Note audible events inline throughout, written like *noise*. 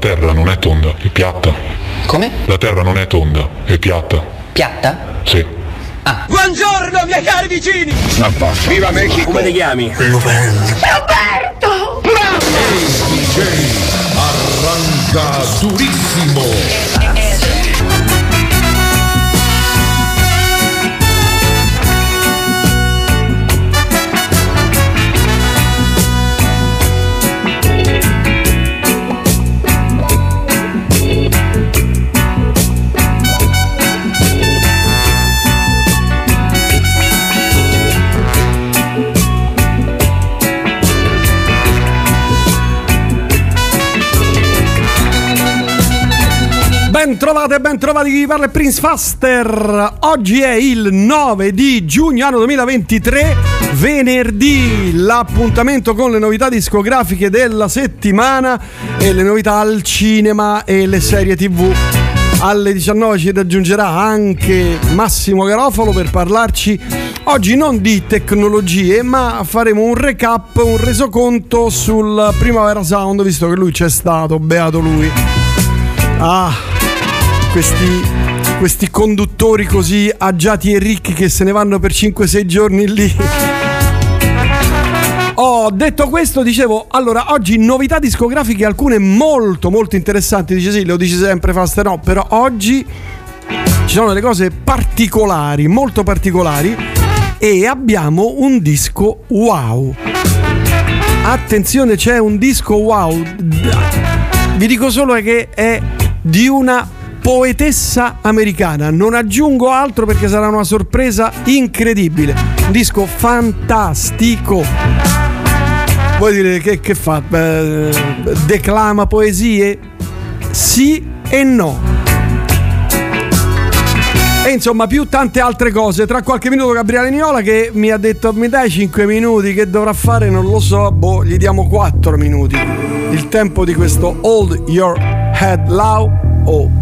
La terra non è tonda, è piatta. Come? La terra non è tonda, è piatta. Piatta? Sì. Buongiorno miei cari vicini! Viva Mexico! Come ti chiami? Roberto! Arranca durissimo. Ben trovate, ben trovati chi vi parla è Prince Faster. Oggi è il 9 di giugno anno 2023, venerdì, l'appuntamento con le novità discografiche della settimana e le novità al cinema e le serie TV. Alle 19 ci raggiungerà anche Massimo Garofalo per parlarci oggi non di tecnologie, ma faremo un recap, un resoconto sul Primavera Sound, visto che lui c'è stato, beato lui. Ah, questi, questi conduttori così agiati e ricchi che se ne vanno per 5-6 giorni lì. Ho detto questo, dicevo, allora oggi novità discografiche, alcune molto molto interessanti, dice sì, lo dici sempre Faster, no, però oggi ci sono delle cose particolari, molto particolari e abbiamo un disco wow. Attenzione, c'è un disco wow. Vi dico solo che è di una poetessa americana. Non aggiungo altro perché sarà una sorpresa incredibile. Un disco fantastico. Vuoi dire che, che fa? Eh, declama poesie? Sì e no. E insomma, più tante altre cose. Tra qualche minuto Gabriele Niola che mi ha detto mi dai 5 minuti, che dovrà fare? Non lo so, boh, gli diamo 4 minuti. Il tempo di questo Hold Your Head Low o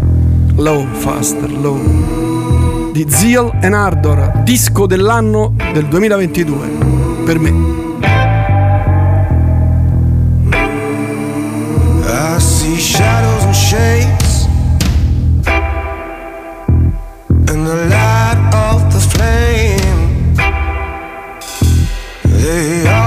Low Faster Low di Zeal and Ardor, disco dell'anno del 2022 per me. Shadows and shapes in the light of the flame. They all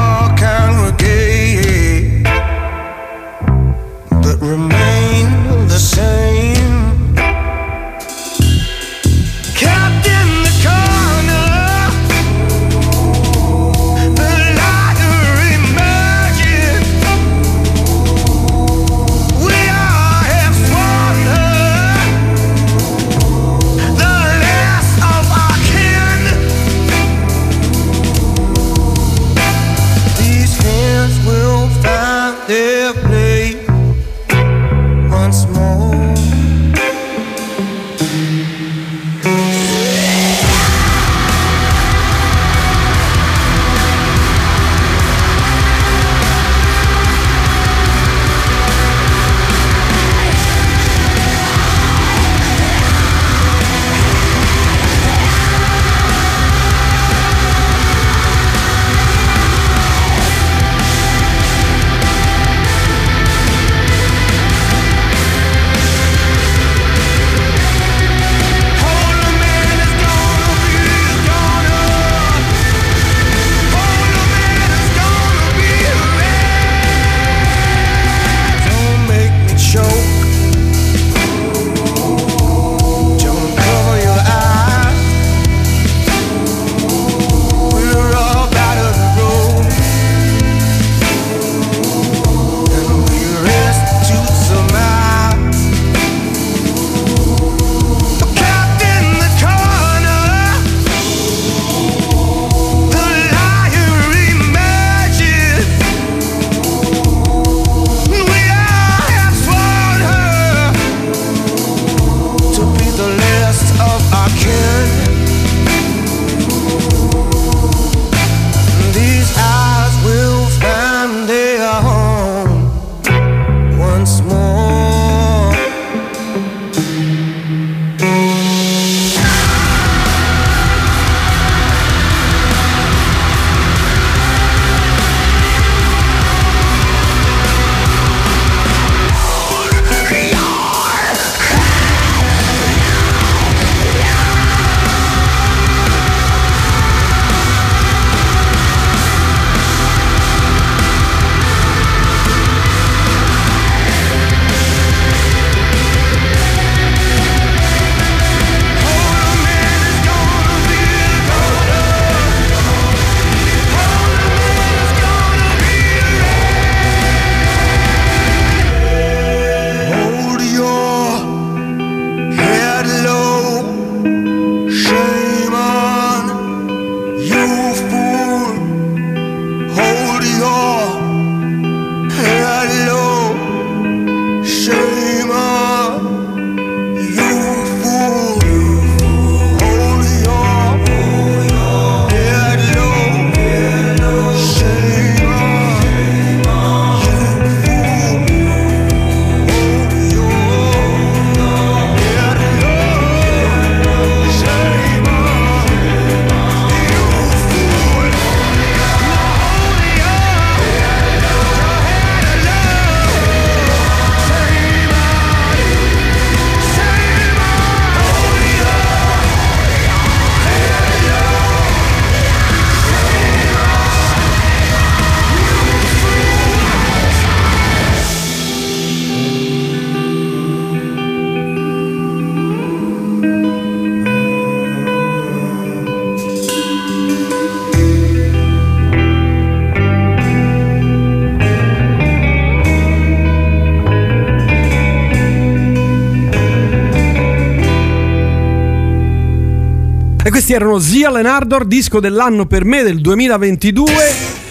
questi erano Zia Lenardor, disco dell'anno per me del 2022,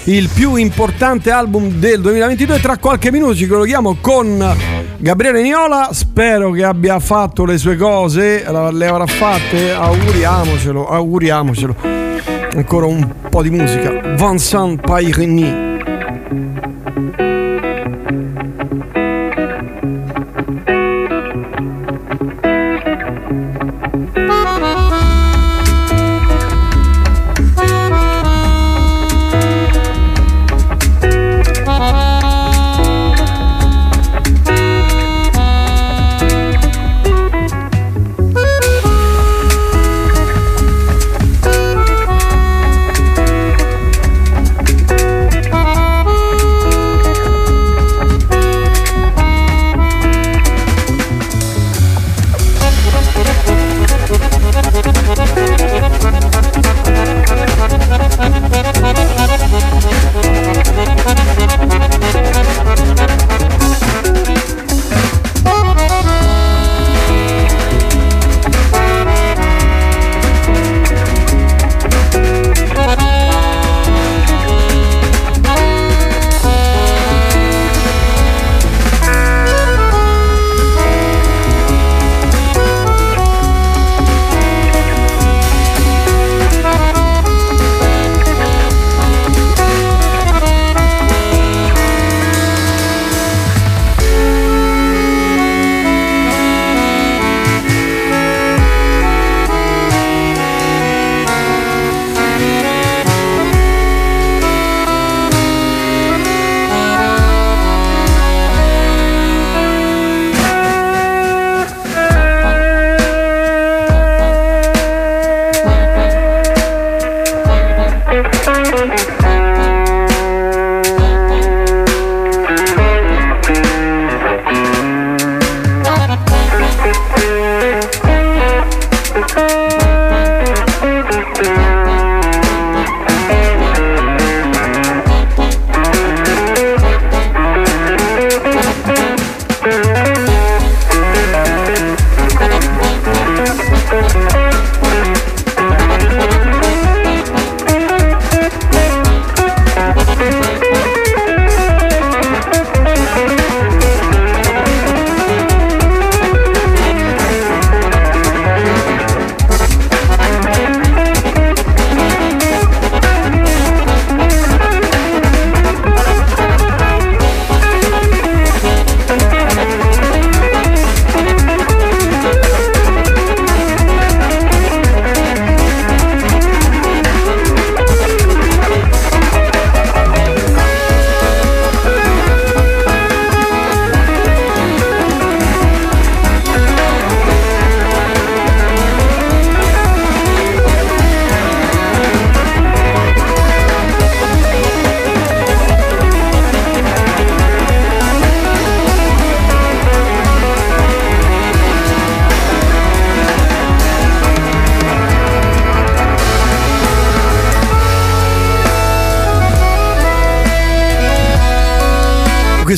il più importante album del 2022. Tra qualche minuto ci colleghiamo con Gabriele Niola, spero che abbia fatto le sue cose, le avrà fatte, auguriamocelo, auguriamocelo. Ancora un po' di musica. Vincent Pairini.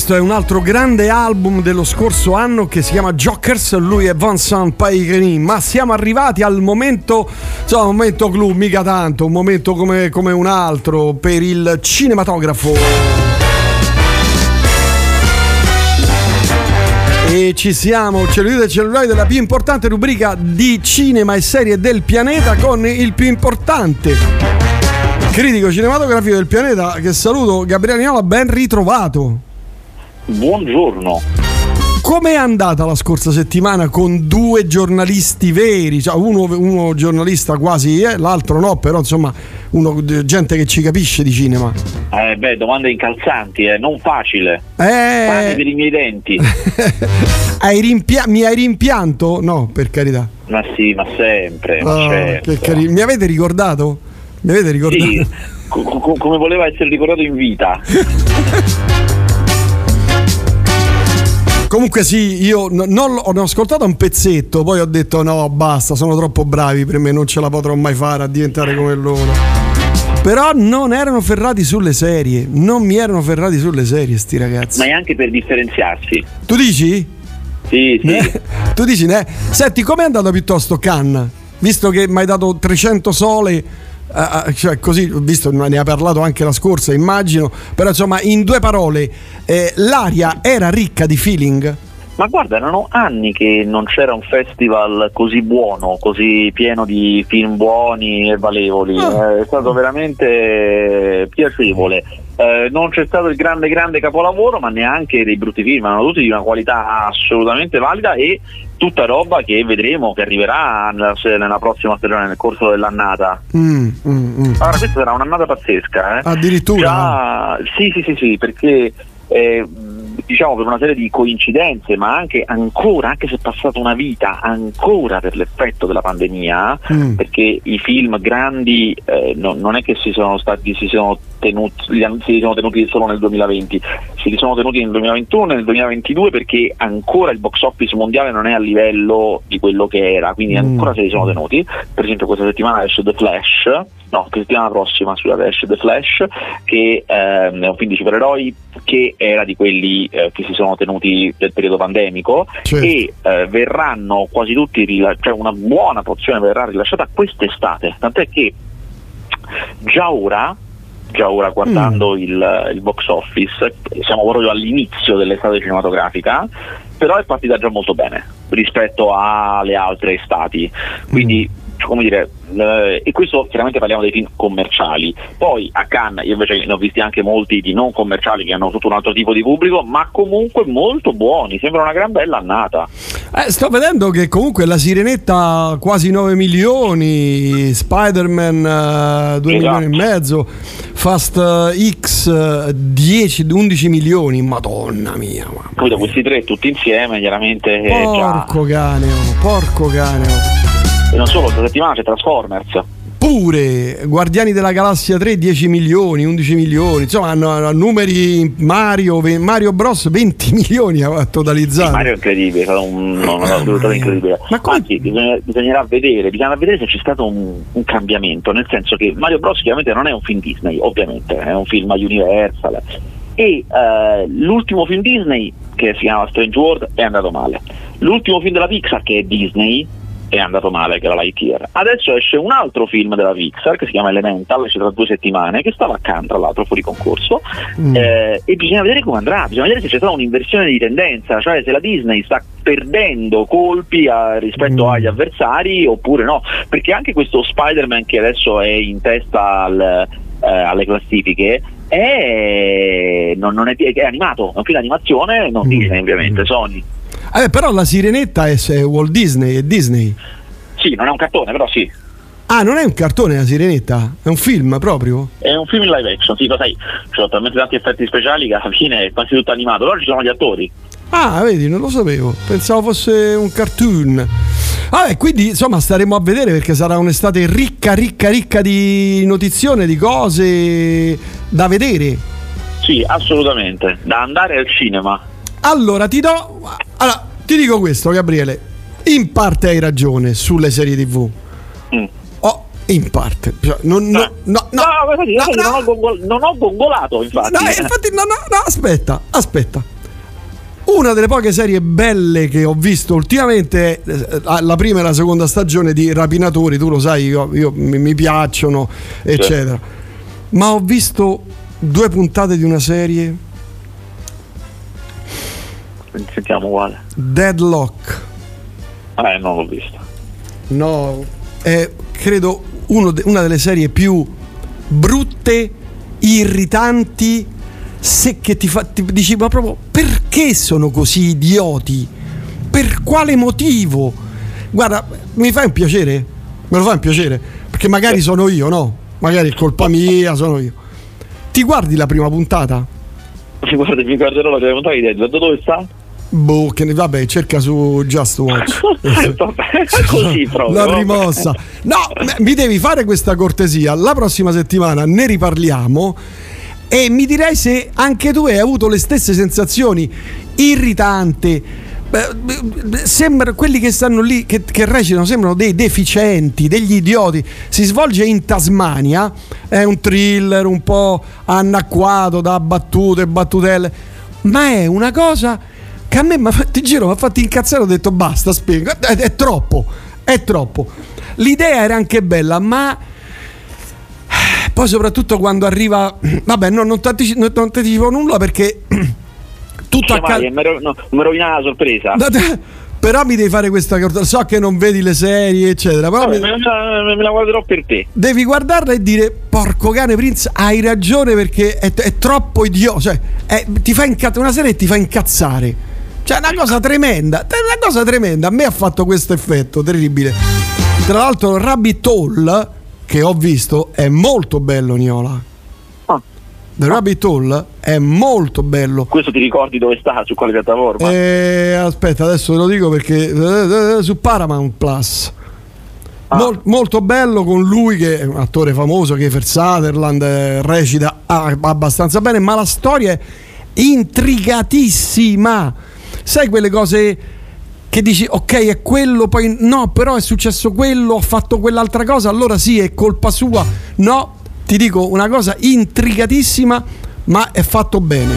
Questo è un altro grande album dello scorso anno che si chiama Jokers, lui è Vincent Paigrini, ma siamo arrivati al momento, insomma, un momento clou, mica tanto, un momento come, come un altro per il cinematografo. E ci siamo, cellulite e cellulari della più importante rubrica di cinema e serie del pianeta con il più importante critico cinematografico del pianeta che saluto Gabriele Niola, ben ritrovato. Buongiorno. Com'è andata la scorsa settimana con due giornalisti veri? Cioè uno, uno giornalista quasi, eh, l'altro no, però insomma, uno, gente che ci capisce di cinema. Eh beh, domande incalzanti, eh, non facile. Eh, Pane per i miei denti. *laughs* hai rimpia- mi hai rimpianto? No, per carità. ma sì, ma sempre. ma Ah, certo. che cari- Mi avete ricordato? Mi avete ricordato? Sì, co- co- come voleva essere ricordato in vita. *laughs* Comunque sì, io non l'ho- ho ascoltato un pezzetto, poi ho detto no, basta, sono troppo bravi per me, non ce la potrò mai fare a diventare come loro. Però non erano ferrati sulle serie, non mi erano ferrati sulle serie sti ragazzi. Ma è anche per differenziarsi. Tu dici? Sì, sì. Eh? *laughs* Tu dici, ne? Senti, com'è andato piuttosto Cannes? Visto che mi hai dato 300 sole, eh, eh, cioè così, visto ne ha parlato anche la scorsa, immagino, però insomma, in due parole, eh, l'aria era ricca di feeling? Ma guarda, erano anni che non c'era un festival così buono, così pieno di film buoni e valevoli. Ah. Eh, È stato veramente piacevole. Eh, non c'è stato il grande grande capolavoro, ma neanche dei brutti film, erano tutti di una qualità assolutamente valida e tutta roba che vedremo che arriverà nella, nella prossima stagione, nel corso dell'annata. Mm, mm, mm. Allora, questa sarà un'annata pazzesca, eh? Addirittura? Già, sì, sì, sì, sì, perché eh, diciamo per una serie di coincidenze, ma anche ancora, anche se è passata una vita, ancora per l'effetto della pandemia, Mm. perché i film grandi eh, no- non è che si sono stati, si sono tenuti, li hanno- si sono tenuti solo nel 2020, si sono tenuti nel 2021 e nel 2022 perché ancora il box office mondiale non è a livello di quello che era, quindi Mm. ancora se li sono tenuti. Per esempio questa settimana esce The Flash, no, settimana prossima scusate, esce The Flash, che ehm, è un film di supereroi che era di quelli eh, che si sono tenuti nel periodo pandemico Certo. e eh, verranno quasi tutti, rila- cioè una buona porzione verrà rilasciata quest'estate, tant'è che già ora, già ora guardando il, il box office, siamo proprio all'inizio dell'estate cinematografica, però è partita già molto bene rispetto alle altre estati, quindi come dire, eh, e questo chiaramente parliamo dei film commerciali. Poi a Cannes io invece ne ho visti anche molti di non commerciali che hanno tutto un altro tipo di pubblico, ma comunque molto buoni, sembra una gran bella annata. Eh, sto vedendo che comunque la sirenetta quasi 9 milioni, Spider-Man 2 Esatto. milioni e mezzo, Fast eh, X eh, 10, 11 milioni, madonna mia. mamma mia. questi tre tutti insieme chiaramente eh, già Porco cane, oh, porco cane. E non solo, questa settimana c'è Transformers. Pure Guardiani della Galassia 3 10 milioni, 11 milioni, insomma hanno, numeri Mario, Mario Bros 20 *laughs* milioni ha totalizzato. Mario è incredibile, è stato un, un, un risultato incredibile. Ma come- Anzi, bisogna- bisognerà vedere, bisognerà vedere se c'è stato un, un cambiamento, nel senso che Mario Bros chiaramente non è un film Disney, ovviamente, è un film Universal. E eh, l'ultimo film Disney, che si chiama Strange World, è andato male. L'ultimo film della Pixar, che è Disney, è andato male, che era Lightyear. Adesso esce un altro film della Pixar, che si chiama Elemental, esce tra due settimane, che stava accanto, tra l'altro, fuori concorso. Mm. Eh, e bisogna vedere come andrà, bisogna vedere se c'è stata un'inversione di tendenza, cioè se la Disney sta perdendo colpi a- rispetto Mm. agli avversari oppure no, perché anche questo Spider-Man che adesso è in testa al- eh, alle classifiche è, non, non è, è animato, è un film d'animazione, non Mm. Disney ovviamente, Mm. Sony. Eh, però la sirenetta è, è Walt Disney, è Disney. Sì, non è un cartone, però sì, Ah, non è un cartone la sirenetta, è un film proprio? è un film in live action, sì, lo sai, ci sono talmente tanti effetti speciali che alla fine è quasi tutto animato, però ci sono gli attori. Ah, vedi, non lo sapevo. Pensavo fosse un cartoon. Vabbè, quindi insomma staremo a vedere perché sarà un'estate ricca, ricca, ricca di notizione, di cose da vedere. Sì, assolutamente, da andare al cinema. Allora, ti do. Allora, ti dico questo, Gabriele. In parte hai ragione sulle serie TV. Mm. Oh, in parte. Cioè, non- no, no, no, non, ho gongolato, infatti. No, infatti, no, no, no, aspetta, aspetta. Una delle poche serie belle che ho visto ultimamente è eh, la prima e la seconda stagione di Rapinatori, tu lo sai, io, io- mi, mi piacciono, eccetera. Ma ho visto due puntate di una serie Sentiamo quale. Deadlock. Eh, non l'ho visto. No, è credo uno de- una delle serie più brutte, irritanti, se che ti fa ti dici ma proprio perché sono così idioti? Per quale motivo? Guarda, mi fai un piacere? Me lo fai un piacere? Perché magari sono io, no? Magari è colpa mia, sono io. Ti guardi la prima puntata? Guarda, mi guarderò la prima puntata di Deadlock. Dove sta? Boh, che ne vabbè, cerca su Just Watch. *laughs* Vabbè, *laughs* così *laughs* proprio. Vabbè. rimossa. No, mi devi fare questa cortesia. La prossima settimana ne riparliamo e mi direi se anche tu hai avuto le stesse sensazioni. Irritante. Sembra, quelli che stanno lì, che, che recitano, sembrano dei deficienti, degli idioti. Si svolge in Tasmania, è un thriller un po' annacquato da battute e battutelle, ma è una cosa che a me il giro, mi ha fatto incazzare, ho detto basta, spengo, è, è troppo, è troppo. L'idea era anche bella, ma poi soprattutto quando arriva, vabbè, no, non ti anticipo, ti nulla perché *clears throat* tutto accade. no, mi rovina la sorpresa. Però mi devi fare questa cortesia. So che non vedi le serie, eccetera. Però Vabbè, mi- me, la- me la guarderò per te. devi guardarla e dire: Porco cane, Prince, hai ragione perché è, è troppo idiota. Cioè, è- ti fa incazzare. Una serie ti fa incazzare. Cioè, è una cosa tremenda. È una cosa tremenda. A me ha fatto questo effetto terribile. Tra l'altro, Rabbit Hole, che ho visto, è molto bello, Niola. Ah. The Rabbit Hole è molto bello. Questo ti ricordi dove sta, su quale piattaforma? Eh, aspetta, adesso ve lo dico perché eh, eh, su Paramount Plus. Ah. Mol- molto bello con lui che è un attore famoso, Kiefer Sutherland, eh, recita ah, abbastanza bene, ma la storia è intrigatissima. Sai quelle cose che dici ok è quello, poi no, però è successo quello, ho fatto quell'altra cosa, allora sì è colpa sua. No, ti dico una cosa intrigatissima, ma è fatto bene.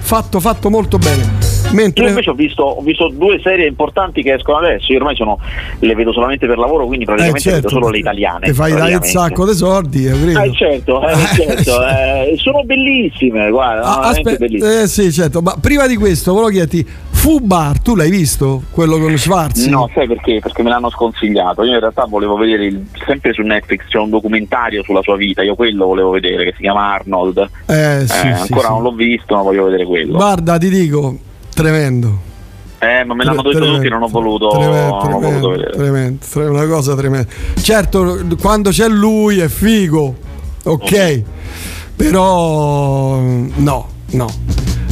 Fatto, fatto molto bene. Io Mentre invece ho visto, ho visto due serie importanti che escono adesso. Io ormai sono, le vedo solamente per lavoro, quindi praticamente vedo solo le italiane. Ti Eh, certo, fai dare un sacco di soldi, io credo. Eh, certo, eh, certo, eh, sono bellissime, guarda, Ah, aspetta, bellissime. eh, sì, certo, ma prima di questo volevo chiederti, Fu Bar, tu l'hai visto? Quello con Schwarz? No, sai perché? Perché me l'hanno sconsigliato. Io in realtà volevo vedere il- sempre su Netflix c'è un documentario sulla sua vita, io quello volevo vedere che si chiama Arnold. Eh, sì, Eh, sì, ancora sì. non l'ho visto, ma voglio vedere quello. Guarda, ti dico, tremendo. Eh, ma me l'hanno detto Tremendo, tutti, non ho voluto, tremendo, non ho voluto tremendo, vedere. tremendo, tre- una cosa tremenda. Certo, quando c'è lui è figo, ok, però no, no.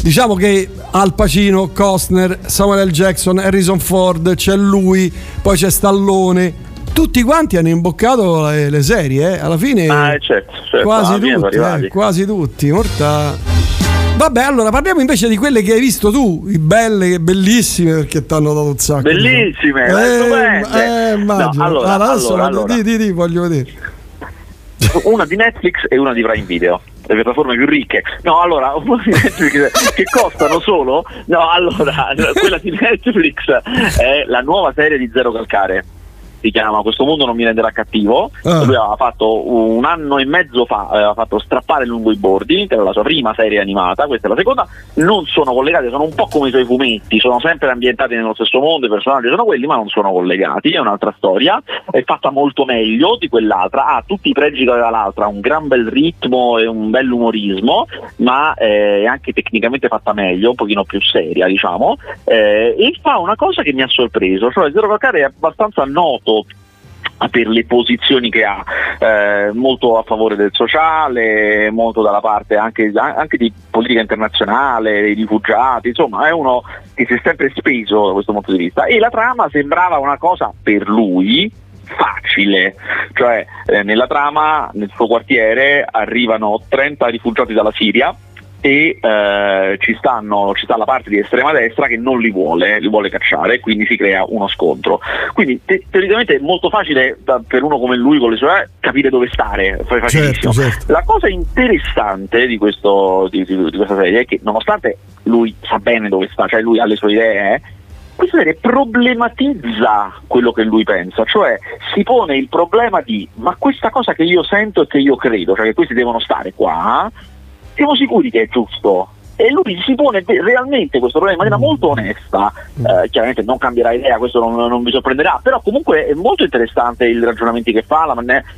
Diciamo che Al Pacino, Costner, Samuel L. Jackson, Harrison Ford, c'è lui, poi c'è Stallone. Tutti quanti hanno imboccato le, le serie, eh? alla fine Ah, eh, certo, certo, quasi sono tutti, eh, quasi tutti. Morta. Vabbè, allora parliamo invece di quelle che hai visto tu, i belle, bellissime perché ti hanno dato un sacco. Bellissime, eh, eh, immagino. No, allora, adesso allora, allora. Di, di, di, voglio vedere. una di Netflix e una di Prime Video le piattaforme più ricche. No allora *laughs* che costano solo? No allora *laughs* quella di Netflix è la nuova serie di Zero Calcare si chiama Questo mondo non mi renderà cattivo Ah. lui aveva fatto un anno e mezzo fa aveva fatto strappare lungo i bordi che era la sua prima serie animata questa è la seconda non sono collegate sono un po' come i suoi fumetti sono sempre ambientati nello stesso mondo i personaggi sono quelli ma non sono collegati è un'altra storia è fatta molto meglio di quell'altra ha tutti i pregi che aveva l'altra un gran bel ritmo e un bel umorismo ma eh, è anche tecnicamente fatta meglio un pochino più seria diciamo eh, e fa una cosa che mi ha sorpreso cioè Zero Calcare è abbastanza noto per le posizioni che ha, eh, molto a favore del sociale, molto dalla parte anche, anche di politica internazionale, dei rifugiati, insomma è uno che si è sempre speso da questo punto di vista. E la trama sembrava una cosa per lui facile, cioè eh, nella trama nel suo quartiere arrivano 30 rifugiati dalla Siria e eh, ci, stanno, ci sta la parte di estrema destra che non li vuole, li vuole cacciare e quindi si crea uno scontro. Quindi te- teoricamente è molto facile da- per uno come lui con le sue eh, capire dove stare. Certo, certo. La cosa interessante di, questo, di, di- di questa serie è che nonostante lui sa bene dove sta, cioè lui ha le sue idee, eh, questa serie problematizza quello che lui pensa, cioè si pone il problema di ma questa cosa che io sento e che io credo, cioè che questi devono stare qua, siamo sicuri che è giusto? e lui si pone realmente questo problema in maniera molto onesta. Eh, chiaramente non cambierà idea, questo non, non vi sorprenderà, però comunque è molto interessante i ragionamenti che fa.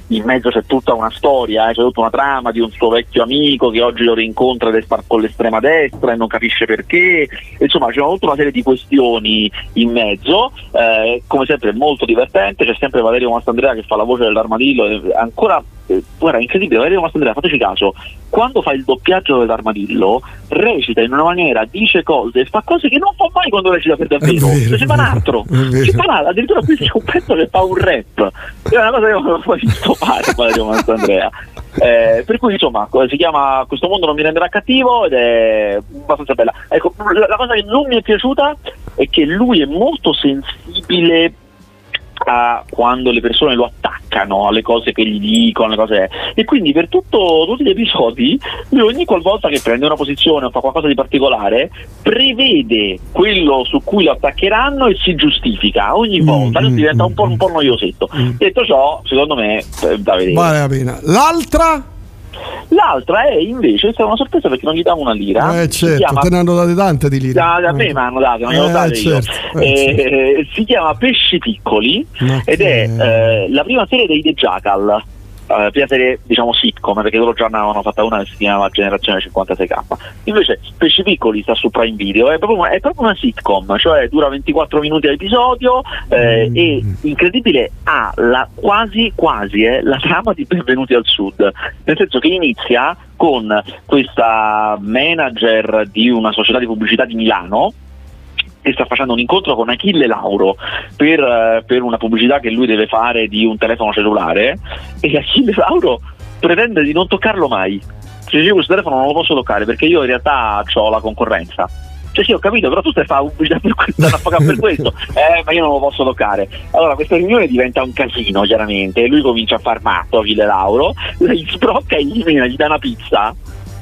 In mezzo c'è tutta una storia, eh, c'è tutta una trama di un suo vecchio amico che oggi lo rincontra ed è con l'estrema destra e non capisce perché. Insomma, c'è tutta una serie di questioni in mezzo. eh, come sempre, è molto divertente. C'è sempre Valerio Mastandrea che fa la voce dell'armadillo. e ancora eh, guarda, è incredibile, Valerio Mastandrea, fateci caso, quando fa il doppiaggio dell'armadillo, recita in una maniera, dice cose e fa cose che non fa mai quando recita per davvero. È vero, Cioè, fa un è altro. è. Si fa addirittura qui c'è un pezzo che fa un rap. È una cosa che non ho mai visto fare Valerio Mastandrea. Eh, per cui insomma si chiama Questo mondo non mi renderà cattivo ed è abbastanza bella. Ecco, la, la cosa che non mi è piaciuta è che lui è molto sensibile a quando le persone lo attaccano alle cose che gli dicono, alle cose e quindi per tutto, tutti gli episodi lui ogni qualvolta che prende una posizione o fa qualcosa di particolare prevede quello su cui lo attaccheranno e si giustifica ogni Mm, volta, mm, diventa mm, un po', un po' noiosetto. Mm. Detto ciò, secondo me eh, da vedere. Vale la pena. L'altra? L'altra è invece, è una sorpresa perché non gli davo una lira. eh certo, chiama te ne hanno date tante di lire. da, da me mi hanno dato, non glielo Eh, date certo, io. eh, Eh, si chiama Pesci Piccoli Ma ed è eh, la prima serie dei The Jackal. Eh, prima serie diciamo sitcom perché loro già ne avevano fatta una che si chiamava Generazione 56k invece Pesci Piccoli sta su Prime Video è proprio, è proprio una sitcom cioè dura 24 minuti a episodio eh, Mm. e incredibile ha la, quasi quasi eh, la trama di Benvenuti al Sud nel senso che inizia con questa manager di una società di pubblicità di Milano che sta facendo un incontro con Achille Lauro per, eh, per una pubblicità che lui deve fare di un telefono cellulare e Achille Lauro pretende di non toccarlo mai. Cioè, io questo telefono non lo posso toccare perché io in realtà ho la concorrenza. Cioè sì, ho capito, però tu stai fare pubblicità per questo, a pagare per questo. *laughs* Eh, ma io non lo posso toccare. Allora questa riunione diventa un casino, chiaramente, e lui comincia a far matto Achille Lauro, lei sbrocca e gli viene, gli dà una pizza.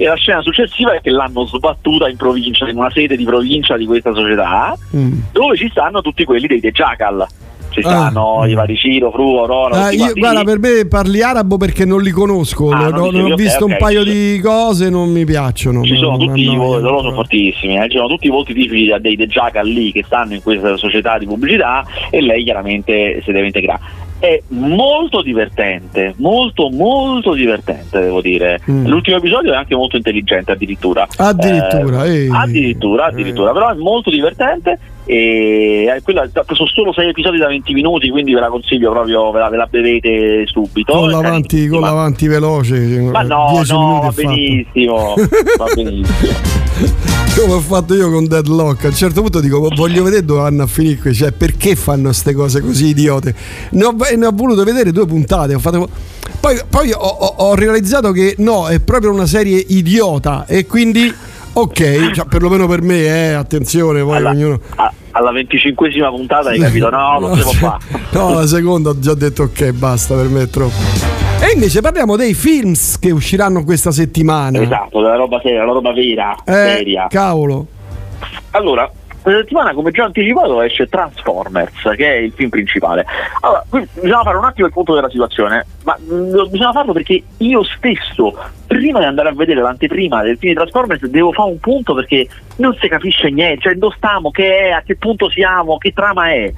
E la scena successiva è che l'hanno sbattuta in provincia, in una sede di provincia di questa società, Mm. dove ci stanno tutti quelli dei The Jackal. Ci Ah. stanno i vari Ciro, Fru, Aurora. Ah, io, guarda, per me parli arabo perché non li conosco. Ah, non ne ho visto Ok, un paio di cose, non mi piacciono. Ci sono tutti i no, vo- io- loro sono fortissimi, eh. ci sono tutti i volti tipici dei The Jackal lì che stanno in questa società di pubblicità e lei chiaramente si deve integrare. È molto divertente, molto molto divertente devo dire. Mm. L'ultimo episodio è anche molto intelligente addirittura. Addirittura, Eh, addirittura, addirittura, però è molto divertente e eh, quella, sono solo 6 episodi da 20 minuti, quindi ve la consiglio proprio, ve la, ve la bevete subito. Con l'avanti, con l'avanti veloce. Ma no, 10 no, va benissimo, va benissimo. *laughs* Come ho fatto io con Deadlock. A un certo punto dico: voglio vedere dove vanno a finire qui. Cioè, perché fanno queste cose così idiote? Ne ho, ne ho voluto vedere due puntate. Ho fatto- Poi, poi ho, ho- ho realizzato che no, è proprio una serie idiota. E quindi, ok, cioè, perlomeno per me, eh, attenzione, poi alla, ognuno. a- alla 25esima puntata hai capito no non si può fare *laughs* No, la seconda ho già detto ok, basta, per me è troppo. E invece parliamo dei films che usciranno questa settimana. esatto della roba seria la roba vera Eh, seria cavolo. allora questa settimana come già anticipato esce Transformers che è il film principale allora qui bisogna fare un attimo il punto della situazione ma mh, bisogna farlo perché io stesso prima di andare a vedere l'anteprima del film di Transformers devo fare un punto perché non si capisce niente cioè dove stiamo, che è, a che punto siamo che trama è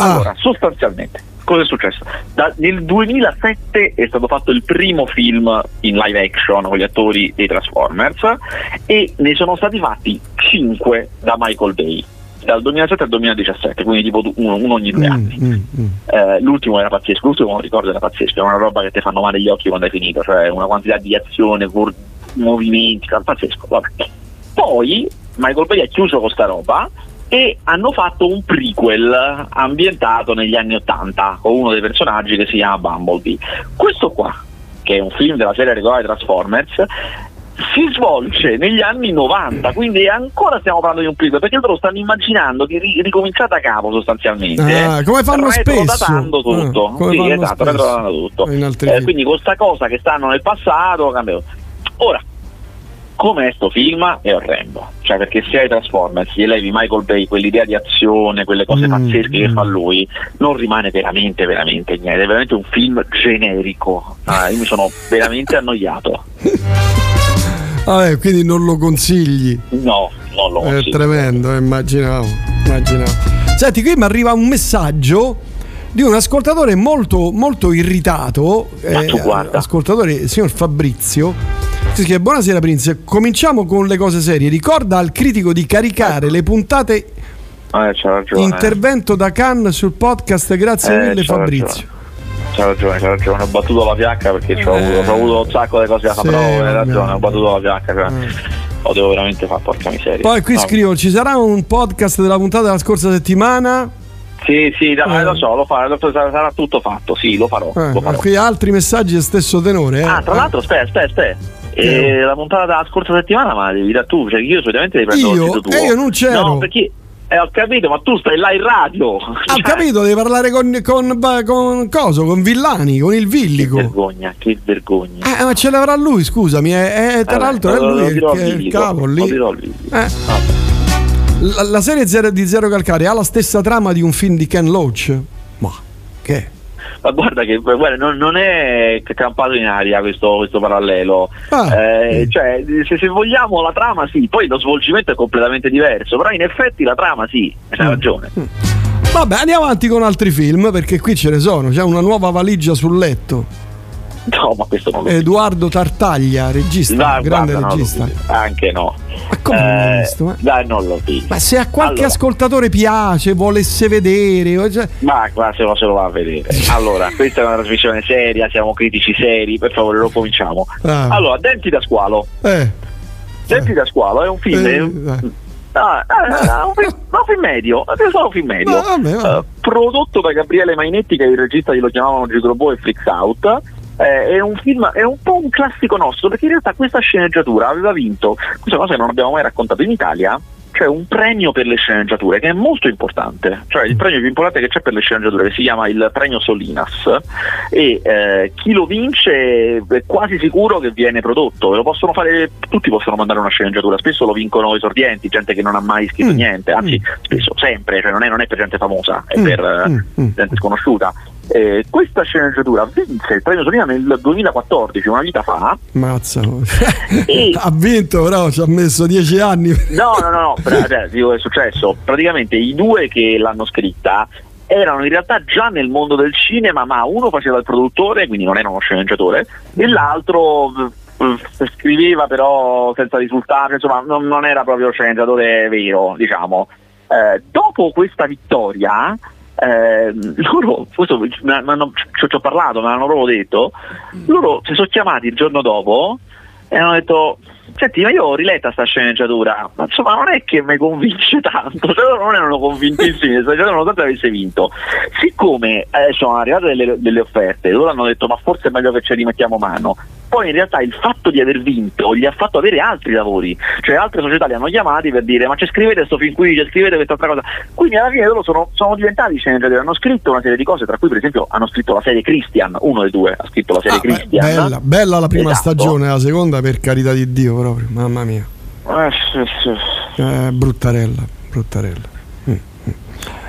Ah. Allora, sostanzialmente, cosa è successo? Da- nel 2007 è stato fatto il primo film in live action con gli attori dei Transformers e ne sono stati fatti 5 da Michael Bay, dal 2007 al 2017, quindi tipo uno, uno ogni due Mm, anni. mm, mm. Eh, l'ultimo era pazzesco, l'ultimo non ricordo era pazzesco, era una roba che ti fanno male gli occhi quando hai finito, cioè una quantità di azione, vor- movimenti, cioè, pazzesco. Vabbè. Poi Michael Bay ha chiuso con sta roba e hanno fatto un prequel ambientato negli anni 80 con uno dei personaggi che si chiama Bumblebee. Questo qua, che è un film della serie regolare Transformers, si svolge negli anni 90, quindi ancora stiamo parlando di un prequel, perché loro stanno immaginando di ri- ricominciare da capo sostanzialmente. Ah, come fanno spesso. retrodatando tutto. Ah, sì, esatto, tutto. Eh, quindi con sta cosa che stanno nel passato cambia. Ora, come sto film è orrendo, cioè perché se hai Transformers, gli levi Michael Bay, quell'idea di azione, quelle cose Mm, pazzesche che mm. fa lui, non rimane veramente, veramente niente, è veramente un film generico. Ah, io mi sono veramente annoiato. *laughs* Vabbè, quindi non lo consigli. No, non lo È consiglio. tremendo, eh, immaginavo, immaginavo. Senti, qui mi arriva un messaggio di un ascoltatore molto, molto irritato. eh, Ma tu guarda. Ascoltatore, il signor Fabrizio. Si scrive, Buonasera Prince, cominciamo con le cose serie. Ricorda al critico di caricare le puntate Eh, c'ha ragione. intervento da Cannes sul podcast. Grazie Eh, mille Fabrizio. ragione. C'ha ragione, c'ha ragione. Ho battuto la piacca perché Eh. avuto, c'ho avuto un sacco di cose da fare. Sì, Però hai ragione, ho battuto la piacca. Cioè, Lo devo veramente fare, porca miseria. Poi qui No, scrivo, ci sarà un podcast della puntata della scorsa settimana? Sì, sì, dai, Eh. lo so, lo farò, sarà, tutto fatto, sì, lo farò. Eh, lo farò. qui altri messaggi di stesso tenore. eh. Ah, tra l'altro, aspetta, aspetta, aspetta. Eh. E la puntata della scorsa settimana, ma devi dare tu, cioè io solitamente li prendo Io? il tuo. Eh, io non c'ero. No, perché eh, ho capito, ma tu stai là in radio. Ho *laughs* capito, devi parlare con, con, con coso, con Villani, con il Che Villico. vergogna, che vergogna. Eh, ma ce l'avrà lui, scusami. eh, eh, tra Vabbè, l'altro è lui il, che- il Villico, capo lì. Eh. La, la serie zero- di Zero Calcare ha la stessa trama di un film di Ken Loach? Ma che? Ma guarda che guarda, non, non è campato in aria questo, questo parallelo. Ah. Eh, cioè, se, se vogliamo la trama sì, poi lo svolgimento è completamente diverso, però in effetti la trama sì, Mm. hai ragione. Vabbè, andiamo avanti con altri film perché qui ce ne sono. C'è una nuova valigia sul letto. *laughs* No, ma questo non lo Edoardo Tartaglia, regista, Dai, grande guarda, no, regista. l'ho visto. Anche no. Ma come non l'hai Eh, visto? Ma- Dai, non l'ho visto. Ma se a qualche Allora. ascoltatore piace, volesse vedere, o cioè- Ma qua se lo, se lo va a vedere. *laughs* Allora, questa è una trasmissione seria, siamo critici seri, per favore lo cominciamo. Ah. Allora, Denti da squalo. eh, Denti da squalo è un film. Eh, un- Ah, ah, un, film, no, un film medio, un film medio. Ma vabbè, vabbè. Eh, prodotto da Gabriele Mainetti, che è il regista che lo chiamavano Gigrobo e Flix Out. Eh, è un film, è un po' un classico nostro, perché in realtà questa sceneggiatura aveva vinto, questa cosa che non abbiamo mai raccontato in Italia, cioè un premio per le sceneggiature che è molto importante, cioè il premio più importante che c'è per le sceneggiature che si chiama il premio Solinas e eh, chi lo vince è quasi sicuro che viene prodotto, lo possono fare, tutti possono mandare una sceneggiatura, spesso lo vincono esordienti, gente che non ha mai scritto Mm, niente, anzi mm. spesso, sempre, cioè non è, non è per gente famosa, è Mm, per eh, mm, mm. gente sconosciuta. Eh, questa sceneggiatura vinse il premio Solinas nel 2014, una vita fa, mazza. *laughs* E- ha vinto, però ci ha messo dieci anni. No, no, no, no, però, cioè, dico, è successo. Praticamente i due che l'hanno scritta erano in realtà già nel mondo del cinema, ma uno faceva il produttore, quindi non era uno sceneggiatore, e l'altro eh, scriveva però senza risultati, insomma non, non era proprio sceneggiatore vero, diciamo. Eh, dopo questa vittoria, eh, loro, questo ci ho parlato, me l'hanno proprio detto, loro si sono chiamati il giorno dopo e hanno detto senti ma io ho riletta sta sceneggiatura ma insomma non è che mi convince tanto cioè loro non erano convintissimi che sta sceneggiatura nonostante avesse vinto. Siccome eh, sono arrivate delle, delle offerte loro hanno detto ma forse è meglio che ci rimettiamo mano poi in realtà il fatto di aver vinto gli ha fatto avere altri lavori cioè altre società li hanno chiamati per dire ma ci scrivete sto film qui ci scrivete quest'altra cosa quindi alla fine loro sono, sono diventati sceneggiatori hanno scritto una serie di cose tra cui per esempio hanno scritto la serie Christian uno dei due ha scritto la serie Ah, beh, Christian bella, bella la prima Esatto. stagione, la seconda per carità di Dio proprio, mamma mia. Eh, sì, sì. Eh, bruttarella, bruttarella.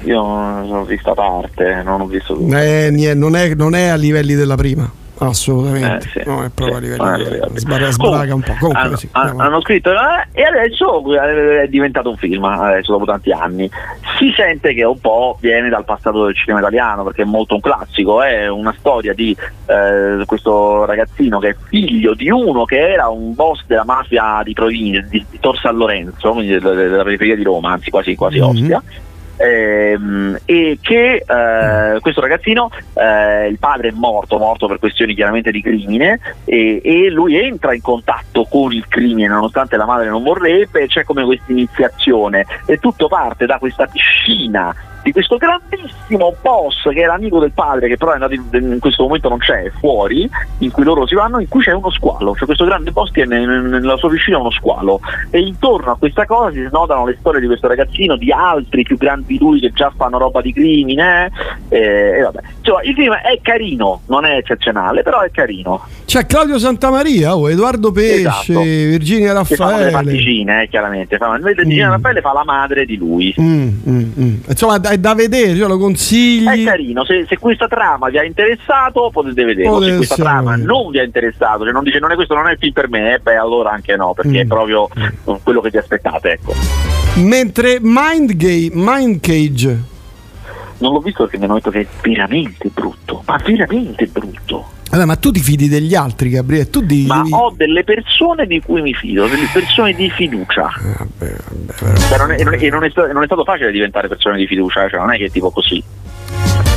Io non ho visto parte, non ho visto tutto. Eh, non, è, non è a livelli della prima, assolutamente. Eh, sì, no, è proprio sì, a della arrivato. sbara- sbaraga un po'. Comunque, hanno, sì, hanno- scritto eh, e adesso è diventato un film adesso dopo tanti anni si sente che un po' viene dal passato del cinema italiano perché è molto un classico è una storia di eh, questo ragazzino che è figlio di uno che era un boss della mafia di provincia di, di Tor San Lorenzo quindi della, periferia di Roma anzi quasi, quasi Mhm. Ostia Ehm, e che eh, questo ragazzino, eh, il padre è morto, morto per questioni chiaramente di crimine, e, e lui entra in contatto con il crimine nonostante la madre non vorrebbe, c'è come questa iniziazione. E tutto parte da questa piscina di questo grandissimo boss che era amico del padre che però è andato in, in questo momento non c'è, è fuori, in cui loro si vanno, in cui c'è uno squalo, cioè questo grande boss che nel- nella sua piscina è uno squalo e intorno a questa cosa si snodano le storie di questo ragazzino, di altri più grandi di lui che già fanno roba di crimine eh, e vabbè. insomma, il film è carino, non è eccezionale, però è carino. C'è Claudio Santamaria, oh, Edoardo Pesce, Esatto. Virginia Che fanno Raffaele. particine, eh, chiaramente. Fanno- Mm. Raffaele fa la madre di lui. Mm, mm, mm. Insomma, è da vedere, io lo È consigli. carino, se, se questa trama vi ha interessato potete vederlo, Potete se questa essere trama non vi ha interessato, se non dice non è questo non è il film per me, eh, beh allora anche no, perché Mm. è proprio quello che vi aspettate, ecco. Mentre Mind, Ga- Mind Cage. Non l'ho visto perché mi hanno detto che è veramente brutto, ma veramente brutto. Vabbè, ma tu ti fidi degli altri, Gabriele? Tu di. Ma ho delle persone di cui mi fido, delle persone di fiducia. Vabbè, vabbè, però. Cioè, non, è, e non è- non è sta- non è stato facile diventare persone di fiducia, cioè non è che è tipo così.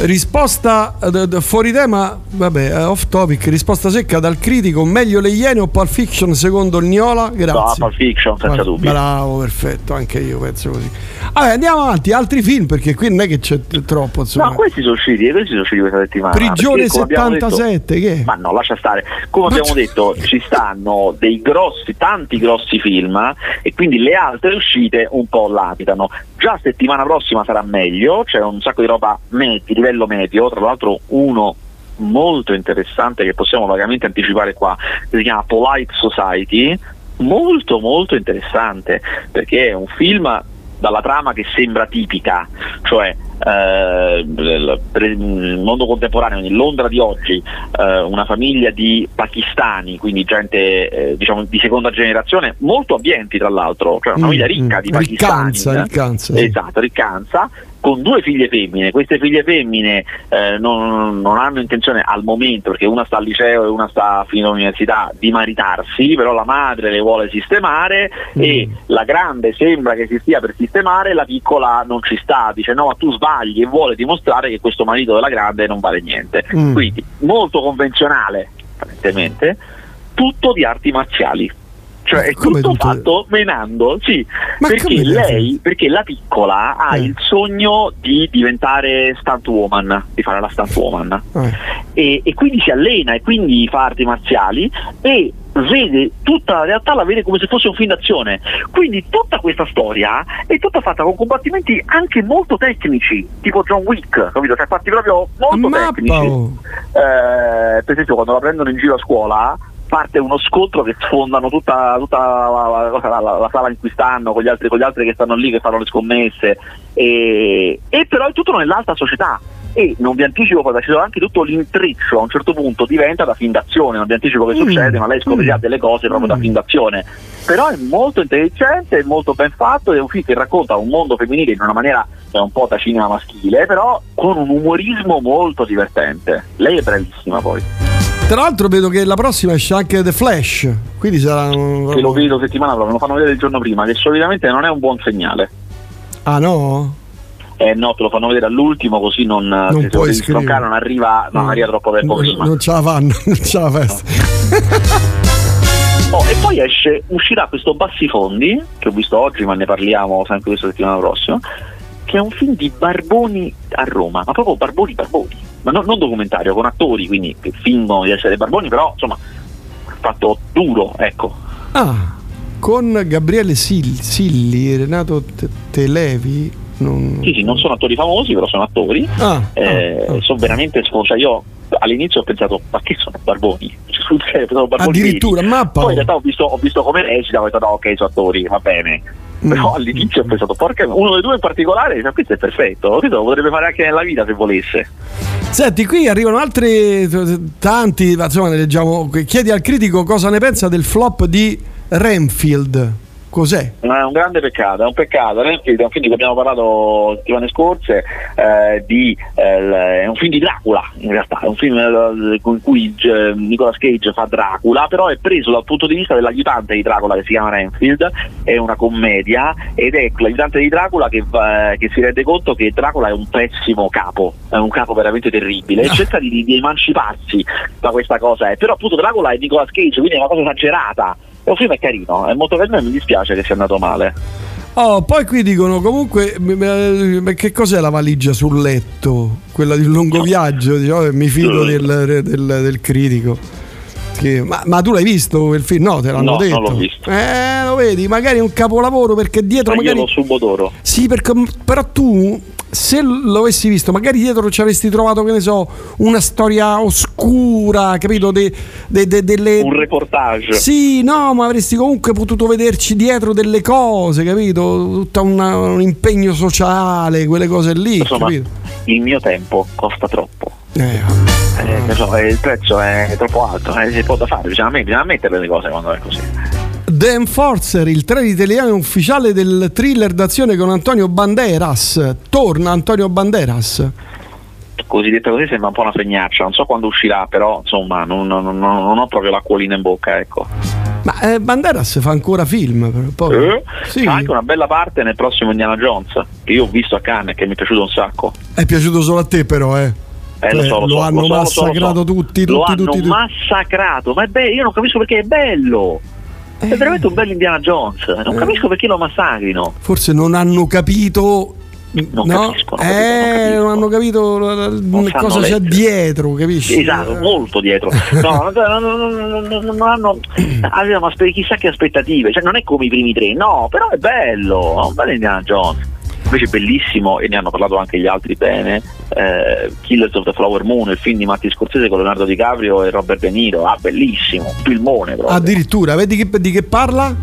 Risposta eh, fuori tema, vabbè, eh, off topic. Risposta secca dal critico: meglio le Iene o Pulp Fiction secondo il Niola? No, Grazie. Pulp Fiction, senza Guarda, dubbio. Bravo, perfetto, anche io penso così. Vabbè, andiamo avanti, altri film perché qui non è che c'è troppo, insomma. No, questi sono usciti, questi sono usciti questa settimana. Prigione perché, come abbiamo detto- 77, che? Ma no, lascia stare. Come abbiamo detto, ci stanno dei grossi, tanti grossi film eh, e quindi le altre uscite un po' latitano. Già settimana prossima sarà meglio, c'è un sacco di roba me- di livello medio, tra l'altro uno molto interessante che possiamo vagamente anticipare qua, che si chiama Polite Society, molto molto interessante, perché è un film dalla trama che sembra tipica, cioè eh, il mondo contemporaneo, in Londra di oggi, eh, una famiglia di pakistani, quindi gente eh, diciamo di seconda generazione, molto abbienti tra l'altro, cioè una Mm, famiglia ricca mm, di pakistani. riccanza, eh. riccanza, sì. Esatto, riccanza, con due figlie femmine. Queste figlie femmine eh, non, non hanno intenzione al momento, perché una sta al liceo e una sta finendo l'università, di maritarsi, però la madre le vuole sistemare Mm. e la grande sembra che si stia per sistemare, la piccola non ci sta, dice no, ma tu sbagli e vuole dimostrare che questo marito della grande non vale niente. Mm. Quindi molto convenzionale, apparentemente, tutto di arti marziali. Cioè è Come tutto tutto? fatto menando, sì, Ma perché lei, perché la piccola ha Eh. il sogno di diventare stunt woman, di fare la stunt woman Eh. e, e quindi si allena e quindi fa arti marziali e vede tutta la realtà la vede come se fosse un film d'azione quindi tutta questa storia è tutta fatta con combattimenti anche molto tecnici tipo John Wick capito? cioè fatti proprio molto Mappa, tecnici eh, per esempio quando la prendono in giro a scuola parte uno scontro che sfondano tutta, tutta la, la- la- la- la sala in cui stanno con gli, altri, con gli altri che stanno lì che fanno le scommesse. E, e però è tutto nell'alta società. E non vi anticipo poi ci sono anche tutto l'intreccio. A un certo punto diventa da film d'azione. Non vi anticipo che Mm. succede ma lei scoprirà Mm. delle cose proprio da Mm. film d'azione. Però è molto intelligente è molto ben fatto. È un film che racconta un mondo femminile in una maniera è un po' da cinema maschile però con un umorismo molto divertente. Lei è bravissima poi Tra l'altro vedo che la prossima esce anche The Flash, quindi sarà un... che lo vedo settimana prossima, lo fanno vedere il giorno prima, che solitamente non è un buon segnale. Ah no? Eh no, te lo fanno vedere all'ultimo così non, Non se te lo puoi stroncare, non arriva, non arriva troppo tempo prima. non ce la fanno, *laughs* non ce la festa. Oh, e poi esce, uscirà questo Bassifondi, che ho visto oggi, ma ne parliamo sempre questa settimana prossima, è un film di Barboni a Roma, ma proprio Barboni Barboni, ma no- non documentario, con attori, quindi che fingono di essere Barboni, però insomma fatto duro, ecco. Ah, con Gabriele Sil- Silli, Renato Te- Televi. Non... Sì, sì, non sono attori famosi, però sono attori. Ah, Eh, ah, ah. sono veramente sfo- cioè io all'inizio ho pensato ma che sono barboni Sul *laughs* serio, sono barboni Addirittura, mappa, poi in realtà ho visto, ho visto come recita ho detto no ok sono attori va bene però Mm. all'inizio ho pensato porca uno dei due in particolare cioè, questo è perfetto questo lo potrebbe fare anche nella vita se volesse Senti, qui arrivano altri tanti, ma insomma, ne leggiamo. Chiedi al critico cosa ne pensa del flop di Renfield. Cos'è? No, è un grande peccato, è un peccato. Renfield è un film di cui abbiamo parlato settimane scorse, eh, di, eh, è un film di Dracula in realtà, è un film eh, con cui eh, Nicolas Cage fa Dracula, però è preso dal punto di vista dell'aiutante di Dracula che si chiama Renfield, è una commedia ed è l'aiutante di Dracula che, va- che si rende conto che Dracula è un pessimo capo, è un capo veramente terribile e cerca di, di emanciparsi da questa cosa, eh. però appunto Dracula è Nicolas Cage, quindi è una cosa esagerata. E un film è carino, è molto carino e mi dispiace che sia andato male. Oh, poi qui dicono comunque che cos'è la valigia sul letto? Quella di un lungo viaggio, oh, mi fido del, del- del critico. Che- ma, ma tu l'hai visto quel film? No, te l'hanno No, non detto. l'ho visto. Eh, lo vedi, magari è un capolavoro perché dietro Ma io magari lo subo d'oro. Sì, perché, però tu se lo avessi visto, magari dietro ci avresti trovato, che ne so, una storia oscura, capito? De, de- de- delle... Un reportage. Sì, no, ma avresti comunque potuto vederci dietro delle cose, capito? Tutto un impegno sociale, quelle cose lì, Insomma, capito? il mio tempo costa troppo. Eh, Eh, insomma, il prezzo è troppo alto, eh, si può da fare, bisogna, bisogna mettere le cose quando è così. The Enforcer, il trailer italiano ufficiale del thriller d'azione con Antonio Banderas. Torna Antonio Banderas. Così detta così sembra un po' una fregnaccia, non so quando uscirà, però insomma non, non- non- non ho proprio l'acquolina in bocca, ecco. Ma eh, Banderas fa ancora film, poi. Eh, Sì. Fa anche una bella parte nel prossimo Indiana Jones, che io ho visto a Cannes che mi è piaciuto un sacco. È piaciuto solo a te, però, eh. Eh, lo, Cioè, so, lo, lo so, hanno lo so, massacrato so. tutti, Lo tutti, hanno tutti, tutti. massacrato, ma è bello, io non capisco perché è bello. È Eh. veramente un bello Indiana Jones. Non capisco perché lo massacrino. Forse non hanno capito. Non no? capisco, non eh, non hanno capito Non cosa c'è dietro, capisci? Esatto, molto dietro. No, *laughs* non, hanno avevano chissà che aspettative, cioè non è come i primi tre, no, però è bello, è un bello Indiana Jones. Invece bellissimo, e ne hanno parlato anche gli altri bene, eh, Killers of the Flower Moon, il film di Matti Scorsese con Leonardo DiCaprio e Robert De Niro, ah bellissimo, filmone proprio. Addirittura, vedi che- di che parla?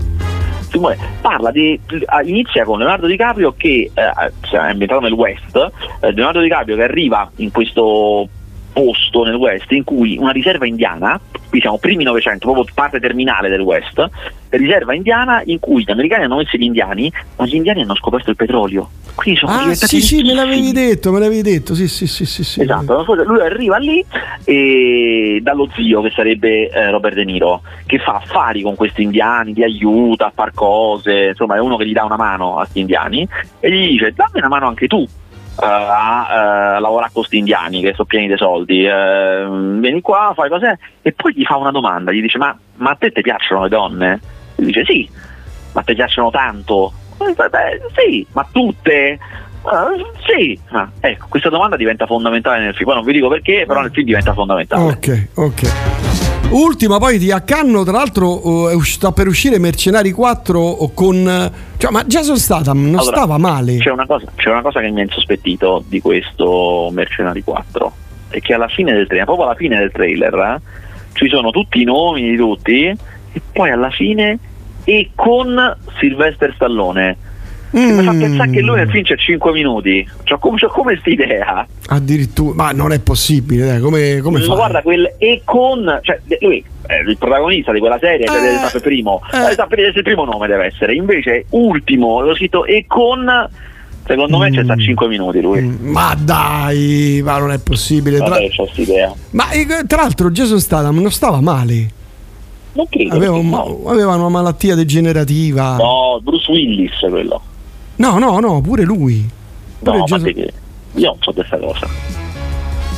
Parla di, inizia con Leonardo DiCaprio che eh, cioè, è ambientato nel West, eh, Leonardo DiCaprio che arriva in questo posto nel West in cui una riserva indiana, qui siamo primi Novecento, proprio parte terminale del West, riserva indiana in cui gli americani hanno messo gli indiani, ma gli indiani hanno scoperto il petrolio. Quindi sono Ah, sì, sì, me l'avevi detto, me l'avevi detto. Sì, sì, sì, sì. sì. Esatto, lui arriva lì e dallo zio che sarebbe eh, Robert De Niro, che fa affari con questi indiani, li aiuta a far cose, insomma è uno che gli dà una mano a questi indiani e gli dice dammi una mano anche tu a eh, lavorare con questi indiani che sono pieni di soldi, eh, vieni qua, fai cos'è e poi gli fa una domanda, gli dice ma, ma a te ti piacciono le donne? Gli dice sì, ma ti piacciono tanto? Eh, beh, sì, ma tutte? Ah, sì, Ah, ecco, questa domanda diventa fondamentale nel film. Poi non vi dico perché, però nel film diventa fondamentale. Ok, ok. Ultima, poi di Accanno, tra l'altro, eh, sta per uscire Mercenari 4 con... eh, Cioè, ma Jason Statham non Allora, stava male. C'è una, cosa, c'è una cosa che mi ha insospettito di questo Mercenari 4, è che alla fine del trailer, proprio alla fine del trailer, eh, ci sono tutti i nomi di tutti, e poi alla fine e con Sylvester Stallone. Che Mi fa Mm, pensare che lui nel film c'è 5 minuti. C'ho come, c'ho come quest'idea. Addirittura, ma non è possibile, dai, come, come Ma fa? guarda quel e con cioè lui è il protagonista di quella serie Eh, deve essere primo eh. eh. sapere il primo nome deve essere invece ultimo l'ho scritto e con secondo me c'è sta 5 minuti lui Mm, Ma dai, ma non è possibile. Tra, vabbè c'ho quest'idea ma eh, tra l'altro Jason Statham non stava male. non credo Aveva, un- no. aveva una malattia degenerativa. no Bruce Willis quello No, no, no, pure lui. Pure no Jason- che io so questa cosa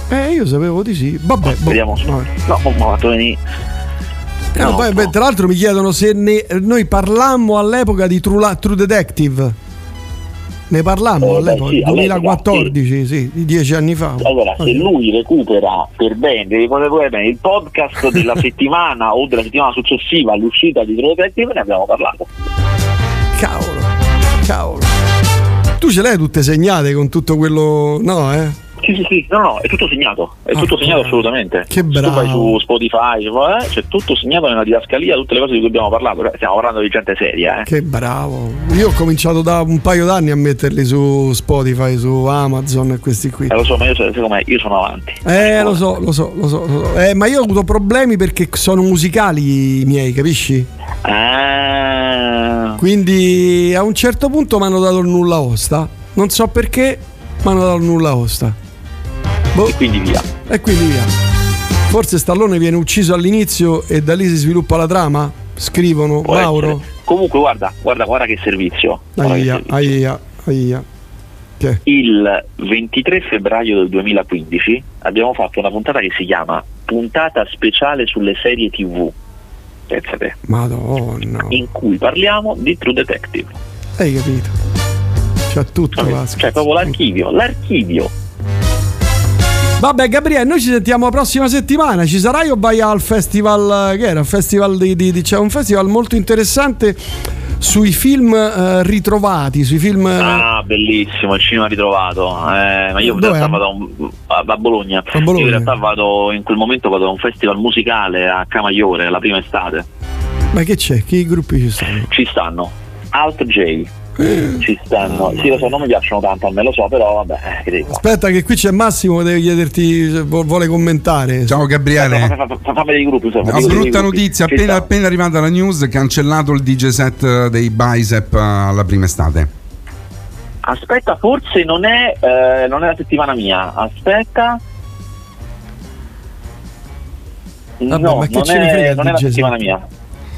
Eh, io sapevo di sì. Vabbè, boh, vediamo vabbè. no ma ha fatto venire No, No, poi, no. beh, tra l'altro mi chiedono se ne- noi parlammo all'epoca di True, La- True Detective. Ne parlammo Eh, beh, all'epoca, sì, all'epoca, 2014, sì. di dieci anni fa. Allora, se lui recupera per bene, bene, il podcast della *laughs* settimana o della settimana successiva all'uscita di True Detective, ne abbiamo parlato. Cavolo, cavolo. Tu ce le hai tutte segnate con tutto quello. No, eh? Sì, sì, sì, no, no, è tutto segnato, è Ah, tutto segnato che- assolutamente. che Se Tu vai bravo. su Spotify, eh, c'è tutto segnato nella didascalia, tutte le cose di cui abbiamo parlato. Cioè, Stiamo parlando di gente seria, eh. Che bravo. Io ho cominciato da un paio d'anni a metterli su Spotify, su Amazon e questi qui. Eh, lo so, ma io, me, io sono avanti. Eh, lo so, lo so, lo so. lo so. Eh, ma io ho avuto problemi perché sono musicali i miei, capisci? Ah, Quindi a un certo punto mi hanno dato il nulla osta. Non so perché, mi hanno dato il nulla osta. Boh, e quindi via. e quindi via. Forse Stallone viene ucciso all'inizio e da lì si sviluppa la trama? Scrivono, Può Mauro. essere. Comunque, guarda, guarda, guarda che servizio. Guarda che Aia, servizio. aia, aia. Che? Il 23 febbraio del 2015 abbiamo fatto una puntata che si chiama Puntata speciale sulle serie TV. Pensate, Madonna. in cui parliamo di True Detective. Hai capito? C'è tutto qua. Cioè, proprio l'archivio, l'archivio. Vabbè, Gabriele, noi ci sentiamo la prossima settimana. Ci sarai o vai al festival? eh, Che era? Un festival di, di- di- c'è un festival molto interessante sui film eh, ritrovati, sui film... eh, Ah, bellissimo, il cinema ritrovato. Eh, ma io in realtà vado a, un- a- a Bologna. A Bologna. Io in realtà vado in quel momento vado a un festival musicale a Camaiore, la prima estate. Ma che c'è? Che gruppi ci stanno? Ci stanno Alt J. Ci stanno. Sì, lo so, non mi piacciono tanto, a me lo so, però vabbè, eh, che? Aspetta che qui c'è Massimo che deve chiederti se vu- vuole commentare. Ciao Gabriele. fammi- fammi dei gruppi, insomma, Una dei brutta notizia, Ci appena, sta. appena arrivata la news, cancellato il DJ set dei Bicep alla prima estate. Aspetta, forse non è, eh, non è la settimana mia. Aspetta. Vabbè, no, ma che non, ce ne frega è, il non è la settimana mia.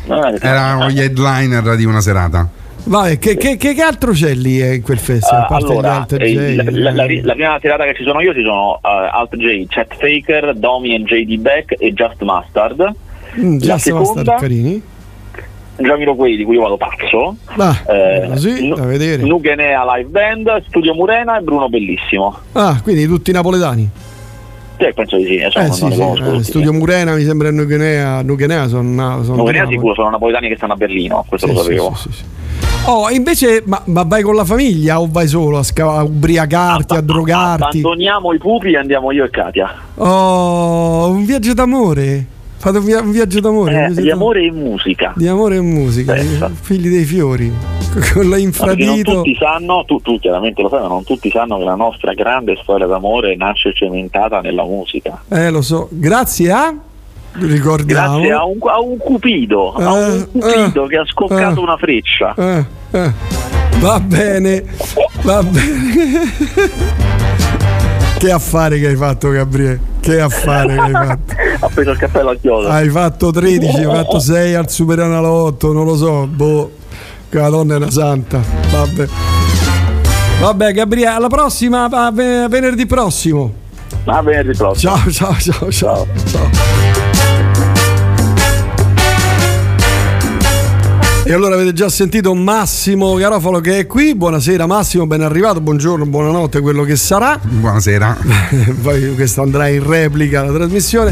È mia. gli headliner di una serata. Vai, che, che- che- altro c'è lì eh, in quel festival? Uh, allora, eh, la, la- la- la prima serata che ci sono io ci sono uh, Alt J, Chat Faker, Domi e JD Beck e Just Mustard. Mm, stare seconda, carini. Jamiroquai di cui io vado pazzo. Ah, Eh, così, da vedere. Nugenea Live Band, Studio Murena e Bruno Bellissimo. Ah, quindi tutti napoletani. Sì, penso di sì, eh, Eh sì, sì. conosco eh. Studio Murena mi sembra Nugenea. Nugenea sono, sono Nugenea sicuro sono napoletani che stanno a Berlino, questo Sì, lo sapevo. sì. Oh, *laughs* invece, ma, ma vai con la famiglia o vai solo a, sca- a ubriacarti, a drogarti? Abbandoniamo i pupi e andiamo io e Katia. Oh, un viaggio d'amore. Fate un, via- un viaggio d'amore. un Eh, viaggio di amore e musica. Di amore e musica, Pensa. figli dei fiori, con No, perché non l'infradito. tutti sanno, tu, tu chiaramente lo sai, ma non tutti sanno che la nostra grande storia d'amore nasce cementata nella musica. Eh, lo so, grazie a. Ricordiamo. Grazie a un, a un cupido, a un Eh, cupido eh, che ha scoccato eh. una freccia. Eh, eh. Va bene, va bene. *laughs* che affare che hai fatto, Gabriele? Che affare che hai fatto? *laughs* ha preso il cappello al chiodo. Hai fatto 13, hai fatto *laughs* 6 al Super Analotto, non lo so, boh. Che la donna è una santa. Vabbè. Vabbè, Gabriele, alla prossima, a ve- venerdì prossimo. A venerdì prossimo. Ciao, ciao, ciao, ciao. ciao. E allora avete già sentito Massimo Garofalo che è qui. Buonasera Massimo, ben arrivato, buongiorno, buonanotte, quello che sarà. Buonasera. *laughs* Poi questo andrà in replica la trasmissione.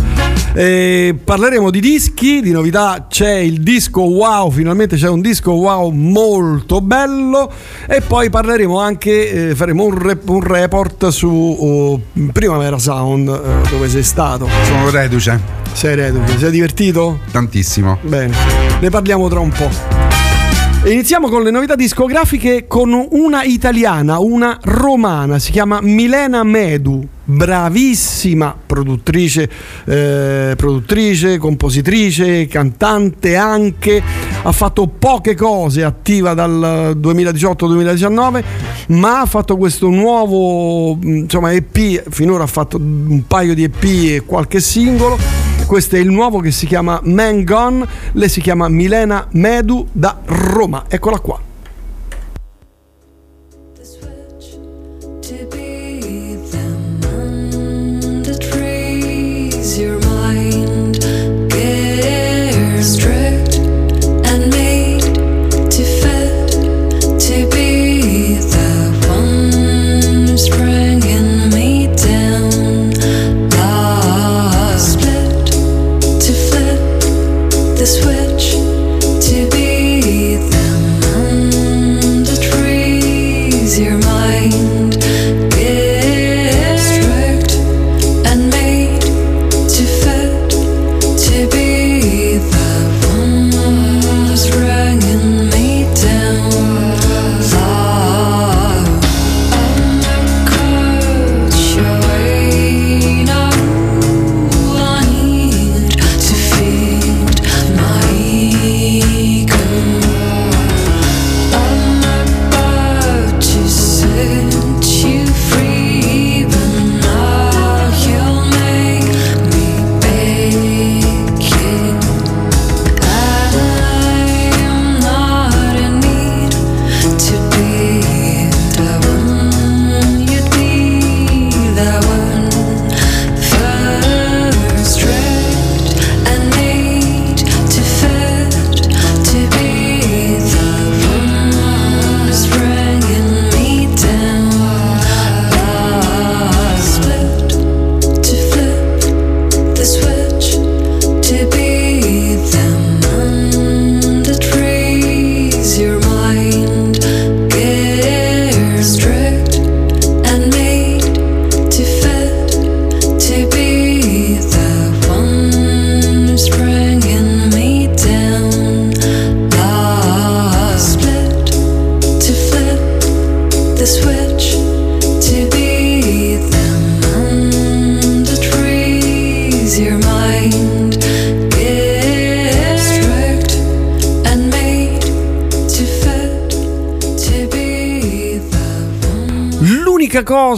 E parleremo di dischi, di novità. C'è il disco wow, finalmente c'è un disco wow molto bello. E poi parleremo anche, eh, faremo un, rep- un report su oh, Primavera Sound, eh, dove sei stato. Sono reduce. Sei reduce, sei divertito? Tantissimo. Bene, ne parliamo tra un po'. Iniziamo con le novità discografiche con una italiana, una romana, si chiama Milena Medu, bravissima produttrice, eh, produttrice, compositrice, cantante anche, ha fatto poche cose, attiva dal 2018-2019, ma ha fatto questo nuovo mh, insomma, EP, finora ha fatto un paio di EP e qualche singolo. Questo è il nuovo che si chiama Man Gone, lei si chiama Milena Medu da Roma. Eccola qua.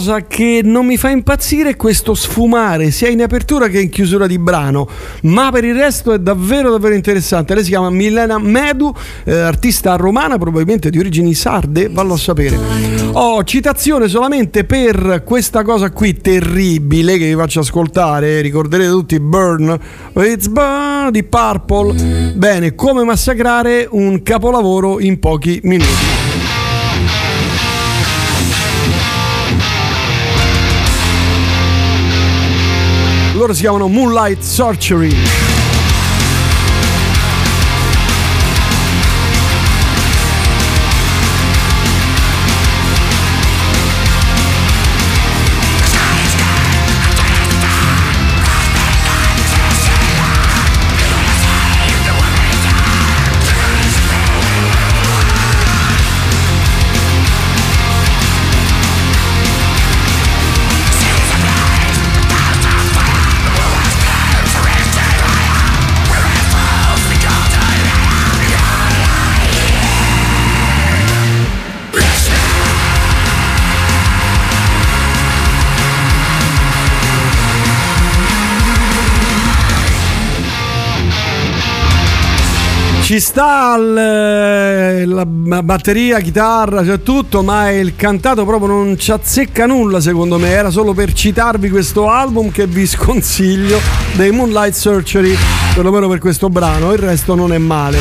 Cosa che non mi fa impazzire è questo sfumare sia in apertura che in chiusura di brano, ma per il resto è davvero davvero interessante. Lei si chiama Milena Medu, eh, artista romana, probabilmente di origini sarde, vallo a sapere. Ho citazione solamente per questa cosa qui terribile che vi faccio ascoltare, ricorderete tutti Burn, It's Burn di Purple. Bene, come massacrare un capolavoro in pochi minuti. Loro si chiamano Moonlight Sorcery. Ci sta il- la la batteria, chitarra, c'è tutto, ma il cantato proprio non ci azzecca nulla secondo me. Era solo per citarvi questo album che vi sconsiglio dei Moonlight Surgery, perlomeno per questo brano, il resto non è male.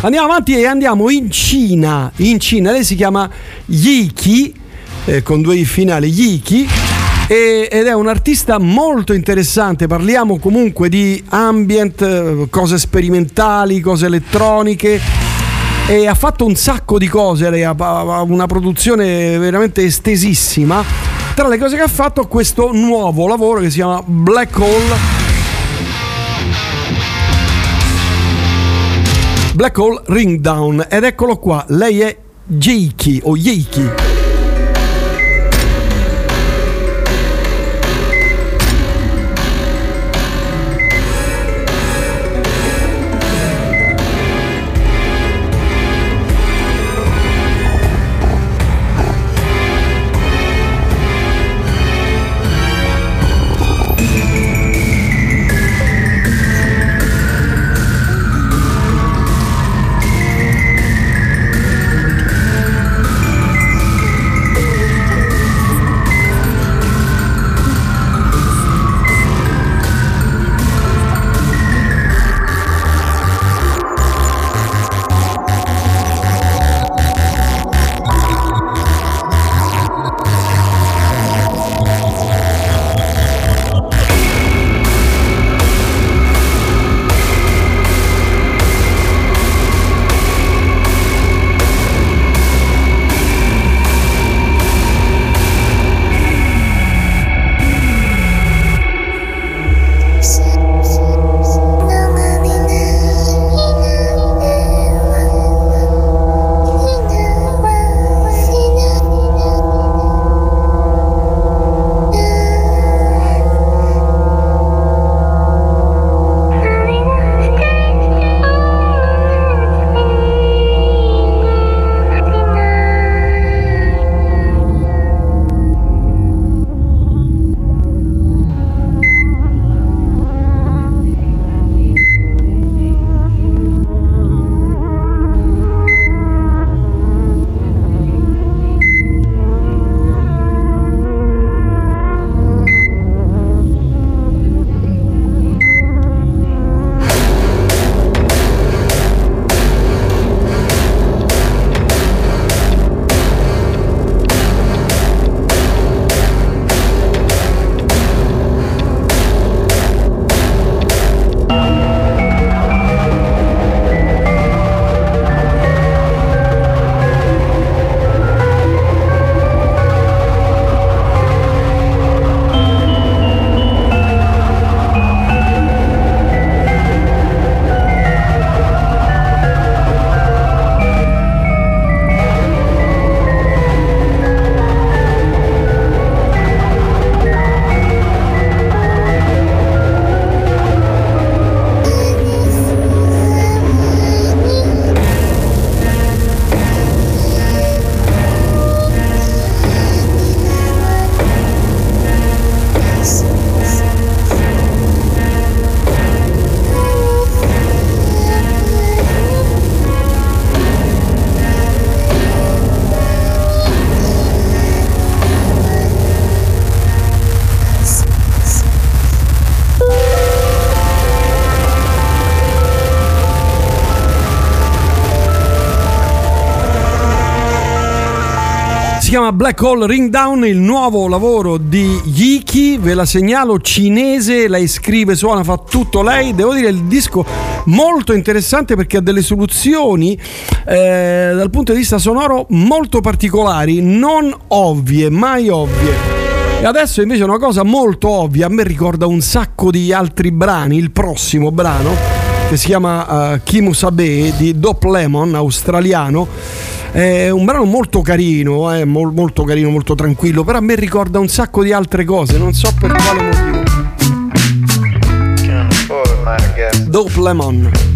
Andiamo avanti e andiamo in Cina. In Cina lei si chiama Yiki, eh, con due i finali, Yiki. E- ed è un artista molto interessante. Parliamo comunque di ambient, eh, cose sperimentali, cose elettroniche. E ha fatto un sacco di cose, ha una produzione veramente estesissima. Tra le cose che ha fatto questo nuovo lavoro che si chiama Black Hole. Black Hole Ring Down ed eccolo qua, lei è Jeiki o Yeiki. Black Hole Ring Down, il nuovo lavoro di Yiki, ve la segnalo, cinese, lei scrive, suona, fa tutto lei. Devo dire il disco molto interessante perché ha delle soluzioni eh, dal punto di vista sonoro molto particolari, non ovvie, mai ovvie. E adesso invece una cosa molto ovvia, a me ricorda un sacco di altri brani, il prossimo brano che si chiama uh, Kimu Sabe di Dop Lemon, australiano. È un brano molto carino, eh, mol- molto carino, molto tranquillo, però a me ricorda un sacco di altre cose, non so per quale motivo. Dope Lemon.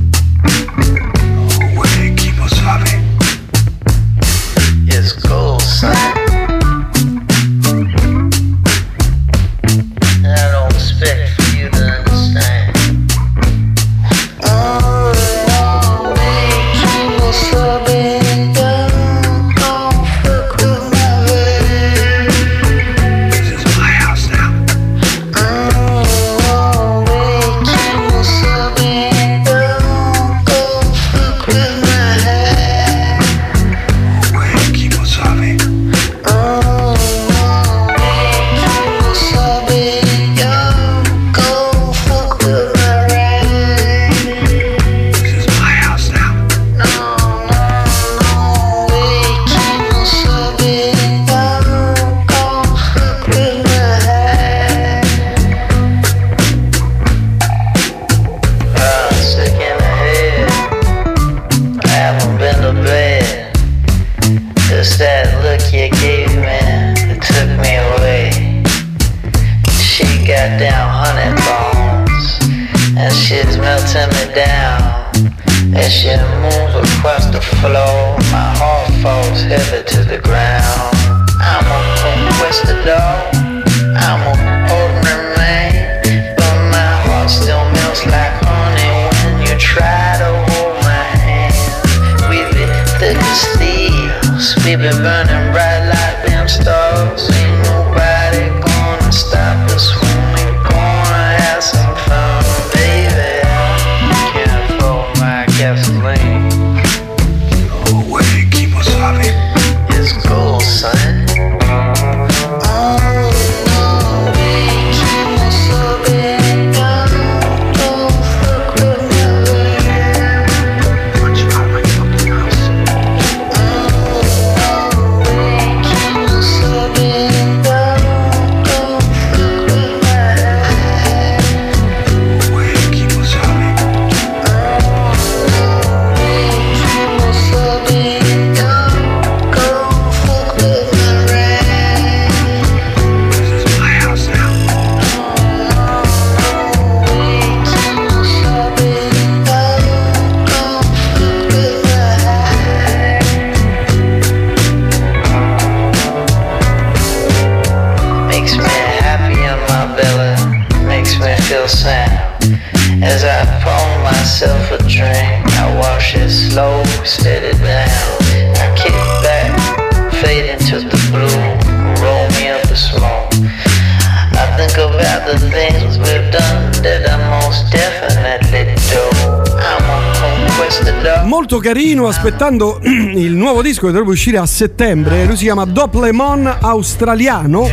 Molto carino, aspettando *clears throat* il nuovo disco che dovrebbe uscire a settembre. Lui si chiama Dop Lemon australiano.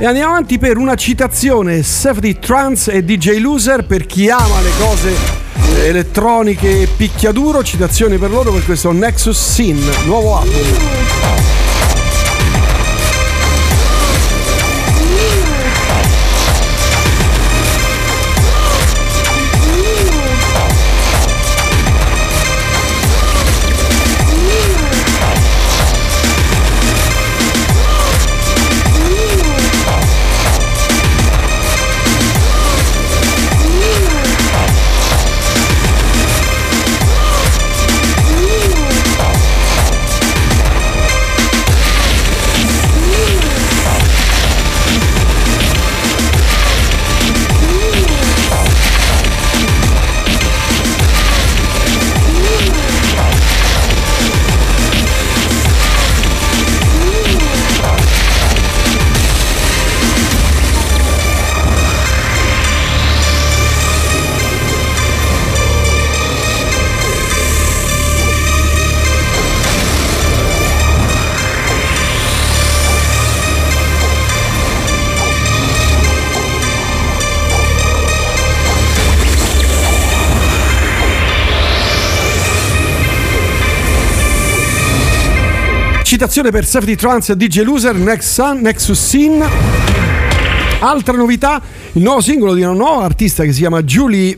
E andiamo avanti per una citazione Safety Trance e DJ Loser per chi ama le cose elettroniche picchiaduro. Citazioni per loro per questo Nexus Sin, nuovo album. Citazione per Safety Trance DJ Loser Next Sun, Nexus Sin. Altra novità, il nuovo singolo di una nuova artista che si chiama Julie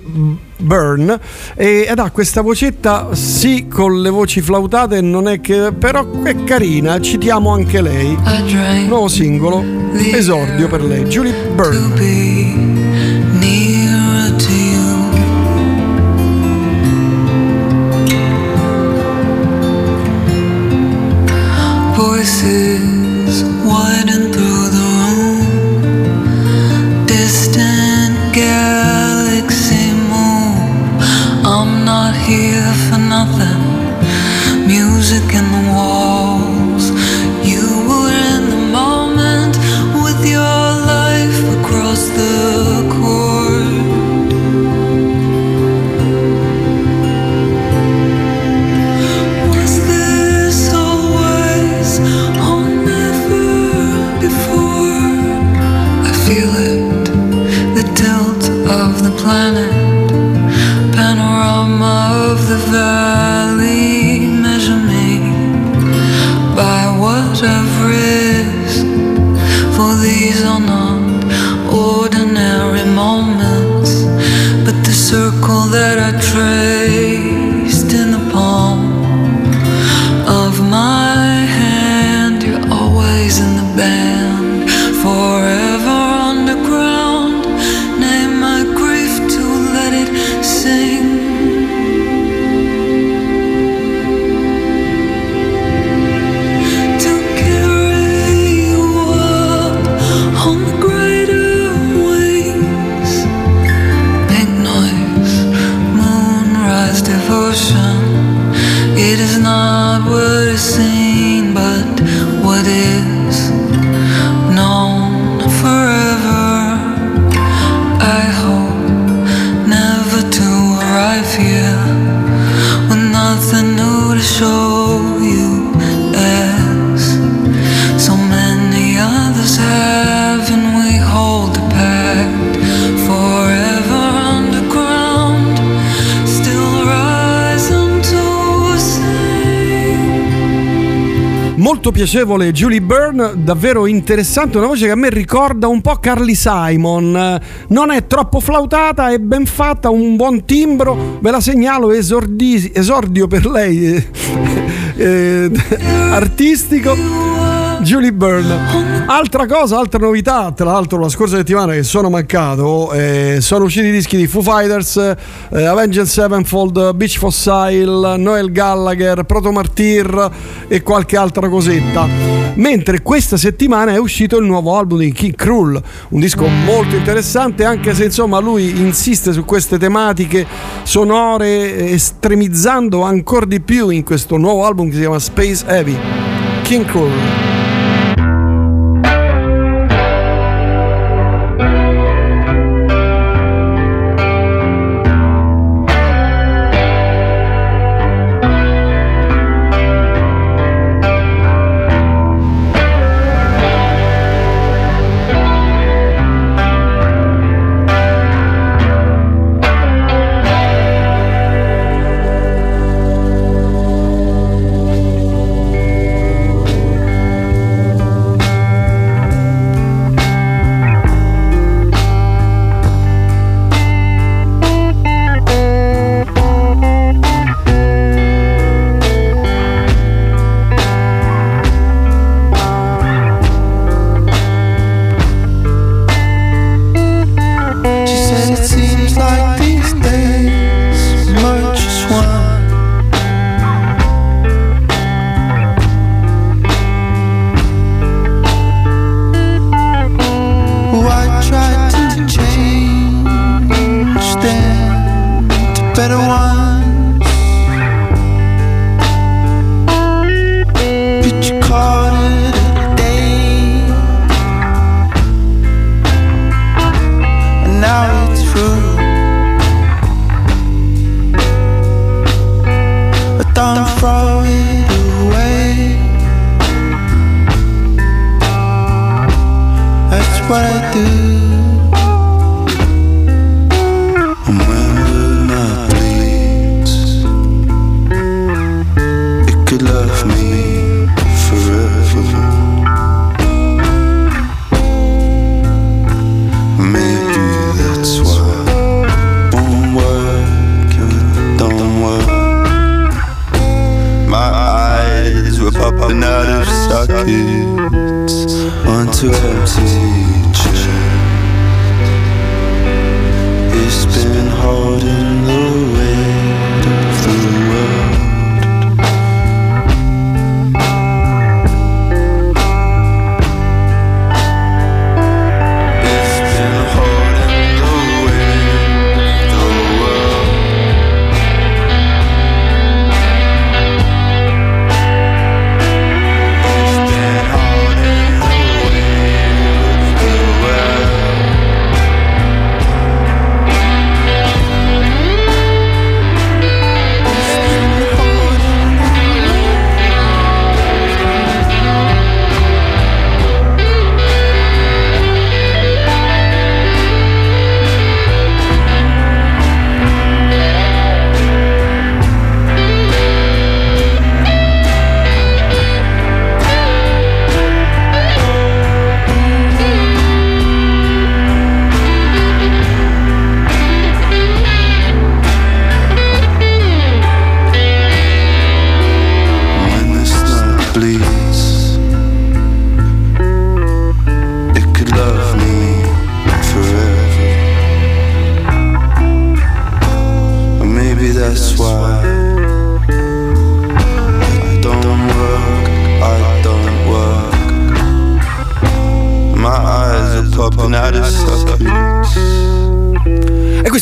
Byrne e- ed ha questa vocetta sì con le voci flautate non è che però è carina citiamo anche lei. Nuovo singolo esordio per lei Julie Byrne Voices widen through the room. Distant galaxy moon. I'm not here for nothing. Music in the walls. Planet, piacevole Julie Byrne, davvero interessante, una voce che a me ricorda un po' Carly Simon, non è troppo flautata, è ben fatta, un buon timbro, ve la segnalo, esordi- esordio per lei eh, *laughs* eh, *laughs* artistico. Julie Byrne. Altra cosa, altra novità, tra l'altro la scorsa settimana che sono mancato, eh, sono usciti i dischi di Foo Fighters, eh, Avenged Sevenfold, Beach Fossil, Noel Gallagher, Proto Martyr e qualche altra cosetta. Mentre questa settimana è uscito il nuovo album di King Krull, un disco molto interessante anche se insomma lui insiste su queste tematiche sonore estremizzando ancora di più in questo nuovo album che si chiama Space Heavy. King Krull.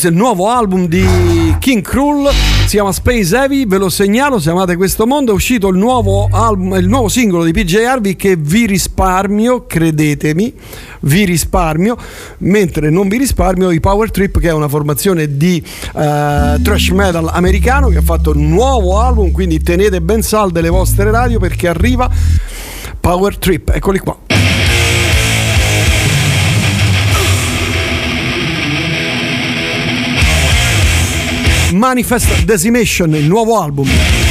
Questo è il nuovo album di King Krull, si chiama Space Heavy, ve lo segnalo se amate questo mondo, è uscito il nuovo, album, il nuovo singolo di PJ Harvey che vi risparmio, credetemi, vi risparmio, mentre non vi risparmio i Power Trip che è una formazione di eh, thrash metal americano che ha fatto un nuovo album, quindi tenete ben salde le vostre radio perché arriva Power Trip, eccoli qua. Manifest Decimation, il nuovo album.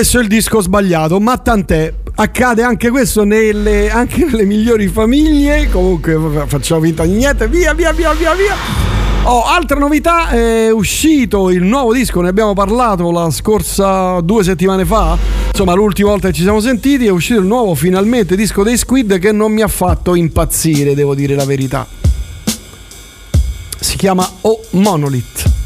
Messo il disco sbagliato, ma tant'è. Accade anche questo nelle, anche nelle migliori famiglie. Comunque fa- facciamo finta di niente. Via, via, via, via, via. Oh, altra novità, è uscito il nuovo disco, ne abbiamo parlato la scorsa due settimane fa. Insomma, l'ultima volta che ci siamo sentiti è uscito il nuovo finalmente disco dei Squid che non mi ha fatto impazzire, devo dire la verità. Si chiama O Monolith.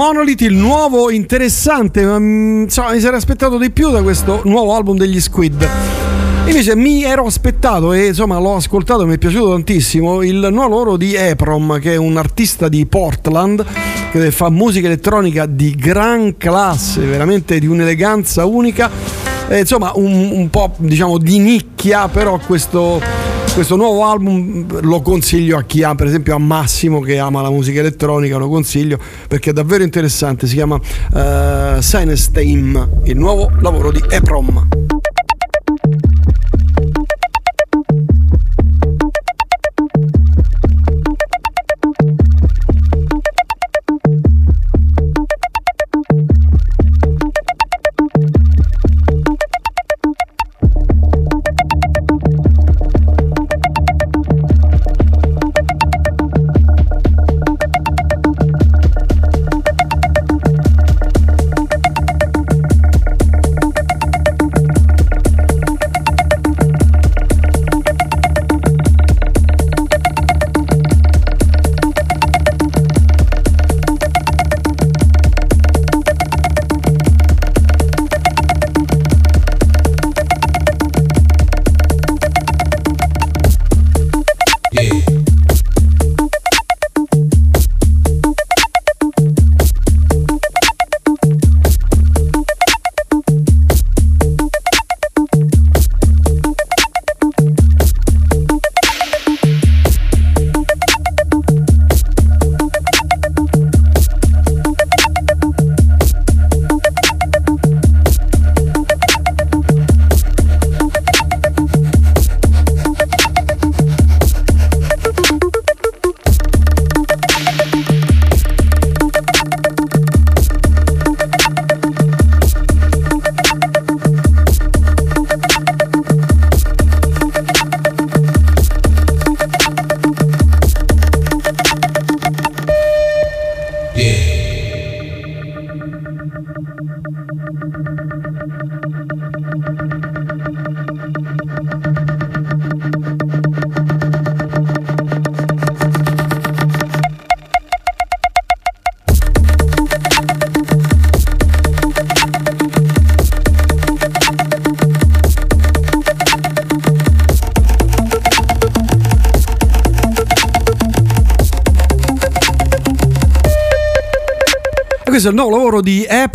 Monolith, il nuovo interessante. ma, mm, Insomma, mi sarei aspettato di più da questo nuovo album degli Squid. Invece mi ero aspettato e insomma l'ho ascoltato, mi è piaciuto tantissimo il nuovo lavoro di Eprom, che è un artista di Portland che fa musica elettronica di gran classe, veramente di un'eleganza unica. Eh, insomma, un, un po' diciamo di nicchia, però questo questo nuovo album lo consiglio a chi ha, per esempio a Massimo che ama la musica elettronica, lo consiglio perché è davvero interessante, si chiama uh, Sinestein, il nuovo lavoro di Eprom.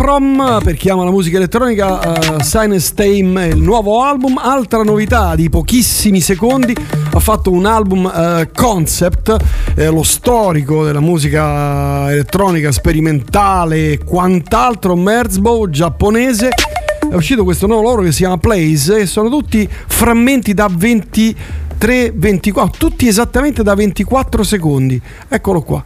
Di Eprom per chi ama la musica elettronica. Uh, Sinus Tame è il nuovo album. Altra novità di pochissimi secondi: ha fatto un album uh, concept, eh, lo storico della musica elettronica sperimentale e quant'altro. Merzbow giapponese. È uscito questo nuovo lavoro che si chiama Plays e sono tutti frammenti da 23, 24, tutti esattamente da 24 secondi. Eccolo qua.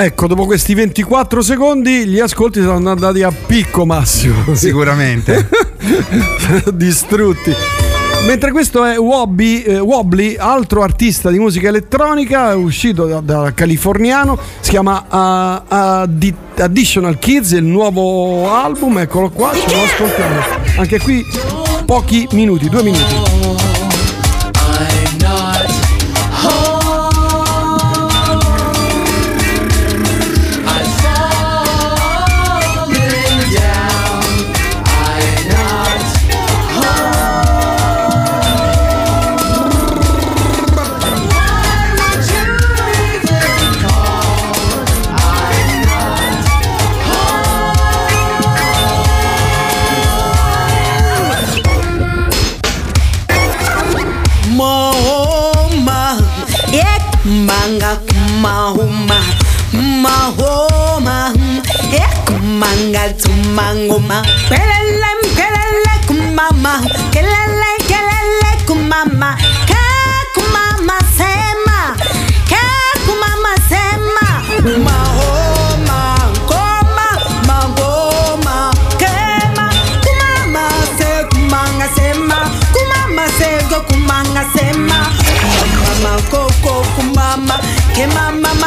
Ecco, dopo questi 24 secondi gli ascolti sono andati a picco massimo. *laughs* Sicuramente. *laughs* Distrutti. Mentre questo è Wobby, eh, Wobbly, altro artista di musica elettronica, uscito da, da californiano, si chiama uh, Addi- Additional Kids, il nuovo album, eccolo qua, ce lo ascoltiamo. Anche qui pochi minuti, due minuti. que mamá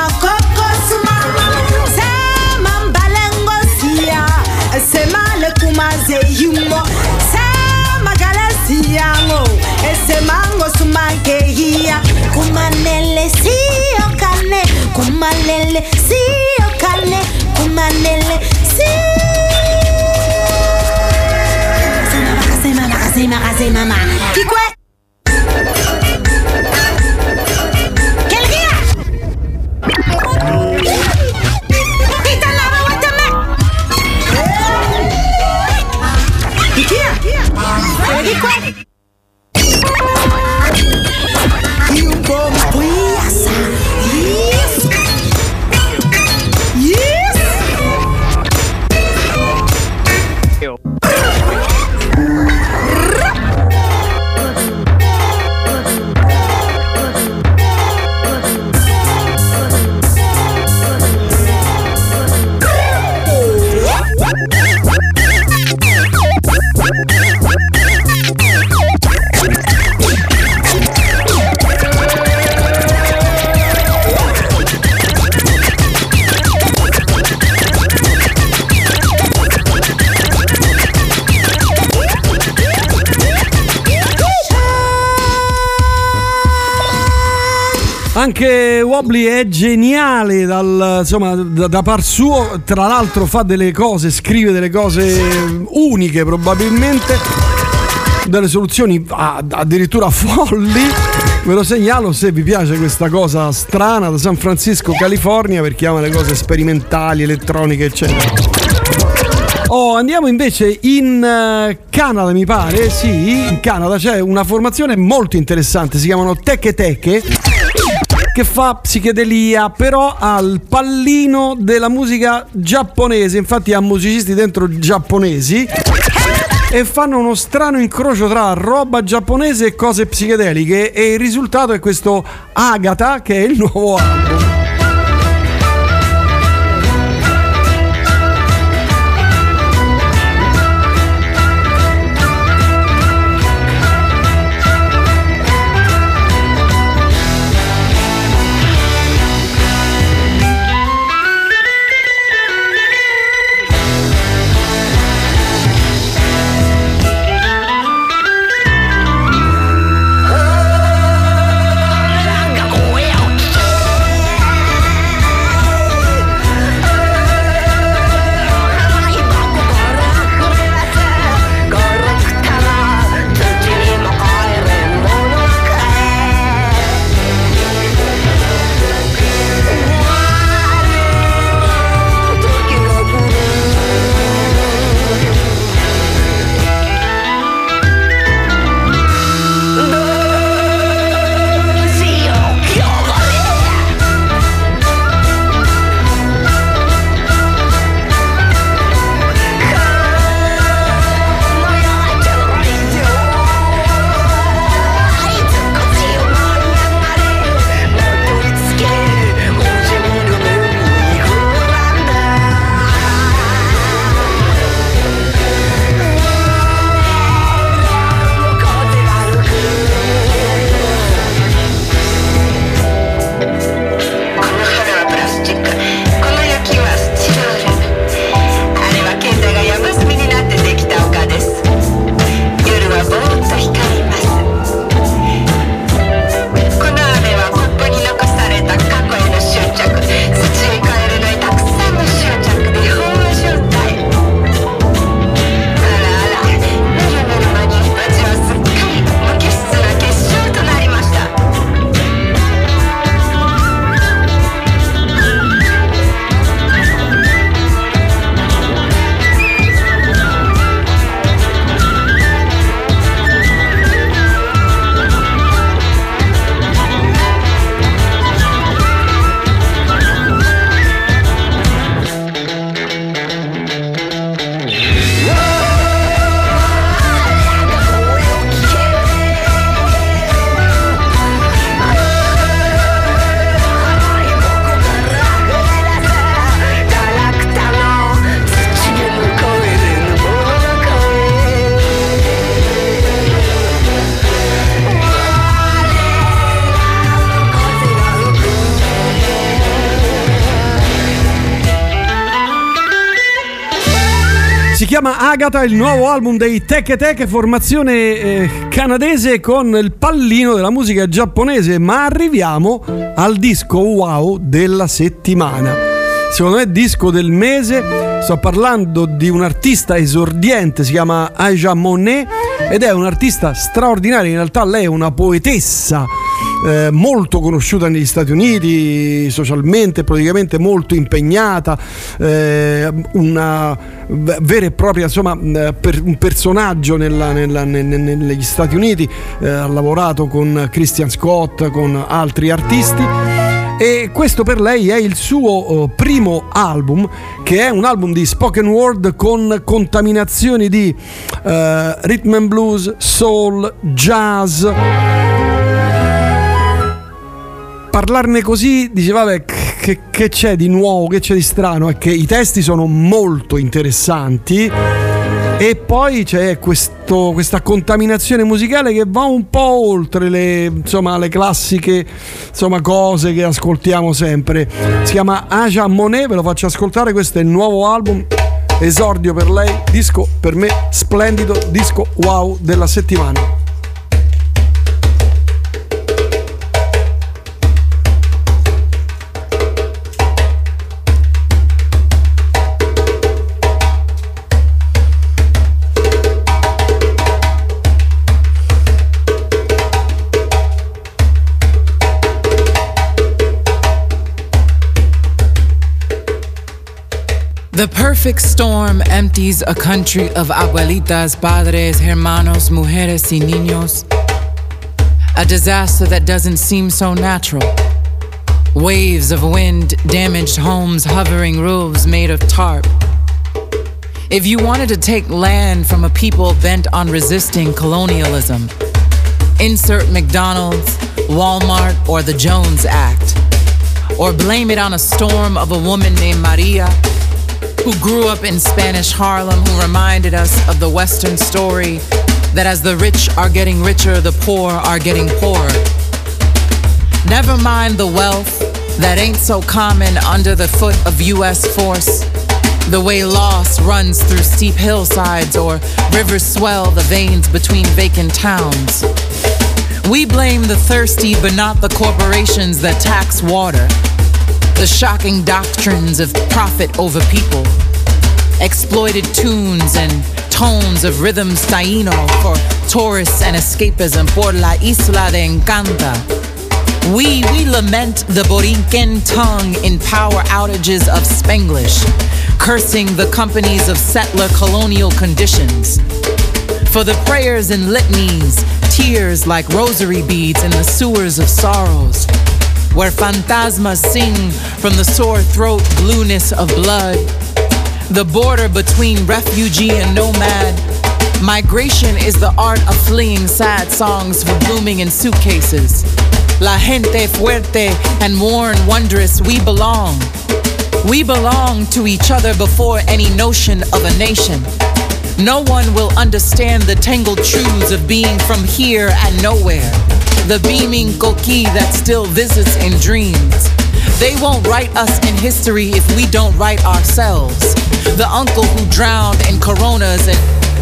Wobbly è geniale dal, insomma, da, da par suo, tra l'altro fa delle cose, scrive delle cose uniche probabilmente, delle soluzioni addirittura folli. Ve lo segnalo se vi piace questa cosa strana da San Francisco, California, per chi ama le cose sperimentali, elettroniche, eccetera. Oh, andiamo invece in eh, Canada, mi pare. Sì, in Canada c'è una formazione molto interessante, si chiamano Teche Teche che fa psichedelia però al pallino della musica giapponese infatti ha musicisti dentro giapponesi e fanno uno strano incrocio tra roba giapponese e cose psichedeliche e il risultato è questo Agatha che è il nuovo album. Agatha, il nuovo album dei Teke Teke, formazione eh, canadese con il pallino della musica giapponese. Ma arriviamo al disco wow della settimana. Secondo me disco del mese, sto parlando di un artista esordiente, si chiama Aja Monet ed è un artista straordinario, in realtà lei è una poetessa eh, molto conosciuta negli Stati Uniti, socialmente, politicamente molto impegnata, eh, una vera e propria, insomma, per- un personaggio nella- nella- ne- ne- negli Stati Uniti, eh, ha lavorato con Christian Scott, con altri artisti. E questo per lei è il suo eh, primo album, che è un album di spoken word con contaminazioni di eh, rhythm and blues, soul, jazz. Parlarne così, dice vabbè, che, che c'è di nuovo, che c'è di strano? È che i testi sono molto interessanti e poi c'è questo- questa contaminazione musicale che va un po' oltre le, insomma, le classiche insomma, cose che ascoltiamo sempre. Si chiama Aja Monet, ve lo faccio ascoltare, questo è il nuovo album. Esordio per lei, disco per me splendido, disco wow della settimana. The perfect storm empties a country of abuelitas, padres, hermanos, mujeres, y niños. A disaster that doesn't seem so natural. Waves of wind damaged homes, hovering roofs made of tarp. If you wanted to take land from a people bent on resisting colonialism, insert McDonald's, Walmart, or the Jones Act. Or blame it on a storm of a woman named Maria who grew up in Spanish Harlem, who reminded us of the Western story that as the rich are getting richer, the poor are getting poorer. Never mind the wealth that ain't so common under the foot of U.S. force. The way loss runs through steep hillsides or rivers swell the veins between vacant towns. We blame the thirsty, but not the corporations that tax water. The shocking doctrines of profit over people. Exploited tunes and tones of rhythm taíno for tourists and escapism por la isla de Encanta. We, we lament the Borinquen tongue in power outages of Spanglish, cursing the companies of settler colonial conditions. For the prayers and litanies, tears like rosary beads in the sewers of sorrows, where phantasmas sing from the sore throat blueness of blood. The border between refugee and nomad. Migration is the art of fleeing sad songs for blooming in suitcases. La gente fuerte and worn wondrous, we belong. We belong to each other before any notion of a nation. No one will understand the tangled truths of being from here and nowhere. The beaming coqui that still visits in dreams. They won't write us in history if we don't write ourselves. The uncle who drowned in coronas and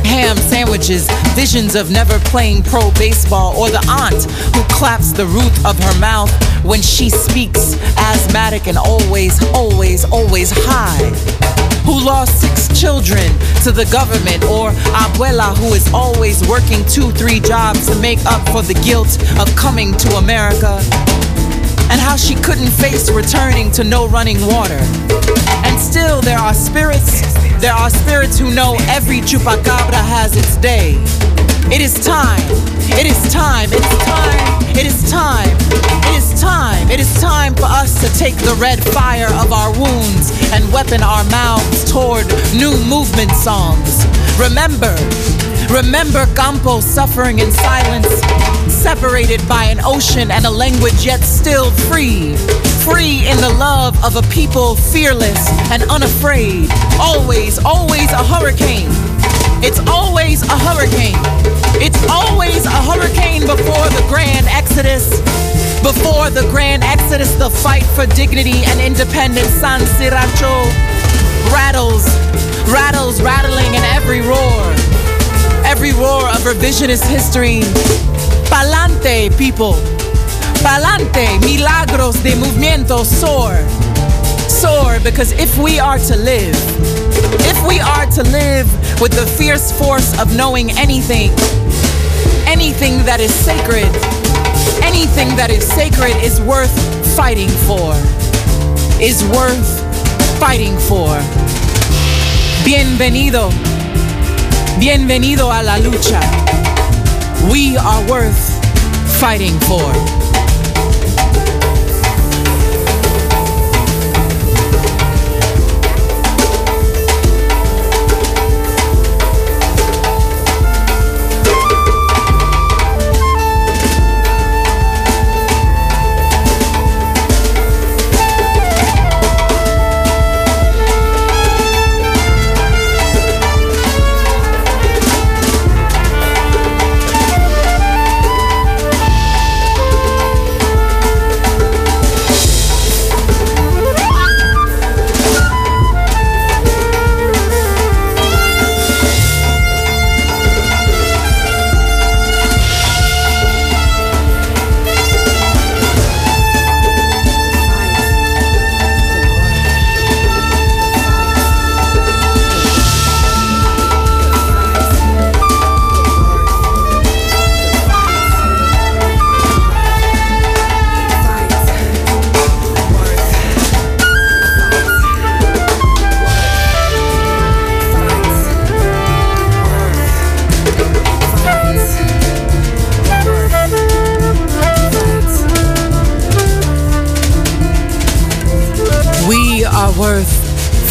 ham sandwiches, visions of never playing pro baseball, or the aunt who claps the roof of her mouth when she speaks, asthmatic and always, always, always high. Who lost six children to the government, or abuela who is always working two, three jobs to make up for the guilt of coming to America and how she couldn't face returning to no running water. And still, there are spirits, there are spirits who know every chupacabra has its day. It is time, it is time, it is time, it is time, it is time, it is time for us to take the red fire of our wounds and weapon our mouths toward new movement songs. Remember, remember Campo suffering in silence separated by an ocean and a language, yet still free. Free in the love of a people fearless and unafraid. Always, always a hurricane. It's always a hurricane. It's always a hurricane before the grand exodus. Before the grand exodus, the fight for dignity and independence. San Siracho rattles, rattles, rattling in every roar. Every roar of revisionist history. Palante, people. Palante, milagros de movimiento soar. Soar because if we are to live, if we are to live with the fierce force of knowing anything, anything that is sacred, anything that is sacred is worth fighting for, is worth fighting for. Bienvenido, bienvenido a la lucha. We are worth fighting for.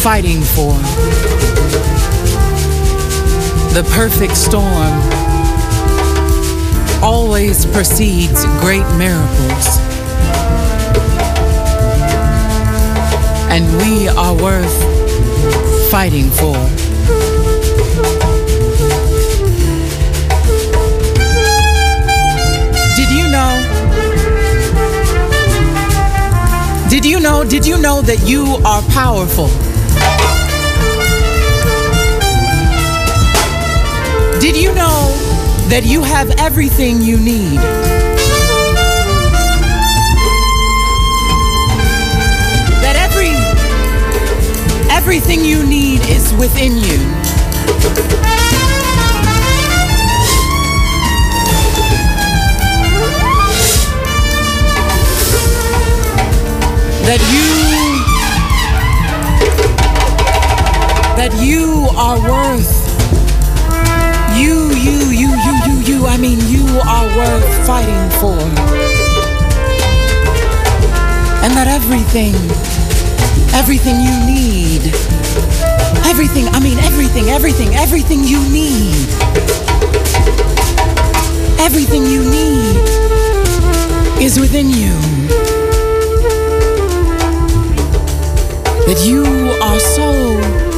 Fighting for. The perfect storm always precedes great miracles. And we are worth fighting for. Did you know? Did you know? Did you know that you are powerful? Did you know that you have everything you need? That every everything you need is within you. That you that you are worth you. I mean, you are worth fighting for. And that everything, everything you need, everything, I mean, everything, everything, everything you need, everything you need is within you. That you are so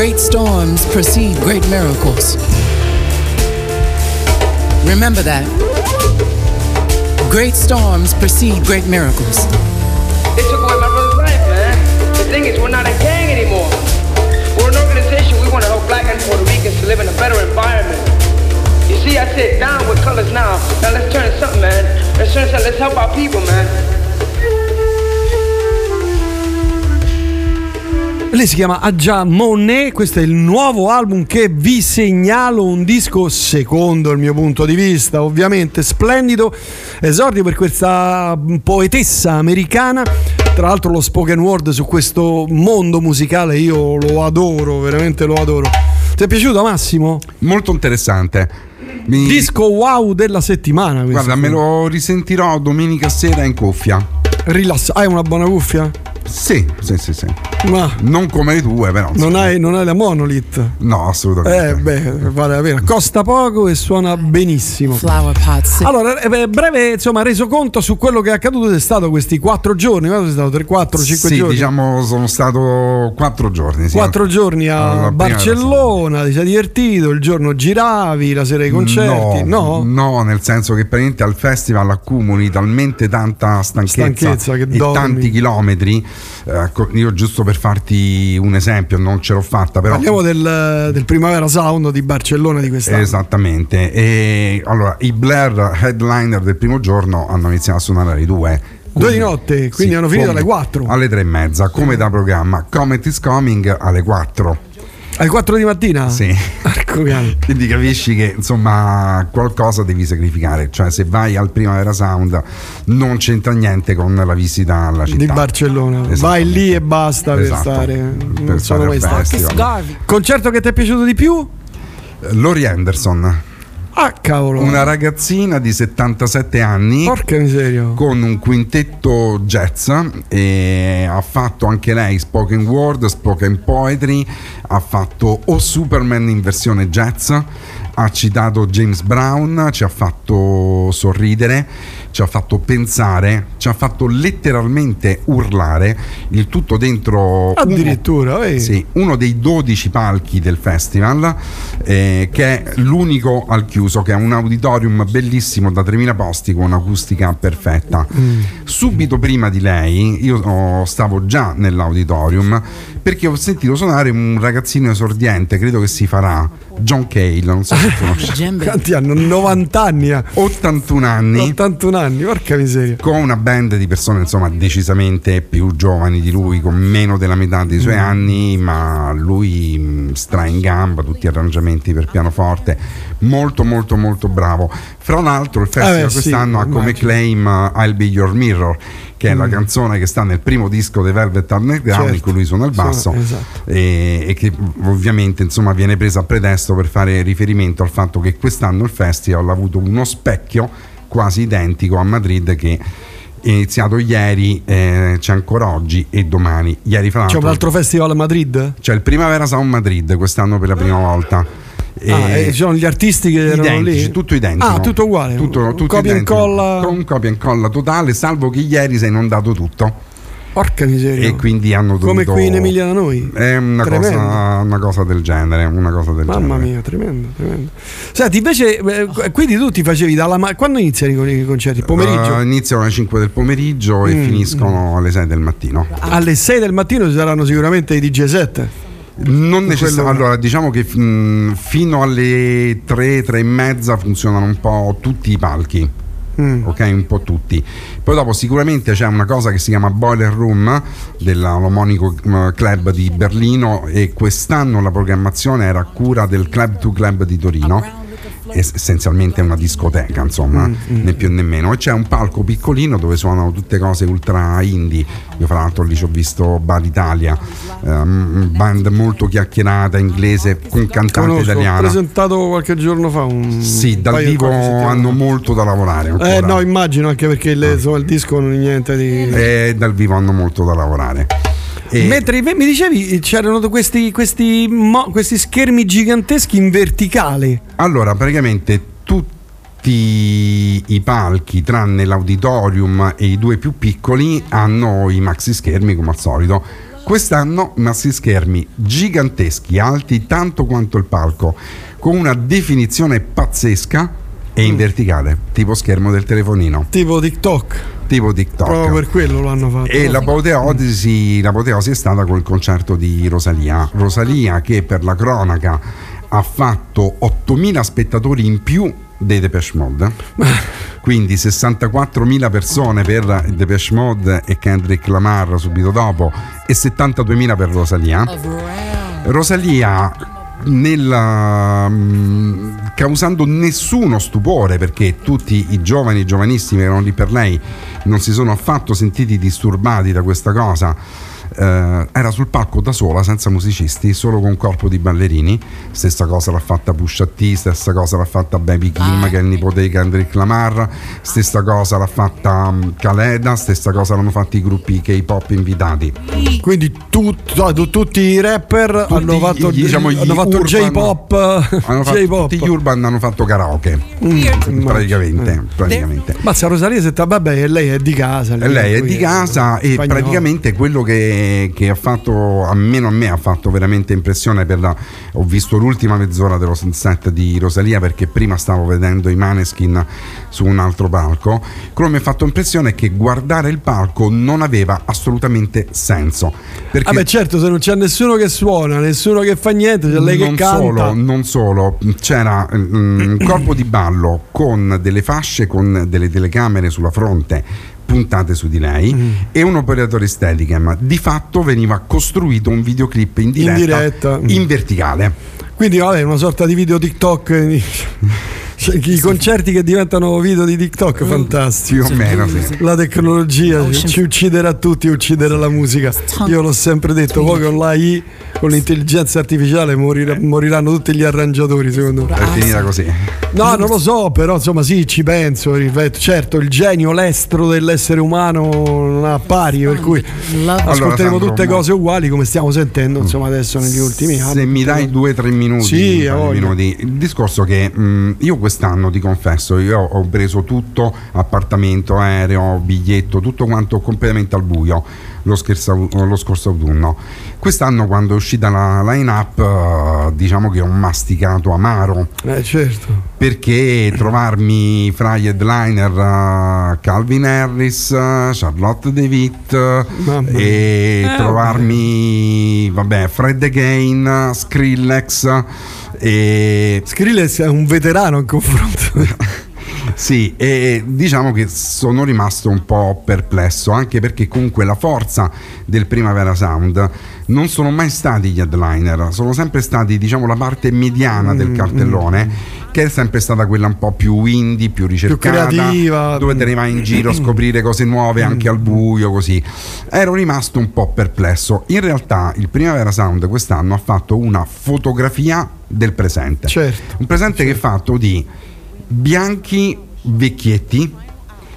Great storms precede great miracles. Remember that. Great storms precede great miracles. They took away my brother's life, man. The thing is, we're not a gang anymore. We're an organization. We want to help black and Puerto Ricans to live in a better environment. You see, I said down with colors now. Now let's turn it something, man. Let's turn it something. Let's help our people, man. Lei si chiama Adja Monet, questo è il nuovo album che vi segnalo, un disco secondo il mio punto di vista, ovviamente splendido, esordio per questa poetessa americana, tra l'altro lo spoken word su questo mondo musicale io lo adoro, veramente lo adoro. Ti è piaciuto Massimo? Molto interessante. Mi- Disco wow della settimana. Guarda, qui. me lo risentirò domenica sera in cuffia. Rilassa- Hai una buona cuffia? Sì, sì, sì, sì. Ma Non come le tue, però. non hai, non hai la monolith? No, assolutamente. Eh beh, vale la pena. Costa poco e suona benissimo. Flower pots. Allora, eh, breve insomma resoconto su quello che è accaduto è stato questi quattro giorni, quanto è stato? 3, 4, 5 sì, giorni? diciamo sono stato quattro giorni. Sì. Quattro giorni a prima Barcellona, ti sei divertito, il giorno giravi, la sera ai concerti, no? No, nel senso che praticamente al festival accumuli talmente tanta stanchezza, Stanchezza che e dormi. tanti chilometri. Ecco, io giusto per farti un esempio, non ce l'ho fatta, però Parliamo del, del Primavera Sound di Barcellona di quest'anno. Esattamente. E allora i Blair headliner del primo giorno hanno iniziato a suonare alle due. Due di notte, quindi hanno finito alle 4. Alle tre e mezza, come da programma. Comet is coming alle 4. Alle 4 di mattina? Sì. Quindi capisci che insomma qualcosa devi sacrificare, cioè se vai al Primavera Sound non c'entra niente con la visita alla città. Di Barcellona. Vai lì e basta per Esatto, stare. per Non stare sono mai stato. Concerto che ti è piaciuto di più? Lori Anderson, Ah, cavolo. una ragazzina di 77 anni. Porca miseria. con un quintetto jazz e ha fatto anche lei spoken word, spoken poetry, ha fatto O Superman in versione jazz, ha citato James Brown, ci ha fatto sorridere, ci ha fatto pensare, ci ha fatto letteralmente urlare, il tutto dentro Addirittura, uno, sì, uno dei 12 palchi del festival, eh, che è l'unico al chiuso, che è un auditorium bellissimo da 3000 posti con un'acustica perfetta. Mm. Subito prima di lei, io oh, stavo già nell'auditorium perché ho sentito suonare un ragazzino esordiente, credo che si farà, John Cale, non so se *laughs* conosci. Quanti hanno? 90 anni. eh. 81 anni 81 anni, porca miseria. con una band di persone insomma decisamente più giovani di lui, con meno della metà dei Mm. suoi anni, ma lui mh, stra in gamba, tutti arrangiamenti per pianoforte, molto molto molto bravo. Fra l'altro il festival Eh beh, sì, quest'anno ha come immagino. claim uh, I'll Be Your Mirror, che è la Mm. canzone che sta nel primo disco dei Velvet Underground in Certo. cui lui suona il basso Suona- esatto. e, e che ovviamente insomma viene presa a pretesto per fare riferimento al fatto che quest'anno il festival ha avuto uno specchio quasi identico a Madrid che è iniziato ieri, eh, c'è ancora oggi e domani. Ieri fra C'è un altro festival a Madrid? c'è il Primavera Sound Madrid quest'anno per la prima volta. Ah, e ci sono gli artisti che erano identici, lì? tutto identico. Ah, tutto uguale. Tutto, tutto copia e incolla. Con un copia e incolla totale, salvo che ieri si è inondato tutto. Porca miseria. E quindi hanno Come dovuto. qui in Emilia da noi. È una cosa, una cosa del genere. Una cosa del Mamma genere. mia, tremendo, tremendo. Senti, invece, eh, quindi tu ti facevi dalla. ma- Quando iniziano i i concerti? Pomeriggio? Eh, iniziano alle 5 del pomeriggio e Mm. finiscono alle 6 del mattino. Alle 6 del mattino ci saranno sicuramente i DJ set. Non necessariamente. Allora, diciamo che mm, fino alle 3, 3 e mezza funzionano un po' tutti i palchi. Mm. Ok, un po' tutti. Poi dopo sicuramente c'è una cosa che si chiama Boiler Room dell'Omonico mm, Club di Berlino e quest'anno la programmazione era a cura del Club to Club di Torino. Es- essenzialmente una discoteca, insomma, né più né meno. E c'è un palco piccolino dove suonano tutte cose ultra indie. Io, fra l'altro, lì ci ho visto Bar Italia, ehm, band molto chiacchierata inglese con cantante Conosco, Ho italiana. presentato qualche giorno fa un. Sì, dal vivo hanno molto da lavorare. ancora. Eh no, immagino anche perché le- insomma, il disco non è niente di. Eh, dal vivo hanno molto da lavorare. E- Mentre mi dicevi c'erano questi, questi, mo- questi schermi giganteschi in verticale. Allora, praticamente tutti i palchi, tranne l'auditorium e i due più piccoli, hanno i maxi schermi come al solito. Quest'anno maxi schermi giganteschi, alti tanto quanto il palco, con una definizione pazzesca e in verticale, tipo schermo del telefonino, Tipo TikTok. Tipo TikTok. Proprio per quello l'hanno fatto. E l'apoteosi, l'apoteosi è stata col concerto di Rosalia. Rosalia che per la cronaca ha fatto 8.000 spettatori in più dei Depeche Mode. Quindi 64.000 persone per Depeche Mode e Kendrick Lamar subito dopo e 72.000 per Rosalia. Rosalia nella, mm, causando nessuno stupore perché tutti i giovani giovanissimi che erano lì per lei non si sono affatto sentiti disturbati da questa cosa eh, era sul palco da sola senza musicisti solo con un corpo di ballerini stessa cosa l'ha fatta Pusha T stessa cosa l'ha fatta Baby Kim che è il nipote di Kendrick Lamar stessa cosa l'ha fatta mm, Kaleda stessa cosa l'hanno fatto i gruppi K-pop invitati Quindi tut- no, tu- tutti i rapper Tutti hanno fatto, gli- diciamo, gli hanno fatto urban- J-pop. hanno fatto, J-pop. tutti gli urban hanno fatto karaoke Mm, praticamente, praticamente. Mazza Rosalia se vabbè, lei è di casa. E lei è qui di casa e spagnolo. praticamente quello che, che ha fatto, almeno a me ha fatto veramente impressione per la, ho visto l'ultima mezz'ora dello set di Rosalia perché prima stavo vedendo i Maneskin su un altro palco, quello che mi ha fatto impressione che guardare il palco non aveva assolutamente senso. Perché Vabbè, certo, se non c'è nessuno che suona, nessuno che fa niente, c'è lei che non canta. Solo, non solo, c'era mm, un corpo di ballo con delle fasce con delle telecamere sulla fronte puntate su di lei Mm. e un operatore Steadicam. Di fatto veniva costruito un videoclip in diretta, diretta. in verticale. Quindi vabbè, una sorta di video TikTok. *laughs* eh, cioè, I concerti che diventano video di TikTok, fantastico. Più o meno, sì. La tecnologia ci- ci ucciderà tutti, ucciderà la musica. Io l'ho sempre detto, poi con l'AI, con l'intelligenza artificiale morirà- moriranno tutti gli arrangiatori, secondo me. È finita così. No, non lo so, però insomma sì, ci penso, ripeto. Certo, il genio, l'estro dell'essere umano non ha pari, per cui ascolteremo tutte cose uguali come stiamo sentendo, insomma, adesso negli ultimi anni. Se mi dai due o tre minuti, Sì, voglia. minuti. il discorso che mh, io quest'anno ti confesso, io ho preso tutto, appartamento, aereo, biglietto, tutto quanto completamente al buio lo, scherzo- lo scorso autunno. Quest'anno quando è uscita la line-up eh, diciamo che ho masticato amaro Eh, certo. perché trovarmi fra gli headliner eh, Calvin Harris, eh, Charlotte DeWitt e Eh, trovarmi vabbè, Fred Again, Skrillex e Skrillex è un veterano in confronto. *laughs* sì, e diciamo che sono rimasto un po' perplesso, anche perché comunque la forza del Primavera Sound non sono mai stati gli headliner, sono sempre stati diciamo la parte mediana Mm, del cartellone, che è sempre stata quella un po' più indie, più ricercata, creativa. dove te ne vai in giro a scoprire cose nuove anche al buio, così. Ero rimasto un po' perplesso. In realtà il Primavera Sound quest'anno ha fatto una fotografia del presente. Certo. Un presente che è fatto di bianchi vecchietti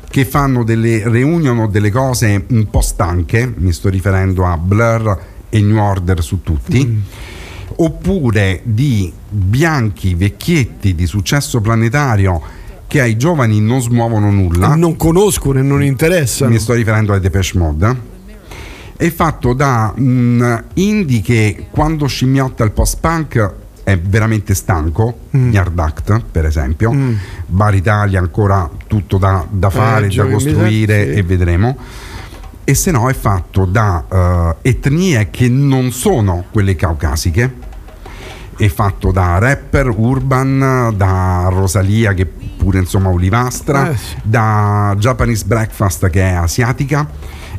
che fanno delle reunion o delle cose un po' stanche, mi sto riferendo a Blur e New Order su tutti, oppure di bianchi vecchietti di successo planetario che ai giovani non smuovono nulla. Non conoscono e non interessano. Mi sto riferendo ai Depeche Mode. È fatto da un indie che quando scimmiotta il post-punk è veramente stanco, Mm. Yard Act per esempio, Bar Italia ancora tutto da, da fare, da Giochi in costruire sì. e vedremo. E se no è fatto da eh, etnie che non sono quelle caucasiche, è fatto da rapper urban, da Rosalia che pure insomma olivastra, Eh, sì. da Japanese Breakfast che è asiatica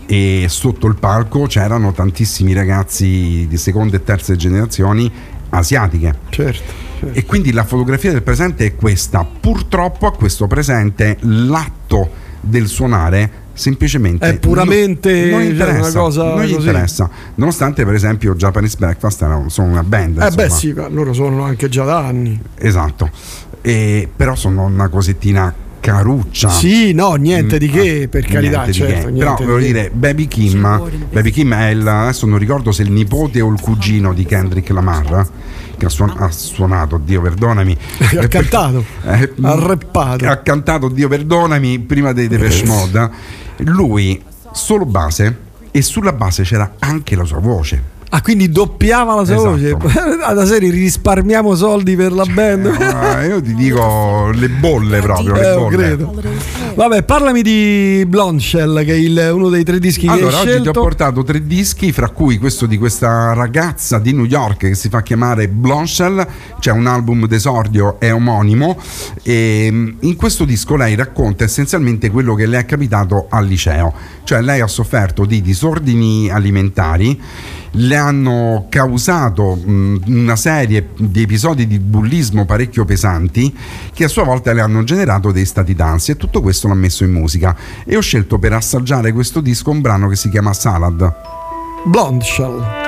e sotto il palco c'erano tantissimi ragazzi di seconde e terze generazioni asiatiche. Certo. certo. E quindi la fotografia del presente è questa. Purtroppo a questo presente l'atto del suonare semplicemente È puramente, non, non interessa, una cosa non gli così. interessa. Nonostante per esempio Japanese Breakfast sono una band. Eh beh sì, loro sono anche già da anni. Esatto. E- però sono una cosettina caruccia. Sì, no, niente di che, per carità, certo, che. niente Però che. dire, Baby Kim, Baby Kim è il, adesso non ricordo se il nipote o il cugino di Kendrick Lamar che ha, suon- ha suonato, Dio perdonami. *laughs* Ha cantato, Eh, ha rappato. ha cantato Dio perdonami prima dei Depeche Mode. Lui solo base e sulla base c'era anche la sua voce. Ah, quindi doppiava la sua Esatto. *laughs* voce. Da serie risparmiamo soldi per la band. Ah, io ti dico le bolle proprio, le Eh, bolle. credo. Vabbè, parlami di Blondshell, che è il- uno dei tre dischi che Allora, hai oggi ti ho portato tre dischi, fra cui questo di questa ragazza di New York che si fa chiamare Blonshell, c'è un album d'esordio, è omonimo, e mm, in questo disco lei racconta essenzialmente quello che le è capitato al liceo, cioè lei ha sofferto di disordini alimentari, le hanno causato mh, una serie di episodi di bullismo parecchio pesanti che a sua volta le hanno generato dei stati d'ansia e tutto questo l'ha messo in musica e ho scelto per assaggiare questo disco un brano che si chiama Salad. Blondshell. Keep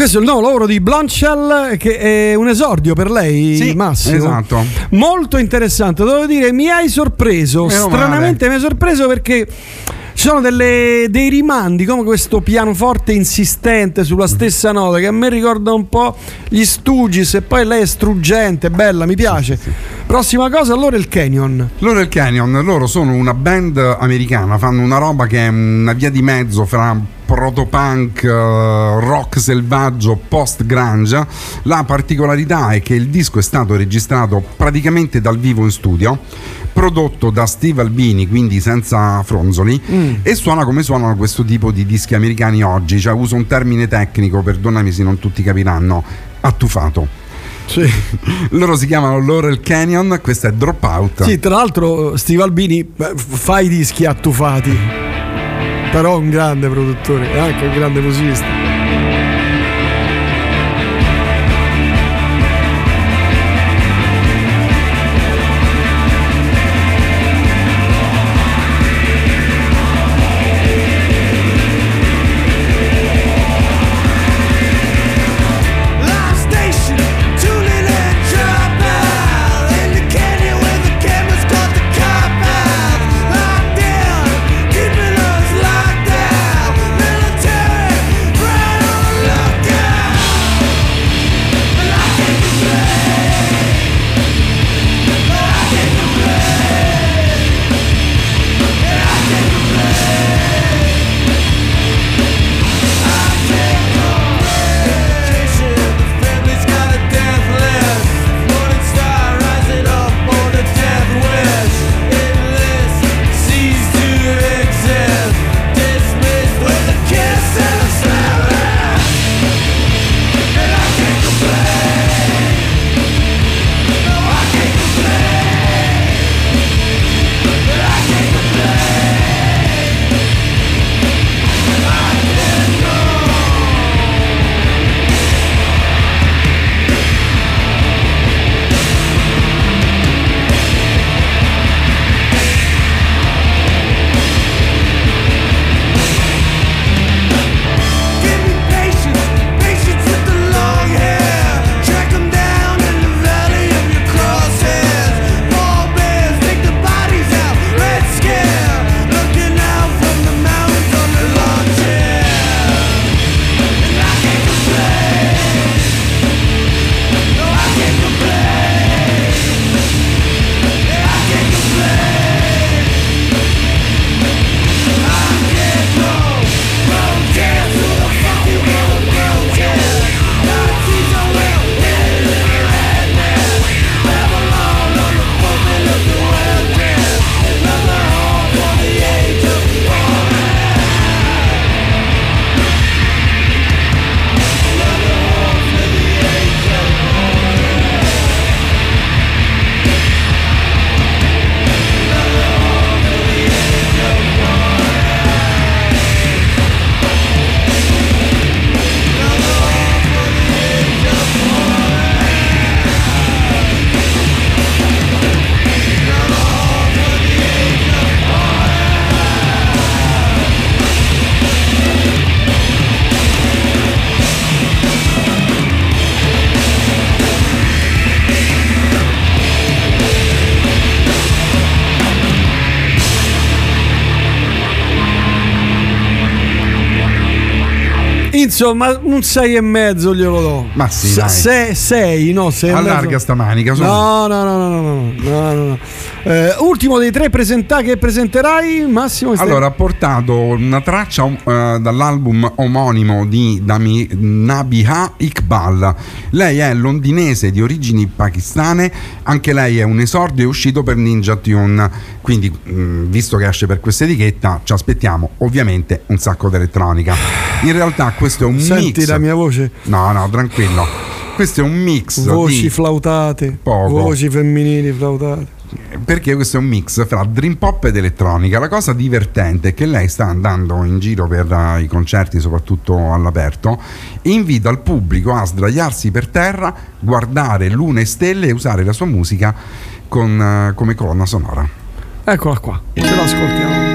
questo è il nuovo lavoro di Blonchell che è un esordio per lei, Sì, Massimo. esatto. Molto interessante, devo dire, mi hai sorpreso, Meno stranamente mi hai sorpreso perché ci sono delle- dei rimandi, come questo pianoforte insistente sulla stessa nota che a me ricorda un po' gli Stooges e poi lei è struggente, bella, mi piace. Prossima cosa, allora il Canyon. Loro il Canyon, loro sono una band americana, fanno una roba che è una via di mezzo fra protopunk, eh, rock selvaggio, post-grunge. La particolarità è che il disco è stato registrato praticamente dal vivo in studio, prodotto da Steve Albini, quindi senza fronzoli, e suona come suonano questo tipo di dischi americani oggi, cioè uso un termine tecnico, perdonami se non tutti capiranno, attufato. Sì. *laughs* Loro si chiamano Laurel Canyon, questa è Dropout. Sì, tra l'altro Steve Albini fa i dischi attufati, però un grande produttore e anche un grande musicista. insomma, un 6 e mezzo glielo do. Ma sì, 6, no? Sei Allarga sta manica. No, no, no, no, no, eh, ultimo dei tre che presenterai, Massimo. Allora, ha portato una traccia um, eh, dall'album omonimo di Nabiha Iqbal. Lei è londinese di origini pakistane, anche lei è un esordio e uscito per Ninja Tune. Quindi, mm, visto che esce per questa etichetta, ci aspettiamo ovviamente un sacco di elettronica. In realtà questo è un Senti mix. la mia voce. No, no, tranquillo. Questo è un mix Voci di flautate. Poco. Voci femminili flautate. perché questo è un mix fra dream pop ed elettronica. La cosa divertente è che lei sta andando in giro per eh, i concerti, soprattutto all'aperto, e invita il pubblico a sdraiarsi per terra, guardare lune e stelle e usare la sua musica con, eh, come colonna sonora. Eccola qua, ce l'ascoltiamo.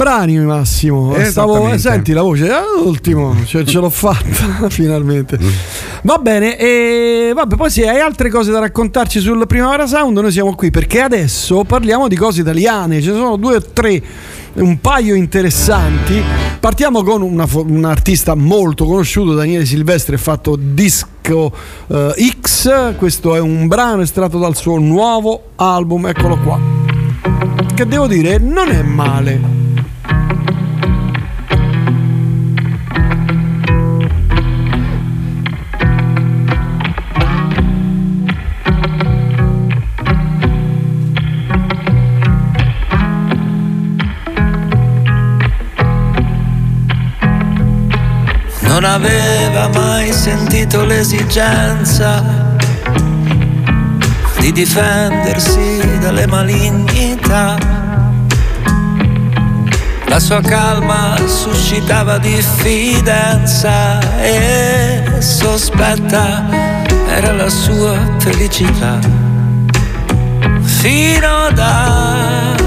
Brani, Massimo. Stavo, eh, senti la voce, ah, l'ultimo, cioè, ce l'ho fatta *laughs* finalmente. Va bene, e vabbè, poi se hai altre cose da raccontarci sul Primavera Sound, noi siamo qui perché adesso parliamo di cose italiane. Ce ne sono due o tre, un paio interessanti. Partiamo con una un artista molto conosciuto, Daniele Silvestri, ha fatto Disco eh, X. Questo è un brano estratto dal suo nuovo album, eccolo qua. Che devo dire, non è male. Non aveva mai sentito l'esigenza di difendersi dalle malignità. La sua calma suscitava diffidenza e sospetta era la sua felicità. Fino da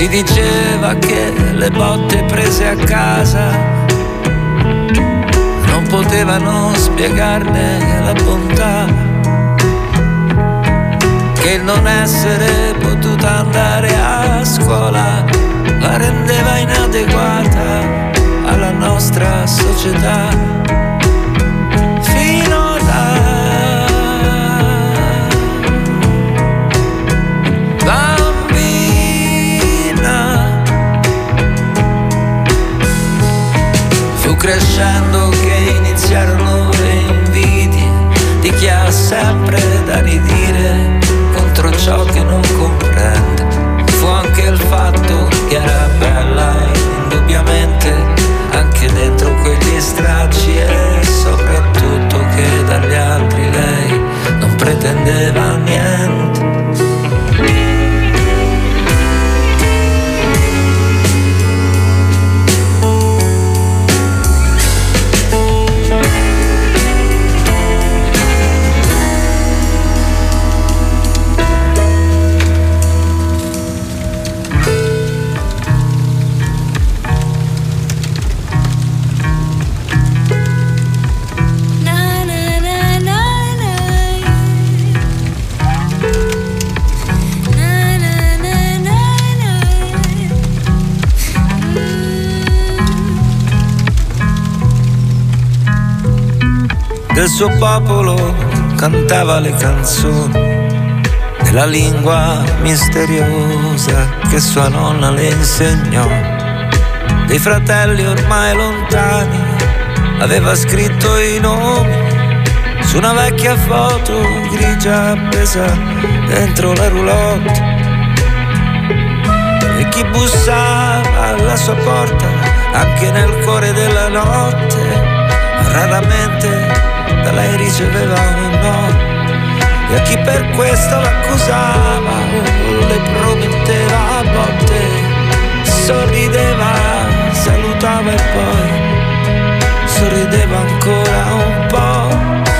si diceva che le botte prese a casa non potevano spiegarne la bontà che non essere potuta andare a scuola la rendeva inadeguata alla nostra società crescendo che iniziarono le invidie di chi ha sempre da ridire contro ciò che non comprende. Fu anche il fatto che era bella indubbiamente anche dentro quegli stracci e soprattutto che dagli altri lei non pretendeva niente del suo popolo cantava le canzoni nella lingua misteriosa che sua nonna le insegnò. Dei fratelli ormai lontani aveva scritto i nomi su una vecchia foto grigia appesa dentro la roulotte. E chi bussava alla sua porta anche nel cuore della notte raramente da lei riceveva un no e a chi per questo l'accusava le prometteva a botte sorrideva, salutava e poi sorrideva ancora un po'.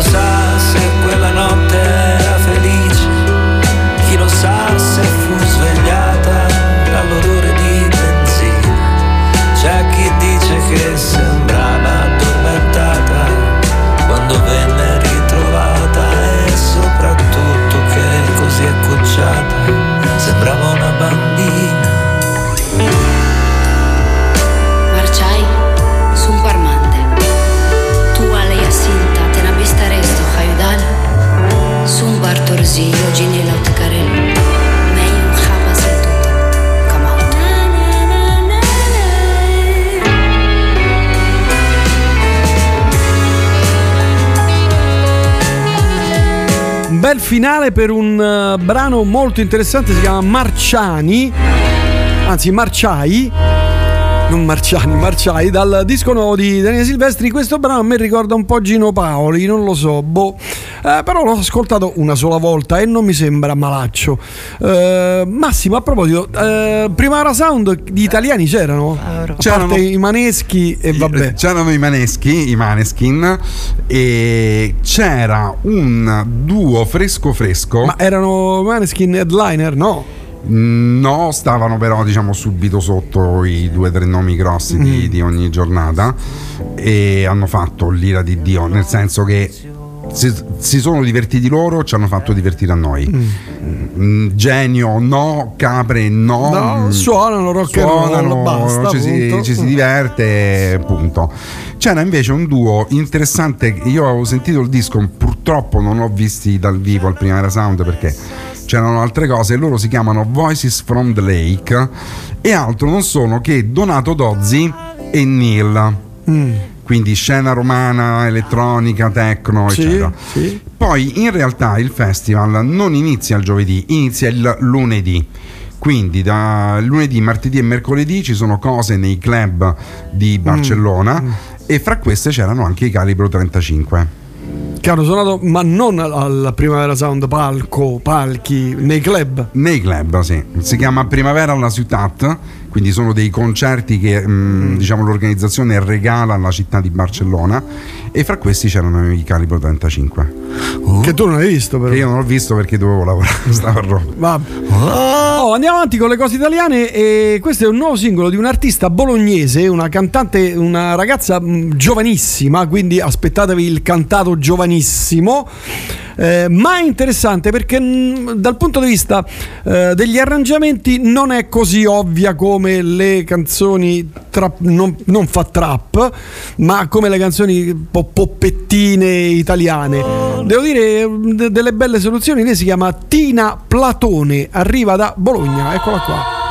Chi bel finale per un eh, brano molto interessante, si chiama Marciani, anzi Marciai. Non Marciani, Marciai, dal disco nuovo di Daniele Silvestri. Questo brano a me ricorda un po' Gino Paoli, non lo so, boh. Eh, però l'ho ascoltato una sola volta e non mi sembra malaccio. Eh, Massimo, a proposito, eh, Primavera Sound di italiani c'erano? A C'erano- i Maneschi e vabbè. C'erano i Maneschi, i Maneskin, e c'era un duo fresco fresco. Ma erano Maneskin headliner? No. No, stavano però diciamo subito sotto i due o tre nomi grossi di, Mm. di ogni giornata e hanno fatto l'ira di Dio, nel senso che si, si sono divertiti loro, ci hanno fatto divertire a noi. Mm, Genio no, capre no. No, mm, suonano rock suonano, basta, ci, si, ci si diverte, punto. C'era invece un duo interessante, io avevo sentito il disco, purtroppo non l'ho visti dal vivo al Primavera Sound perché c'erano altre cose, loro si chiamano Voices from the Lake e altro non sono che Donato Dozzi e Neil. Mm. Quindi scena romana, elettronica, techno, Sì, eccetera. sì. Poi in realtà il festival non inizia il giovedì, inizia il lunedì. Quindi da lunedì, martedì e mercoledì ci sono cose nei club di Mm. Barcellona e fra queste c'erano anche i calibro 35. Che hanno suonato, ma non al Primavera Sound palco, palchi, nei club. Nei club, sì. Si chiama Primavera alla Ciutat, quindi sono dei concerti che mm, diciamo, l'organizzazione regala alla città di Barcellona e fra questi c'erano i calibro 35. Che tu non hai visto però. Che io non l'ho visto perché dovevo lavorare, *laughs* stavo a Roma. Vabbè. Oh, andiamo avanti con le cose italiane e questo è un nuovo singolo di un'artista bolognese, una cantante, una ragazza mh, giovanissima, quindi aspettatevi il cantato giovanissimo, eh, ma interessante perché mh, dal punto di vista eh, degli arrangiamenti non è così ovvia come le canzoni trap, non, non fa trap, ma come le canzoni po' poppettine italiane. Devo dire de- delle belle soluzioni, lei si chiama Tina Platone, arriva da Bologna, eccola qua.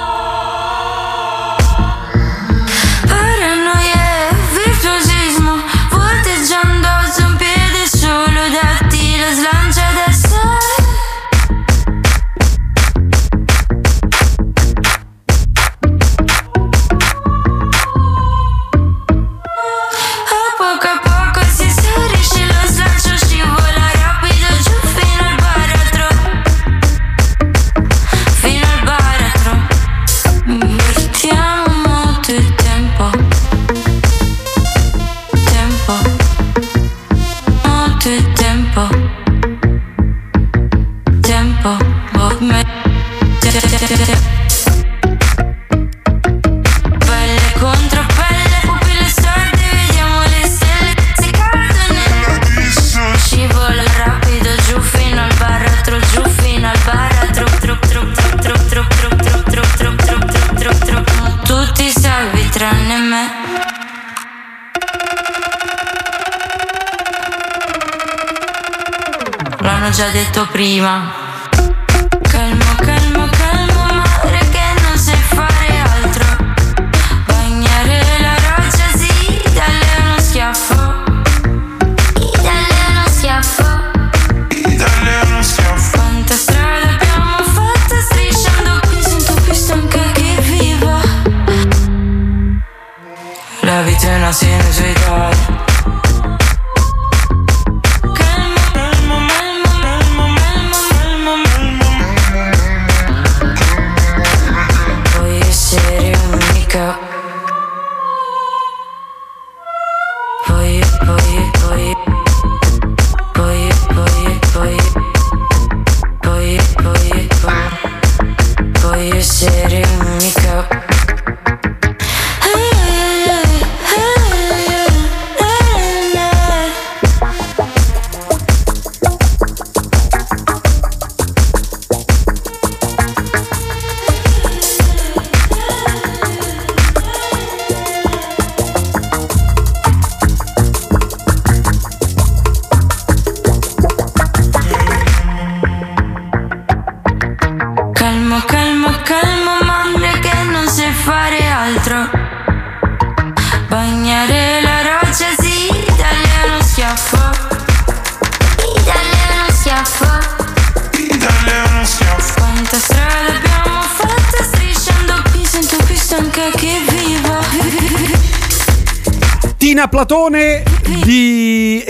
Prima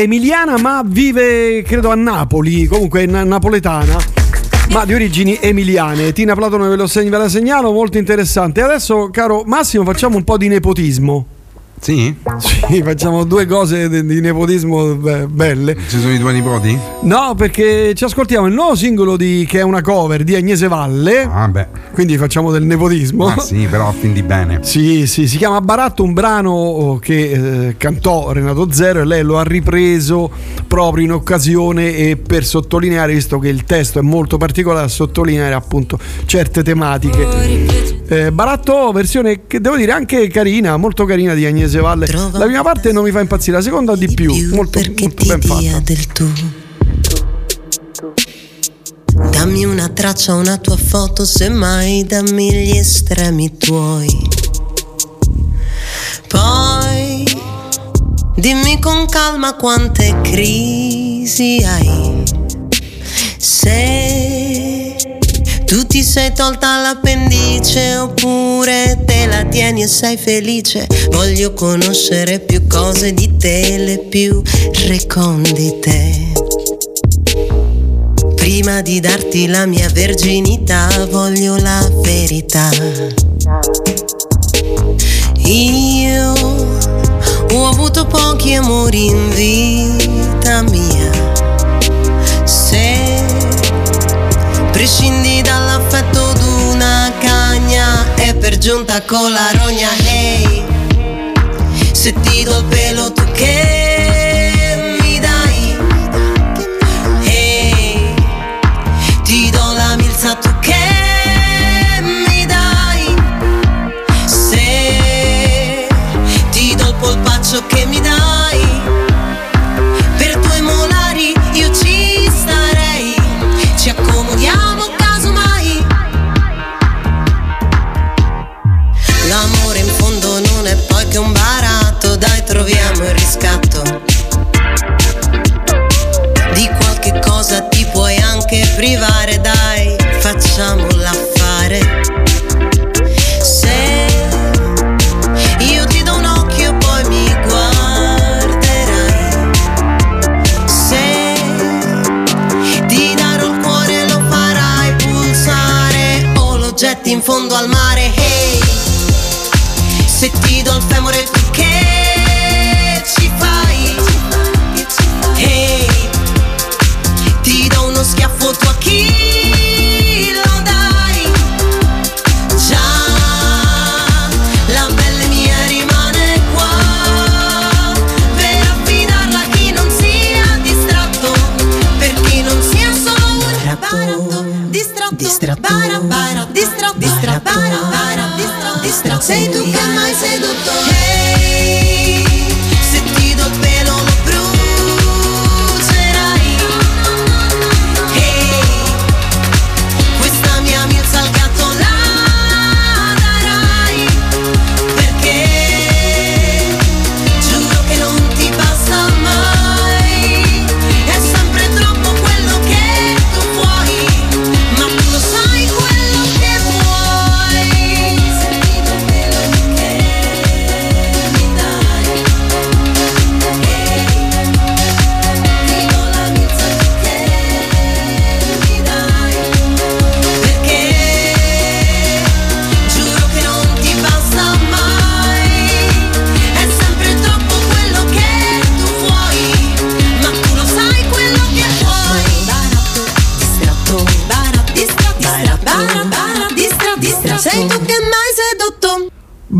Emiliana, ma vive credo a Napoli, comunque è na- napoletana. Ma di origini emiliane. Tina Platone ve, lo segn- ve la segnalo, molto interessante. Adesso, caro Massimo, facciamo un po' di nepotismo. Sì? Sì, facciamo due cose di, di nepotismo beh, belle. Ci sono i tuoi nipoti? No, perché ci ascoltiamo il nuovo singolo di, che è una cover di Agnese Valle. Ah, beh. Quindi facciamo del nepotismo. Ah, sì, però a fin di bene. *laughs* Sì, sì, si chiama Baratto, un brano che eh, cantò Renato Zero e lei lo ha ripreso proprio in occasione e per sottolineare, visto che il testo è molto particolare, a sottolineare appunto certe tematiche. Eh, Baratto, versione che devo dire anche carina, molto carina di Agnese Valle. La prima parte non mi fa impazzire, la seconda di più, molto, molto ben fatta. del tu. Dammi una traccia, una tua foto, semmai dammi gli estremi tuoi. Poi dimmi con calma quante crisi hai. Se tu ti sei tolta l'appendice oppure te la tieni e sei felice, voglio conoscere più cose di te, le più recondite. Prima di darti la mia verginità voglio la verità. Io ho avuto pochi amori in vita mia. Se prescindi dall'affetto d'una cagna e per giunta con la rogna, hey, se ti do il pelo tu che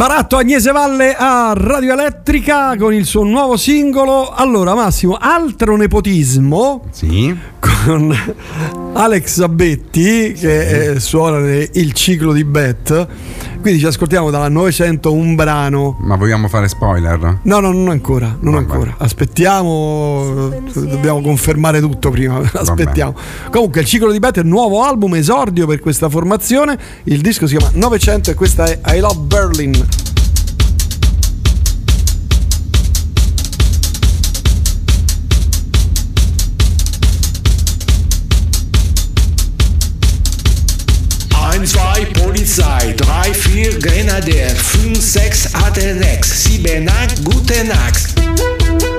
Baratto Agnese Valle a Radio Elettrica con il suo nuovo singolo. Allora, Massimo, altro nepotismo. Sì. Con Alex Abetti che eh, suona il ciclo di Bet. Quindi ci ascoltiamo dalla 900 un brano. Ma vogliamo fare spoiler? No, no, non ancora, non ancora. Aspettiamo, dobbiamo confermare tutto prima. *laughs* Aspettiamo. Comunque, il ciclo di Bet è il nuovo album esordio per questa formazione. Il disco si chiama 900 e questa è I Love Berlin. 1, 2, Polizei, 3, 4, Grenadier, 5, 6, Atenex, 7, 8, Gute Nacht.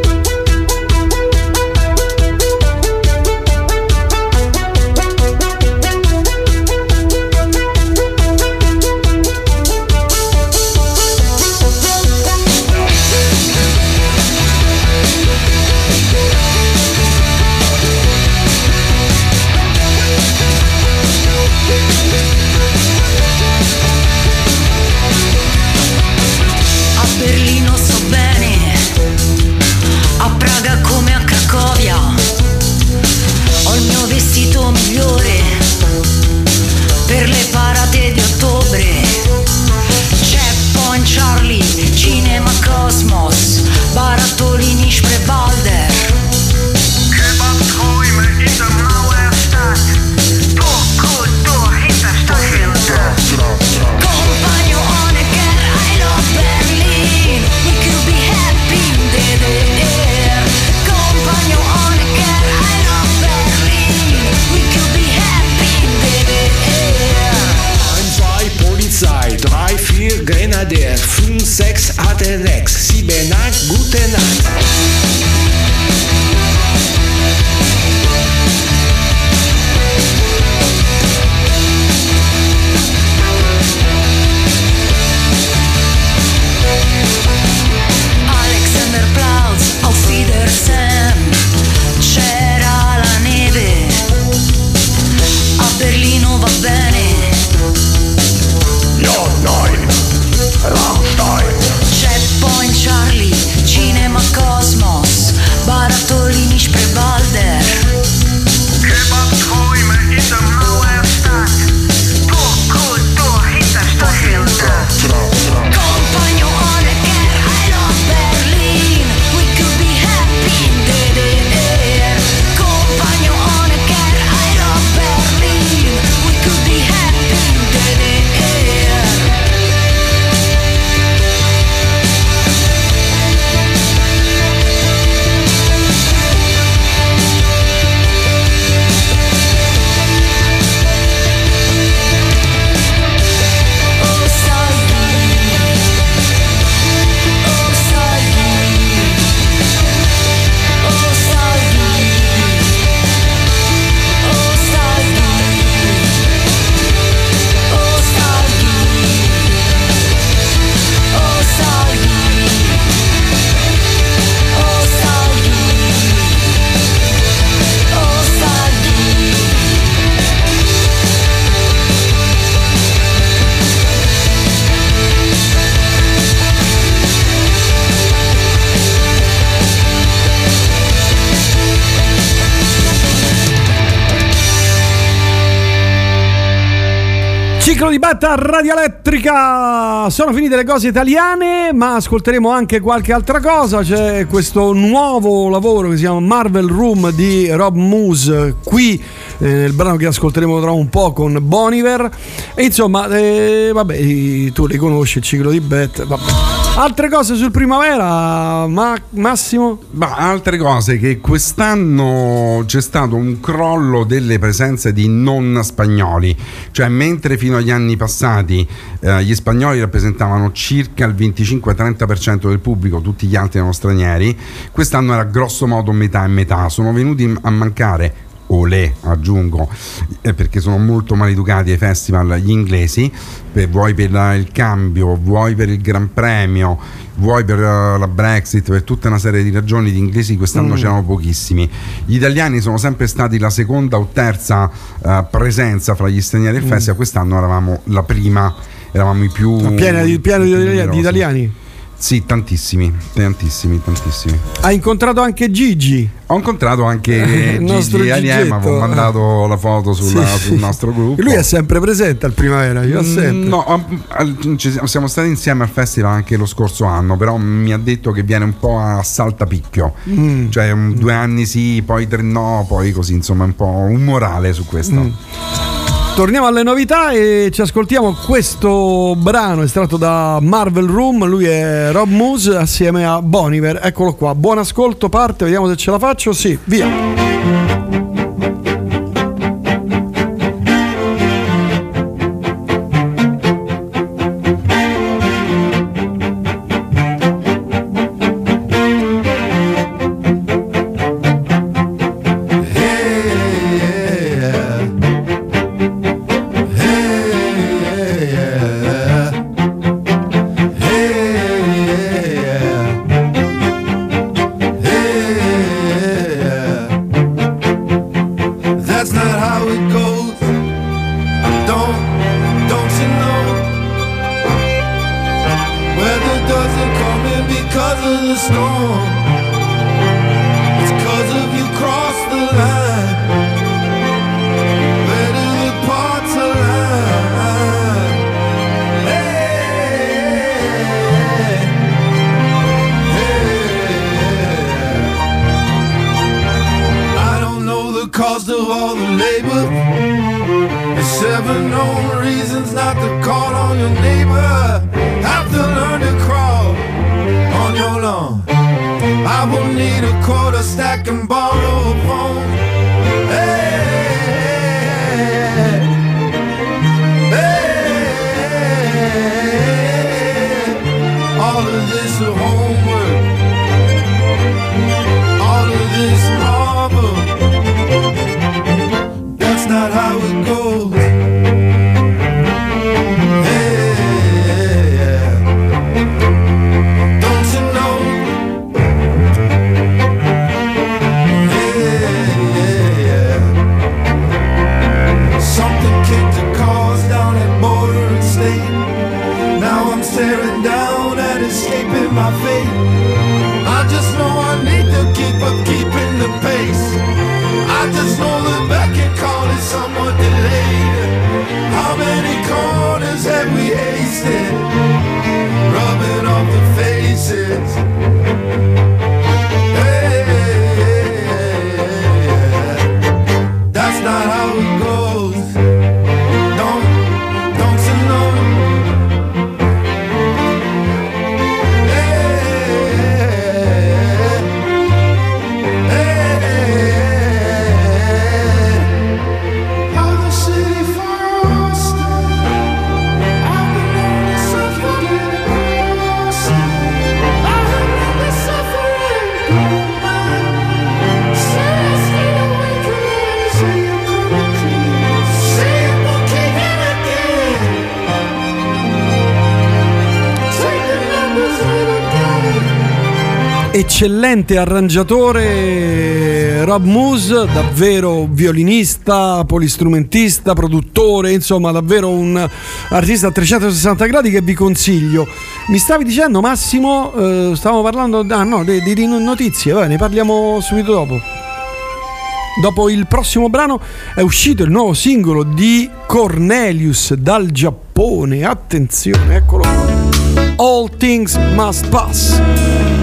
Di betta radio elettrica. Sono finite le cose italiane, ma ascolteremo anche qualche altra cosa. C'è questo nuovo lavoro che si chiama Marvel Room di Rob Moose qui eh, nel brano che ascolteremo tra un po' con Boniver. E insomma, eh, vabbè, tu li conosci il ciclo di. Vabbè. Altre cose sul primavera, Ma- Massimo? Ma altre cose che quest'anno c'è stato un crollo delle presenze di non spagnoli, cioè mentre fino agli anni passati eh, gli spagnoli rappresentavano circa il 25-30% del pubblico, tutti gli altri erano stranieri, quest'anno era grosso modo metà e metà, sono venuti a mancare olè aggiungo eh, perché sono molto maleducati ai festival gli inglesi per- vuoi per il cambio vuoi per il gran premio vuoi per eh, la Brexit per tutta una serie di ragioni di inglesi quest'anno Mm. c'erano pochissimi gli italiani sono sempre stati la seconda o terza eh, presenza fra gli stranieri del Mm. festival quest'anno eravamo la prima eravamo i più Piena di, di, di italiani. Sì tantissimi tantissimi tantissimi Hai incontrato anche Gigi. ho incontrato anche *laughs* Il Gigi Gigetto. ho mandato la foto sulla- Sì, sul nostro gruppo. Lui è sempre presente al primavera, io Mm, sempre. No, siamo- stati insieme al festival anche lo scorso anno, però mi ha detto che viene un po' a saltapicchio, Mm. cioè due anni sì, poi tre no, poi così, insomma, un po' un morale su questo. Mm. Torniamo alle novità e ci ascoltiamo questo brano estratto da Marvel Room. Lui è Rob Moose assieme a Boniver. Eccolo qua. Buon ascolto, parte, vediamo se ce la faccio. Sì, via. eccellente arrangiatore Rob Moose, davvero violinista, polistrumentista, produttore, insomma davvero un artista a 360 gradi che vi consiglio. Mi stavi dicendo Massimo, eh, stavamo parlando ah, no, di, di notizie, Vabbè, ne parliamo subito dopo. Dopo il prossimo brano è uscito il nuovo singolo di Cornelius dal Giappone, attenzione, eccolo qua. All Things Must Pass.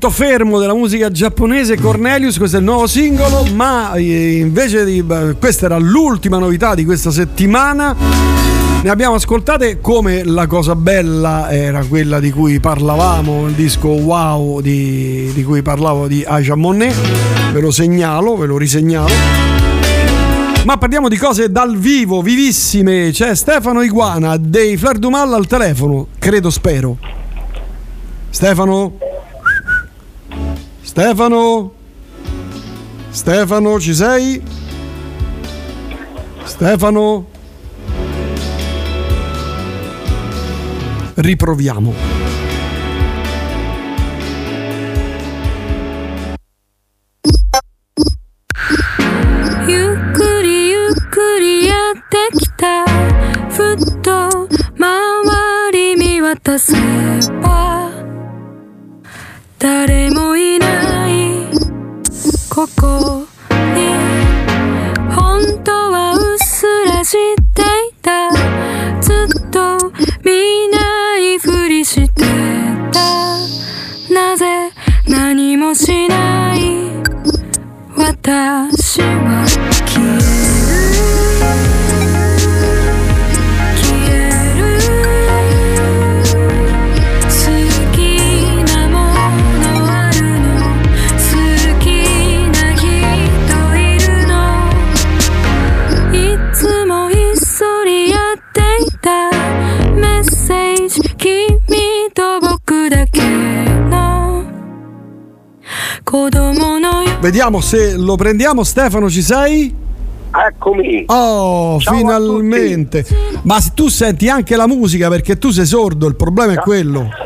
Punto fermo della musica giapponese Cornelius, questo è il nuovo singolo, ma eh, invece di questa era l'ultima novità di questa settimana. Ne abbiamo ascoltate come la cosa bella era quella di cui parlavamo, il disco Wow di, di cui parlavo di Aja Monet, ve lo segnalo, ve lo risegnalo. Ma parliamo di cose dal vivo, vivissime. C'è Stefano Iguana dei Flair Dumal al telefono, credo, spero. Stefano? Stefano? Stefano, ci sei? Stefano? Riproviamo. Vediamo se lo prendiamo. Stefano, ci sei? Eccomi. Oh, Ciao finalmente. Ma se tu senti anche la musica perché tu sei sordo, il problema è quello. *laughs*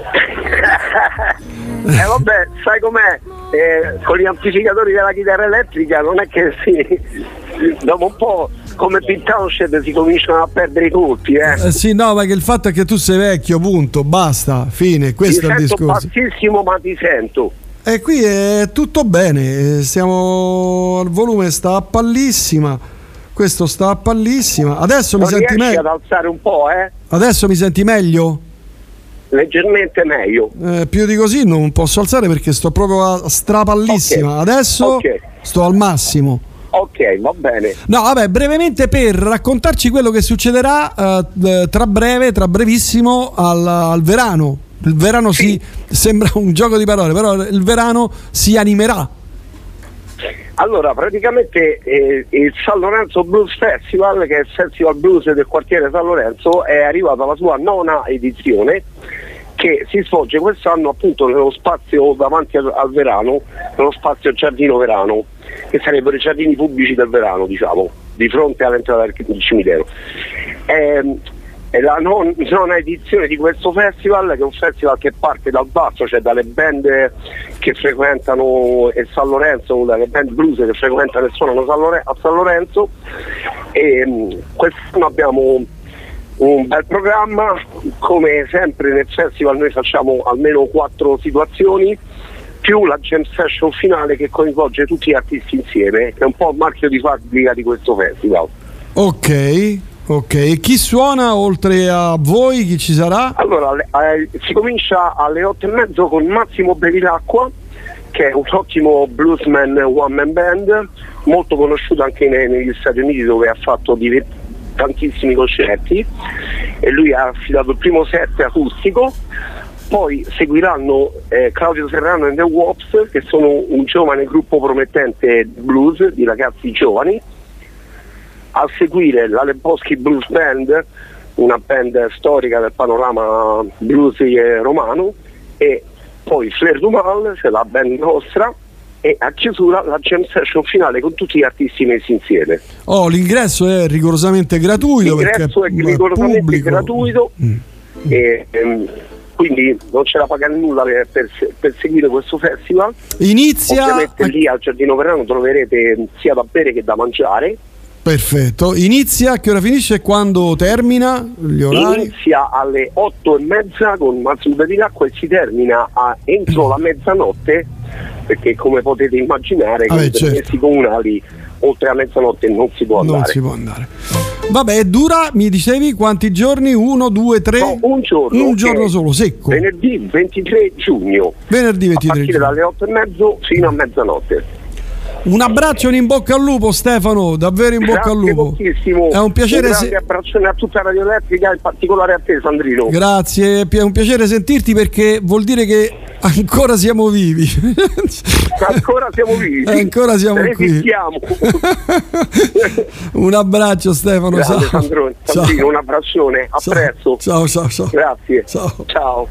Eh vabbè, sai com'è? Eh, con gli amplificatori della chitarra elettrica non è che si. Dopo un po' come Pete Townshend si cominciano a perdere i colpi, eh. Eh, sì, no, ma che il fatto è che tu sei vecchio, punto, basta, fine, questo ti è il discorso. bassissimo ma ti sento. E qui è tutto bene, eh, stiamo al volume sta a pallissima. Questo sta a pallissima. Adesso mi Non senti riesci meglio? ad alzare un po', eh? Adesso mi senti meglio? Leggermente meglio. Eh, più di così non posso alzare perché sto proprio a strapallissima. Ok, Adesso ok. sto al massimo. Ok, va bene. No, vabbè, brevemente per raccontarci quello che succederà eh, tra breve, tra brevissimo al, al verano. Il verano si sembra un gioco di parole, però il verano si animerà. Allora, praticamente eh, il San Lorenzo Blues Festival, che è il festival blues del quartiere San Lorenzo, è arrivato alla sua nona edizione che si svolge quest'anno appunto nello spazio davanti al, al Verano, nello spazio Giardino Verano, che sarebbero i giardini pubblici del Verano, diciamo, di fronte all'entrata del, cimitero. Ehm, è la non- nona edizione di questo festival, che è un festival che parte dal basso, cioè dalle band che frequentano il San Lorenzo, dalle band blues che frequentano e suonano a San Lorenzo. E, mh, quest'anno abbiamo un bel programma, come sempre nel festival noi facciamo almeno quattro situazioni, più la jam session finale che coinvolge tutti gli artisti insieme, è un po' il marchio di fabbrica di questo festival. Ok, ok. E chi suona oltre a voi? Chi ci sarà? Allora, eh, si comincia alle otto e mezzo con Massimo Bevilacqua, che è un ottimo bluesman one man band, molto conosciuto anche ne- negli Stati Uniti dove ha fatto diver- tantissimi concerti e lui ha affidato il primo set acustico. Poi seguiranno eh, Claudio Serrano e The Wops, che sono un giovane gruppo promettente blues di ragazzi giovani. A seguire la Leboschi Blues Band, una band storica del panorama blues romano, e poi Flair Dumal, che è la band nostra, e a chiusura la jam session finale con tutti gli artisti messi insieme. Oh, l'ingresso è rigorosamente gratuito L'ingresso è rigorosamente pubblico. gratuito e ehm, quindi non c'è da pagare nulla per, per per seguire questo festival. Inizia Ovviamente lì al Giardino Verano troverete sia da bere che da mangiare. Perfetto. Inizia a che ora finisce e quando termina? Gli orari? Inizia alle 8 e mezza con Massimo Bevilacqua e si termina a- entro la mezzanotte perché come potete immaginare con Ah, i certo. comunali oltre la mezzanotte non si può andare. Non si può andare. Vabbè, dura, mi dicevi quanti giorni? Uno, due, tre? No, un giorno. Un giorno solo, secco. Venerdì 23 giugno. Venerdì A 23 partire giugno. dalle 8 e mezzo fino a mezzanotte. Un abbraccio e in bocca al lupo, Stefano. Davvero in bocca al Grazie lupo. moltissimo. È un piacere. Un se- abbraccione a tutta Radio Elettrica, in particolare a te, Sandrino. Grazie, è un piacere sentirti perché vuol dire che ancora siamo vivi. Ancora siamo vivi. Eh, *laughs* ancora siamo qui. Resistiamo. *laughs* Un abbraccio Stefano. Grande ciao. Sandrone, Ciao. Sandrino, un abbraccione. A Ciao. presto. Ciao, ciao, ciao. Grazie. Ciao. Ciao.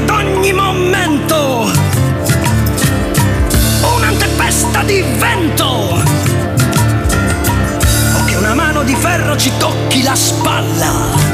Ad ogni momento. Una tempesta di vento. O che una mano di ferro ci tocchi la spalla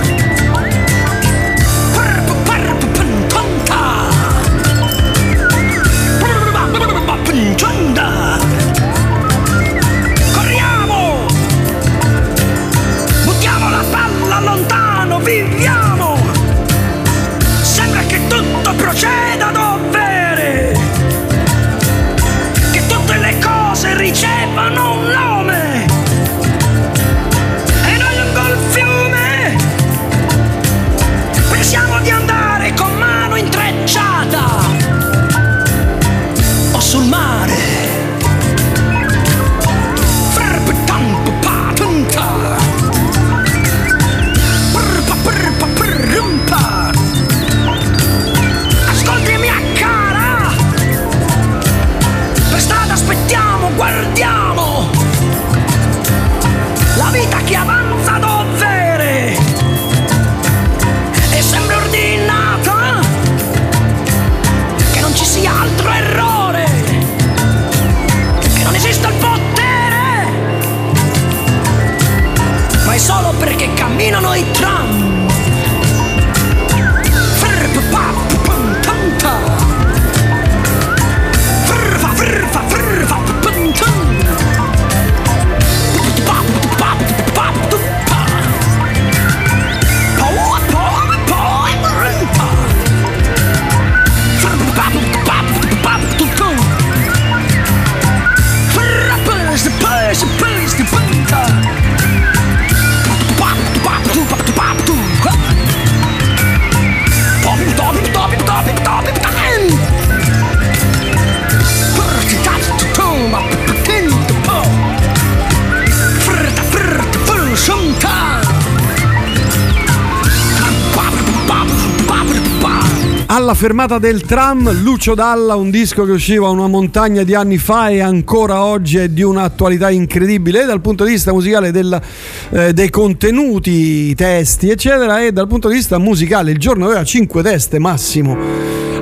Alla fermata del tram, Lucio Dalla, un disco che usciva una montagna di anni fa e ancora oggi è di un'attualità incredibile dal punto di vista musicale del, eh, dei contenuti, i testi, eccetera, e dal punto di vista musicale. Il giorno aveva 5 teste massimo.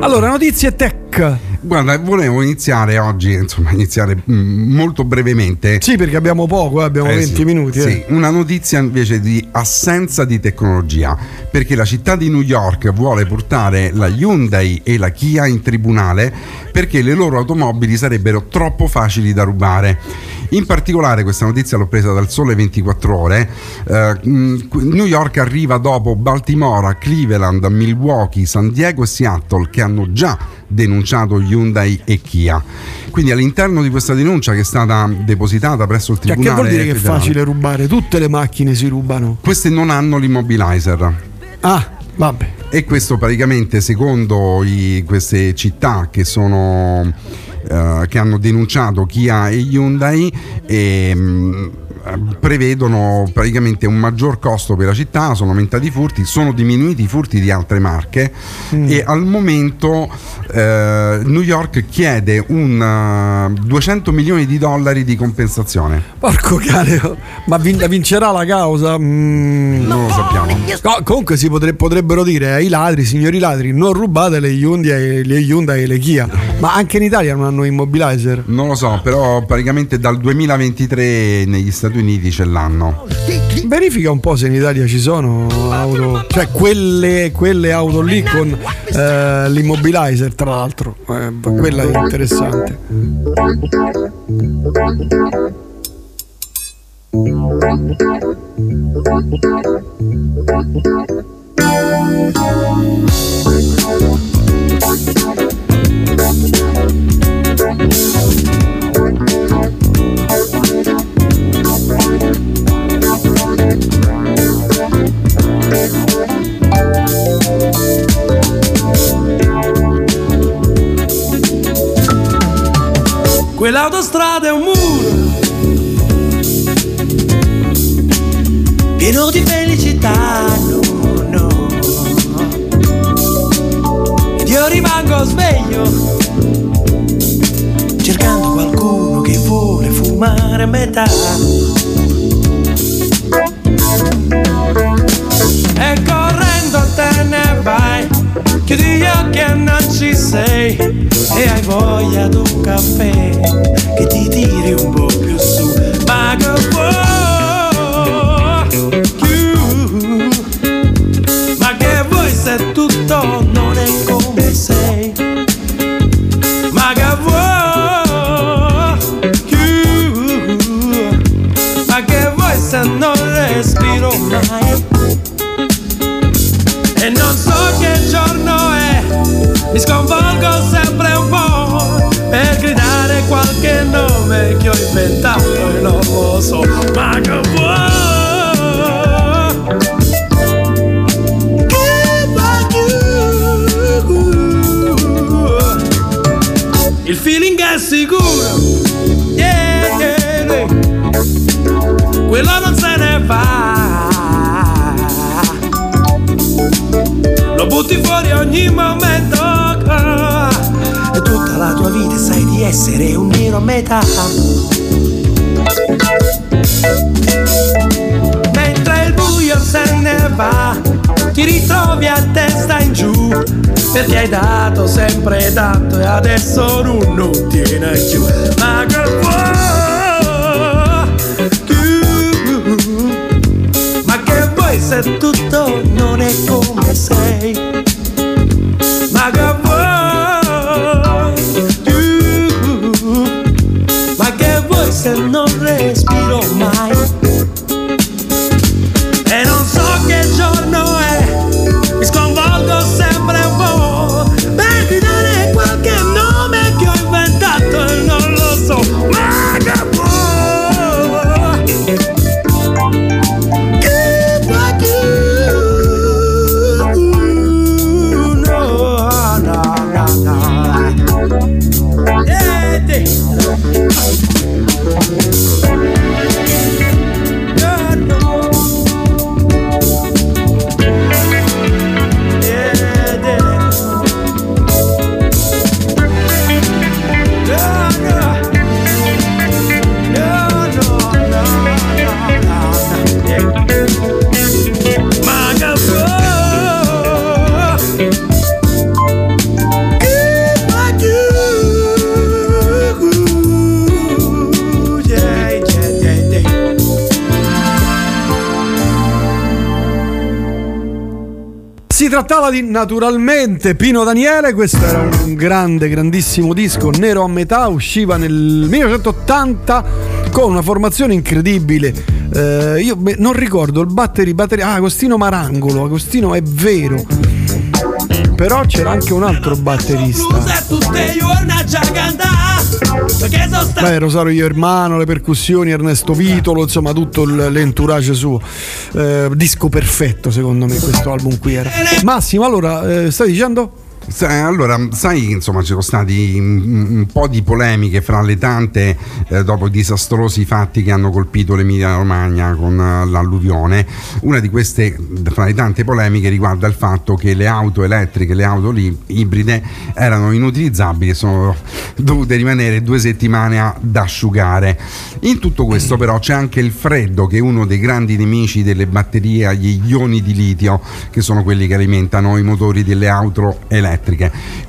Allora, notizie tech. Guarda, volevo iniziare oggi, insomma, iniziare mm, molto brevemente. Sì, perché abbiamo poco, eh, abbiamo Eh 20 sì, minuti. sì. eh. Una notizia invece di assenza di tecnologia, perché la città di New York vuole portare la Hyundai e la Kia in tribunale perché le loro automobili sarebbero troppo facili da rubare. In particolare questa notizia l'ho presa dal Sole 24 Ore. Eh, mh, New York arriva dopo Baltimora, Cleveland, Milwaukee, San Diego e Seattle che hanno già denunciato Hyundai e Kia. Quindi all'interno di questa denuncia che è stata depositata presso il Cioè, che Tribunale vuol dire che è federale, facile rubare? Tutte le macchine si rubano. queste non hanno l'immobilizer. Ah, vabbè. E questo praticamente secondo i- queste città che sono eh, che hanno denunciato Kia e Hyundai ehm, eh, prevedono praticamente un maggior costo per la città, sono aumentati i furti, sono diminuiti i furti di altre marche Mm. e al momento eh, New York chiede un eh, 200 milioni di dollari di compensazione. Porco cane, ma vin- vincerà la causa? Mm. Non lo sappiamo. No, comunque si potre- potrebbero dire ai ladri, signori ladri, non rubate le Hyundai, e- le Hyundai e le Kia. Ma anche in Italia non hanno immobilizer. Non lo so, però praticamente dal 2023 negli Stati Uniti ce l'hanno. Verifica un po' se in Italia ci sono auto, cioè quelle, quelle auto lì con eh, l'immobilizer, tra l'altro. Eh, quella è interessante. Quell'autostrada è un muro pieno di felicità, no, no. Io rimango sveglio cercando qualcuno che vuole fumare a metà. E correndo te ne vai, chiudi gli occhi e non ci sei. E hai voglia di un caffè che ti tiri un po' più su. Ma che vuoi? Ma che se tutto inventato e non lo so. Ma che vuoi? Il feeling è sicuro, yeah, yeah, yeah. quello non se ne va. Lo butti fuori ogni momento E tutta la tua vita sai di essere un nero a metà Ti ritrovi a testa in giù Perché hai dato sempre tanto E adesso non, non tiene più Ma che vuoi? Ma che vuoi se tutto non è come Trattava di naturalmente Pino Daniele, questo era un grande, grandissimo disco, nero a metà, usciva nel 1980 con una formazione incredibile. Eh, io beh, non ricordo il battery, battery, ah, Agostino Marangolo, Agostino è vero. Però c'era anche un altro batterista. Beh, Rosario Germano, le percussioni, Ernesto Vitolo, insomma tutto l'entourage suo. Eh, disco perfetto secondo me questo album qui era. Massimo, allora, eh, stai dicendo? Allora, sai, insomma, ci sono stati un, po' di polemiche fra le tante eh, dopo i disastrosi fatti che hanno colpito l'Emilia Romagna con eh, l'alluvione. Una di queste, fra le tante polemiche, riguarda il fatto che le auto elettriche, le auto li- ibride, erano inutilizzabili e sono dovute rimanere due settimane ad asciugare. In tutto questo, però, c'è anche il freddo, che è uno dei grandi nemici delle batterie, gli ioni di litio, che sono quelli che alimentano i motori delle auto elettriche.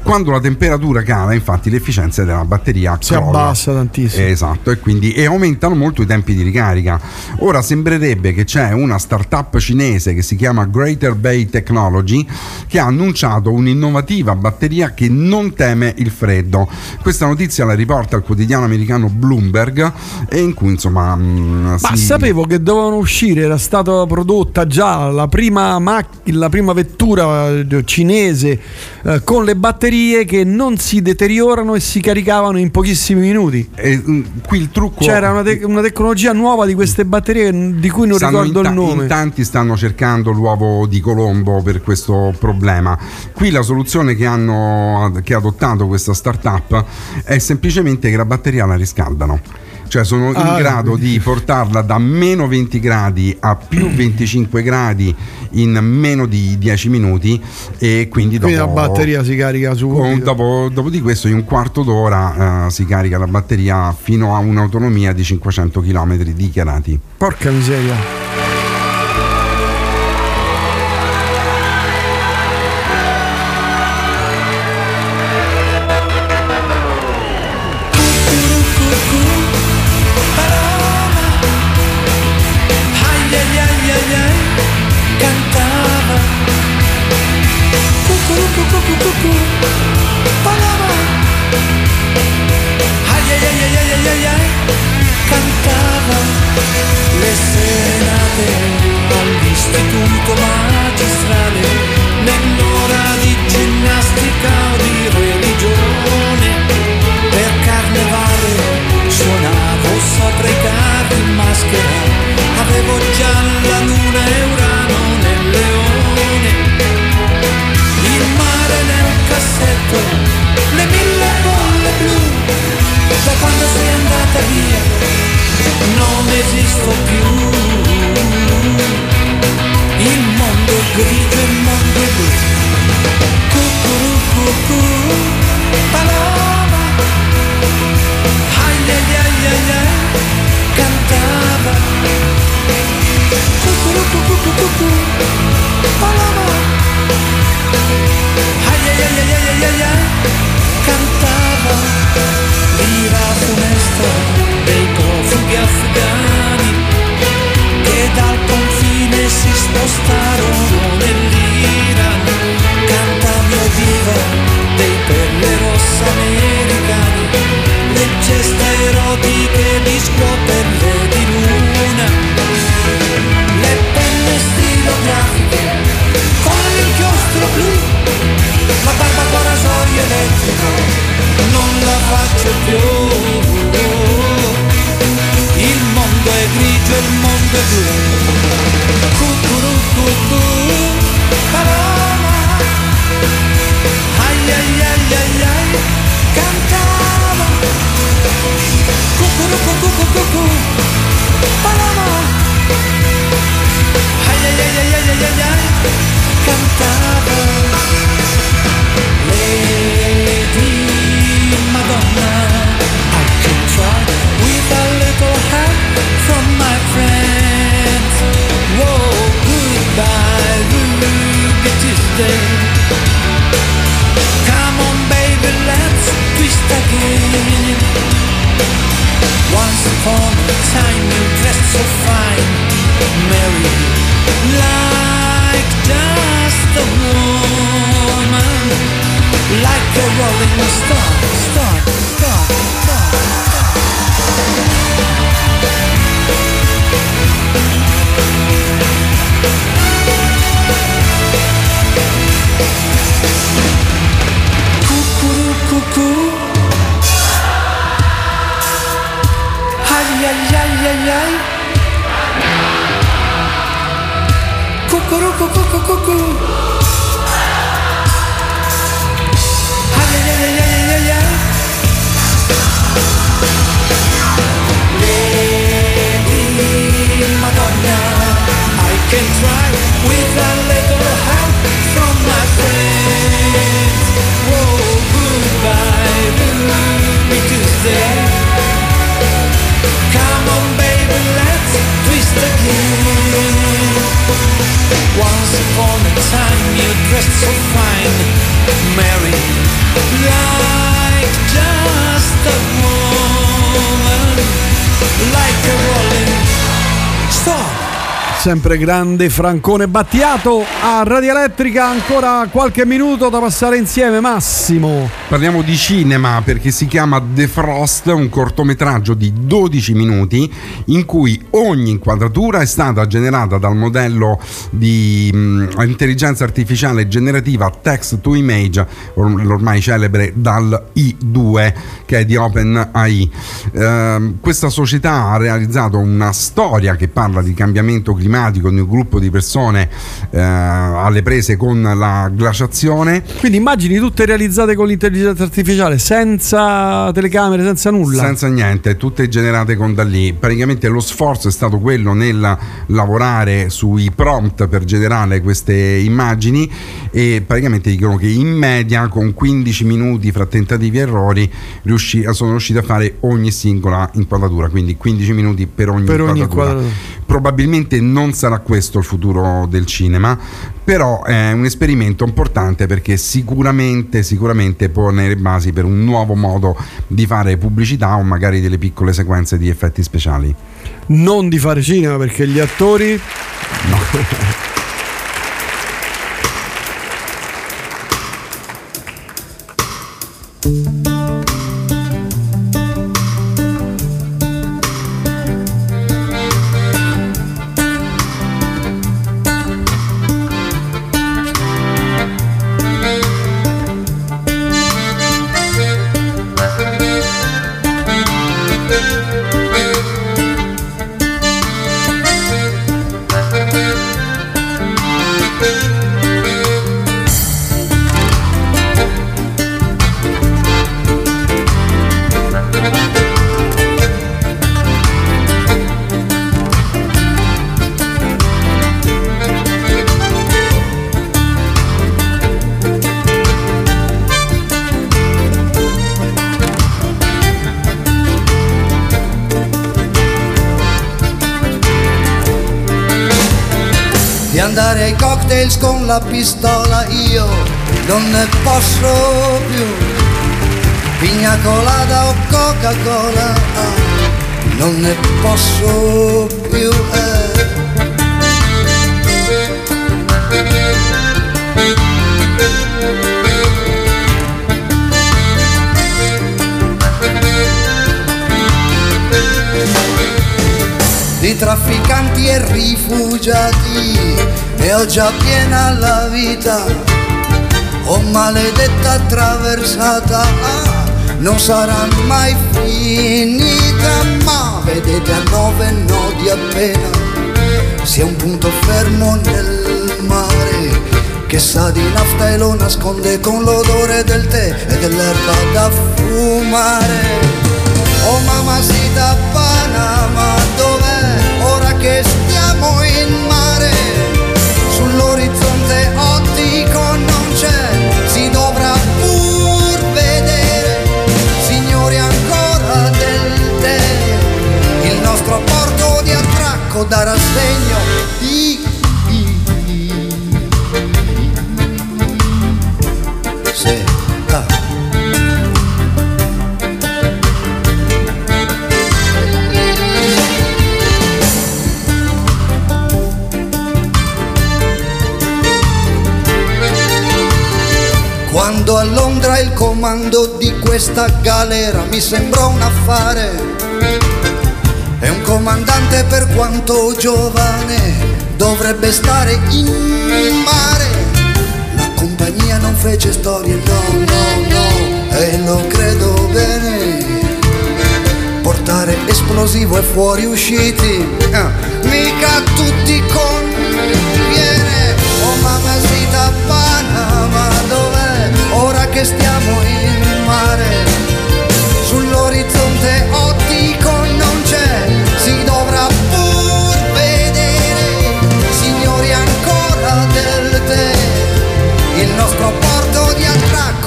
Quando la temperatura cala, infatti, l'efficienza della batteria Si crolla. abbassa tantissimo. Esatto, e quindi e aumentano molto i tempi di ricarica. Ora sembrerebbe che c'è una startup cinese che si chiama Greater Bay Technology che ha annunciato un'innovativa batteria che non teme il freddo. Questa notizia la riporta il quotidiano americano Bloomberg e in cui insomma mh, Ma si- sapevo che dovevano uscire, era stata prodotta già la prima, mac- la prima vettura eh, cinese eh, con le batterie che non si deteriorano e si caricavano in pochissimi minuti. E, mm, qui il trucco C'era una, te- una tecnologia nuova di queste batterie di cui non ricordo ta- il nome. in tanti stanno cercando l'uovo di Colombo per questo problema. Qui la soluzione che hanno che ha adottato questa startup è semplicemente che la batteria la riscaldano. Cioè sono in Ah, grado di portarla da meno 20 gradi a più 25 gradi in meno di 10 minuti e quindi dopo, Quindi la batteria si carica subito. dopo, dopo di questo in un quarto d'ora eh, si carica la batteria fino a un'autonomia di 500 km dichiarati. Porca miseria. Sempre grande Francone Battiato a Radio Elettrica, ancora qualche minuto da passare insieme, Massimo. Parliamo di cinema perché si chiama The Frost, un cortometraggio di 12 minuti in cui ogni inquadratura è stata generata dal modello di mh, intelligenza artificiale generativa Text to Image, or- l'ormai celebre dal I2 che è di OpenAI. Ehm, questa società ha realizzato una storia che parla di cambiamento climatico di un gruppo di persone eh, alle prese con la glaciazione. Quindi immagini tutte realizzate con l'intelligenza artificiale, senza telecamere, senza nulla. Senza niente, tutte generate con da lì. Praticamente lo sforzo è stato quello nel lavorare sui prompt per generare queste immagini e praticamente dicono che in media con 15 minuti fra tentativi e errori riusci- sono riusciti a fare ogni singola inquadratura, quindi 15 minuti per ogni Per ogni inquadratura. inquadratura. Probabilmente non sarà questo il futuro del cinema, però è un esperimento importante perché sicuramente, sicuramente pone le basi per un nuovo modo di fare pubblicità o magari delle piccole sequenze di effetti speciali. Non di fare cinema perché gli attori. Di *laughs* trafficanti e rifugiati ne ho già piena la vita. Oh maledetta attraversata, ah, non sarà mai finita, ma vedete a nove nodi appena sia un punto fermo nel mare che sa di nafta e lo nasconde con l'odore del tè e dell'erba da fumare. Oh mamacita Panama, darà segno di... Sì, ah. Quando a Londra il comando di questa galera mi sembrò un affare comandante per quanto giovane dovrebbe stare in mare. La compagnia non fece storie, no, no, no, e lo credo bene. Portare esplosivo e fuori usciti, ah, mica tutti conviene. Oh mamacita Panama, dov'è? Ora che stiamo in mare,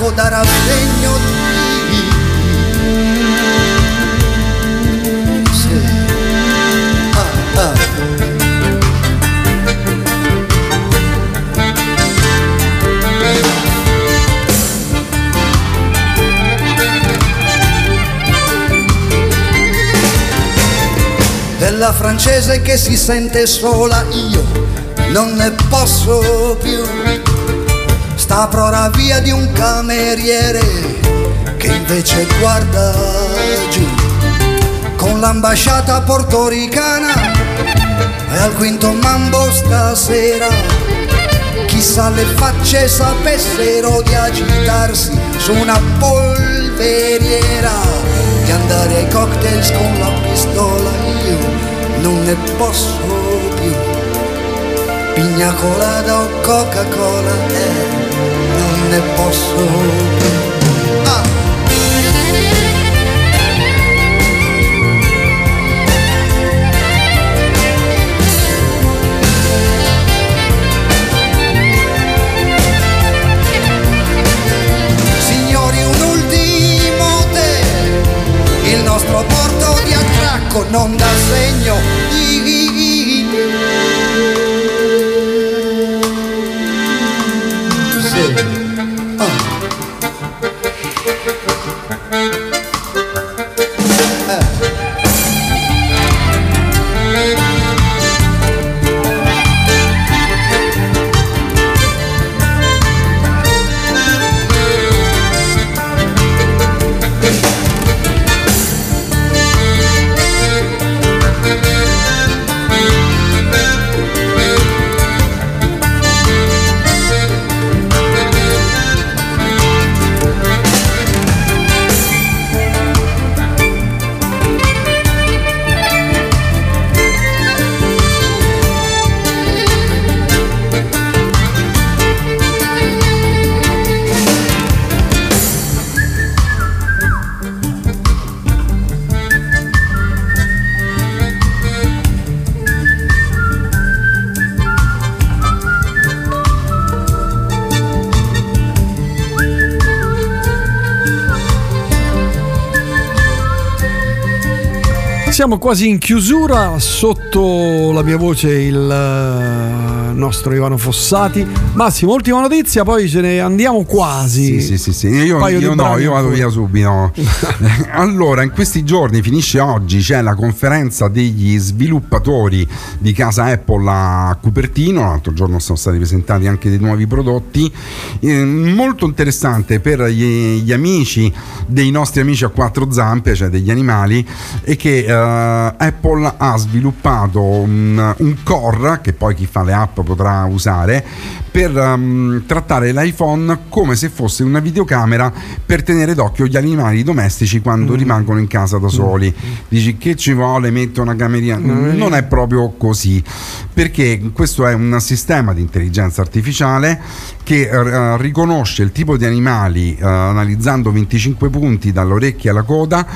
andiamo da di... Sì. Ah, ah. Della francese che si sente sola io non ne posso più Sta prora via di un cameriere che invece guarda giù. Con l'ambasciata portoricana e al quinto mambo stasera. Chissà le facce sapessero di agitarsi su una polveriera, di andare ai cocktails con la pistola, io non ne posso. Pigna colada o Coca-Cola, eh, non ne posso più. Ah! Il nostro porto di attracco non dà segno di Siamo quasi in chiusura, sotto la mia voce il eh, nostro Ivano Fossati. Massimo, ultima notizia, poi ce ne andiamo quasi. Sì, sì, sì, sì. Io, io no, io vado via subito. *laughs* allora, in questi giorni, finisce oggi, c'è la conferenza degli sviluppatori di casa Apple a Cupertino. L'altro giorno sono stati presentati anche dei nuovi prodotti. Eh, molto interessante per gli, gli amici dei nostri amici a quattro zampe, cioè degli animali, e che eh, Apple ha sviluppato un, un core che poi chi fa le app potrà usare per ehm, trattare l'iPhone come se fosse una videocamera per tenere d'occhio gli animali domestici quando rimangono in casa da soli. Dici che ci vuole, metto una camerina. Mm. Non è proprio così, perché questo è un sistema di intelligenza artificiale che eh, riconosce il tipo di animali eh, analizzando 25 punti dall'orecchia alla coda,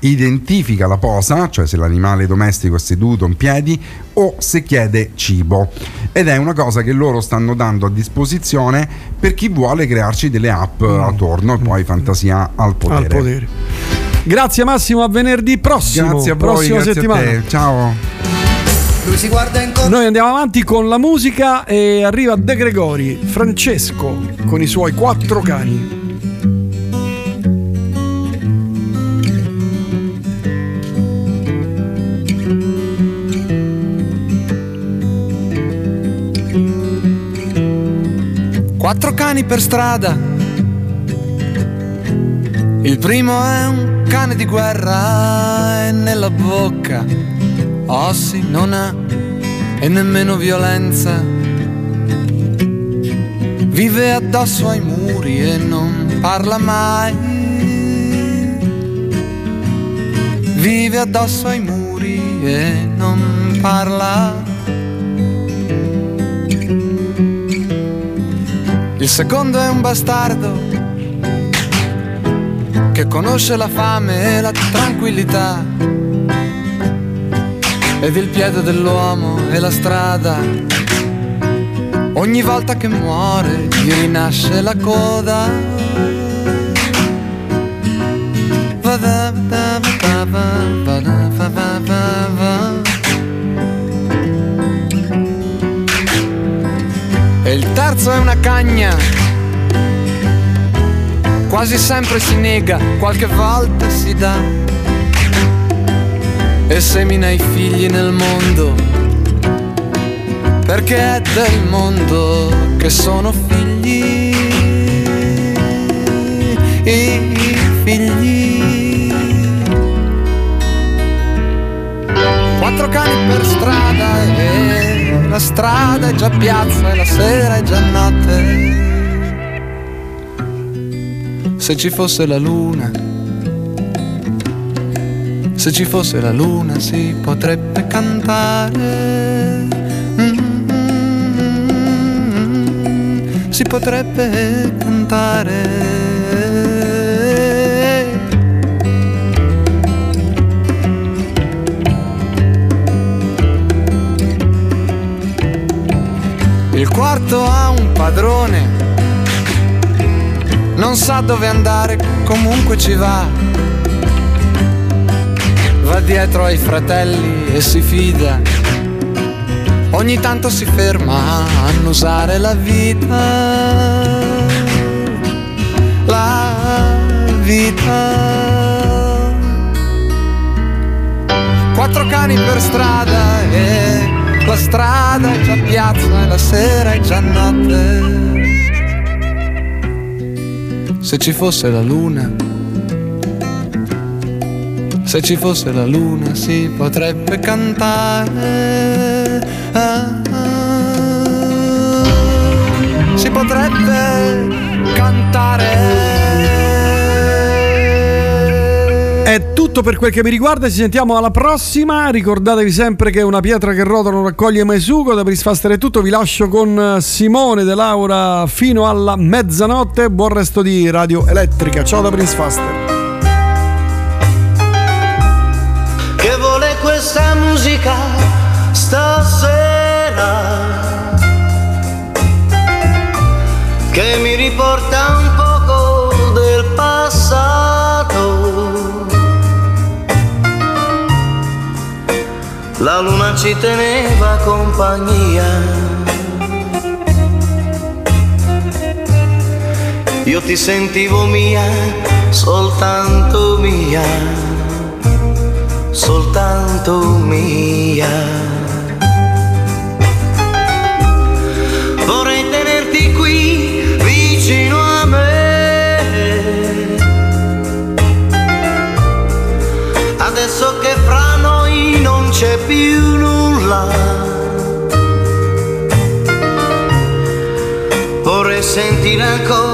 identifica la posa, cioè se l'animale domestico è seduto in piedi o se chiede cibo. Ed è una cosa che loro stanno dando a disposizione per chi vuole crearci delle app attorno e poi fantasia al potere. Al potere. Grazie Massimo, a venerdì prossimo. Grazie a voi, prossima grazie a settimana. te. Ciao. Lui si guarda intorno. Noi andiamo avanti con la musica e arriva De Gregori, Francesco, con i suoi quattro cani. Cani per strada. Il primo è un cane di guerra e nella bocca ossi non ha e nemmeno violenza. Vive addosso ai muri e non parla mai. Vive addosso ai muri e non parla. Il secondo è un bastardo che conosce la fame e la tranquillità. Ed il piede dell'uomo e la strada. Ogni volta che muore gli rinasce la coda. Vada, vada, vada, vada, vada, vada, vada. E il terzo è una cagna. Quasi sempre si nega, qualche volta si dà. e semina i figli nel mondo, perché è del mondo che sono figli, i figli. Quattro cani per strada e la strada è già piazza e la sera è già notte. Se ci fosse la luna, se ci fosse la luna si potrebbe cantare. Mm, Si potrebbe cantare. Quarto ha un padrone, non sa dove andare, comunque ci va. Va dietro ai fratelli e si fida. Ogni tanto si ferma a annusare la vita. La vita. Quattro cani per strada e la strada è già piazza e la sera è già notte. Se ci fosse la luna, se ci fosse la luna si potrebbe cantare. Ah, tutto per quel che mi riguarda, ci sentiamo alla prossima. Ricordatevi sempre che una pietra che rotola non raccoglie mai sugo. Da Prisfaster è tutto, vi lascio con Simone De Laura fino alla mezzanotte. Buon resto di Radio Elettrica. Ciao da Prince la luna ci teneva compagnia io ti sentivo mia soltanto mia soltanto mia. Più nulla. Vorrei sentire ancora